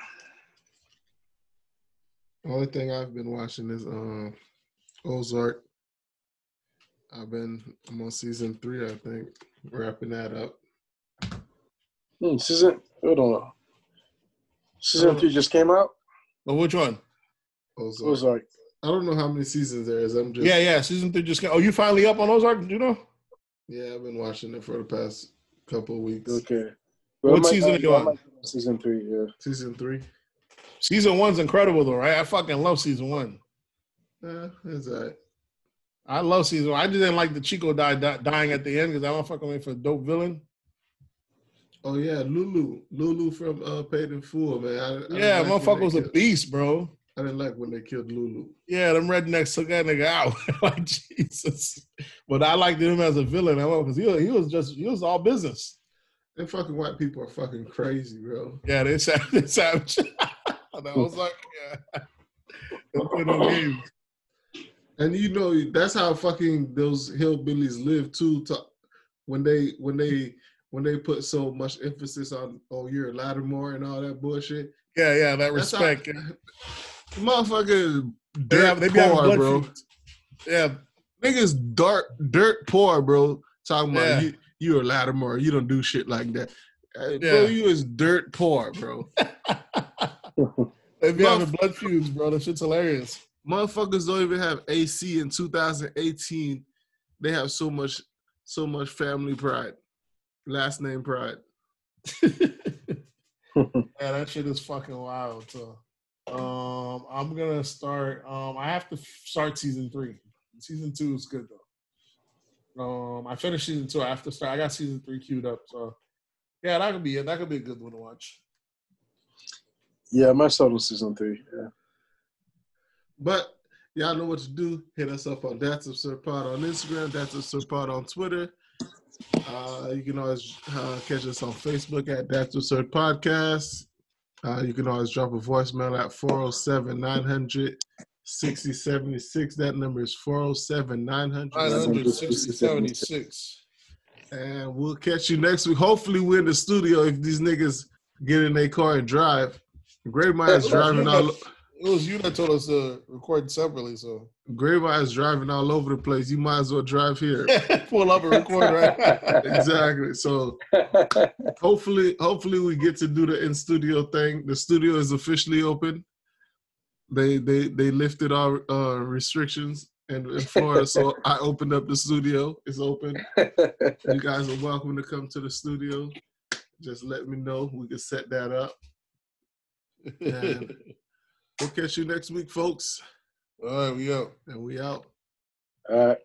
The only thing I've been watching is um Ozark. I've been I'm on season three, I think. Wrapping that up. Hmm, season, hold on. Season three just came out. But which one? Ozark. Ozark. I don't know how many seasons there is. I'm just Yeah, yeah. Season three just came. Out. Oh, you finally up on Ozark? Do You know? yeah. I've been watching it for the past couple of weeks. Okay. What might- season I- are you on? might go to Season three. Yeah. Season three. Season one's incredible though, right? I fucking love season one. Uh, it's alright. I love season one. I just didn't like the Chico die, die, dying at the end because I don't fucking wait for a dope villain. Oh yeah, Lulu, Lulu from uh, Paid in Full, man. I, I Yeah, like motherfucker was a beast, bro. I didn't like when they killed Lulu. Yeah, them rednecks took that nigga out. like Jesus. But I liked him as a villain. I because he, was- he was just he was all business. Them fucking white people are fucking crazy, bro. Yeah, they savage. They savage. and I was like, yeah. No games. And you know that's how fucking those hillbillies live too. To, when they when they when they put so much emphasis on oh you're Langmore and all that bullshit. Yeah, yeah, that That's respect. How, motherfucker, They dirt they be having poor, bro. Yeah, Niggas dirt dirt poor, bro. Talking Yeah. about you you a Langmore, you don't do shit like that. Yeah. Bro, you is dirt poor, bro. they be having blood feuds, bro. That shit's hilarious. Motherfuckers don't even have AC in 2018. They have so much so much family pride, last name pride. Yeah, that shit is fucking wild. So, um, I'm gonna start. Um, I have to start season three. Season two is good though. Um, I finished season two. I have to start. I got season three queued up. So, yeah, that could be it. That could be a good one to watch. Yeah, my might start on season three. Yeah. But y'all know what to do. Hit us up on That's Absurd Pod on Instagram, That's Absurd Pod on Twitter. Uh, you can always uh, catch us on Facebook at That's Absurd Podcast. Uh, you can always drop a voicemail at 407 900 6076. That number is 407 900 960, 76. And we'll catch you next week. Hopefully, we're in the studio if these niggas get in their car and drive. Great Mind's driving all. It was you that told us to record separately, so Great Mind's driving all over the place. You might as well drive here. pull up and record, right? exactly. So hopefully, hopefully we get to do the in studio thing. The studio is officially open. They they they lifted our uh, restrictions in, in Florida, so I opened up the studio. It's open. You guys are welcome to come to the studio. Just let me know. We can set that up. And we'll catch you next week, folks. All right, we out. And we out. All right.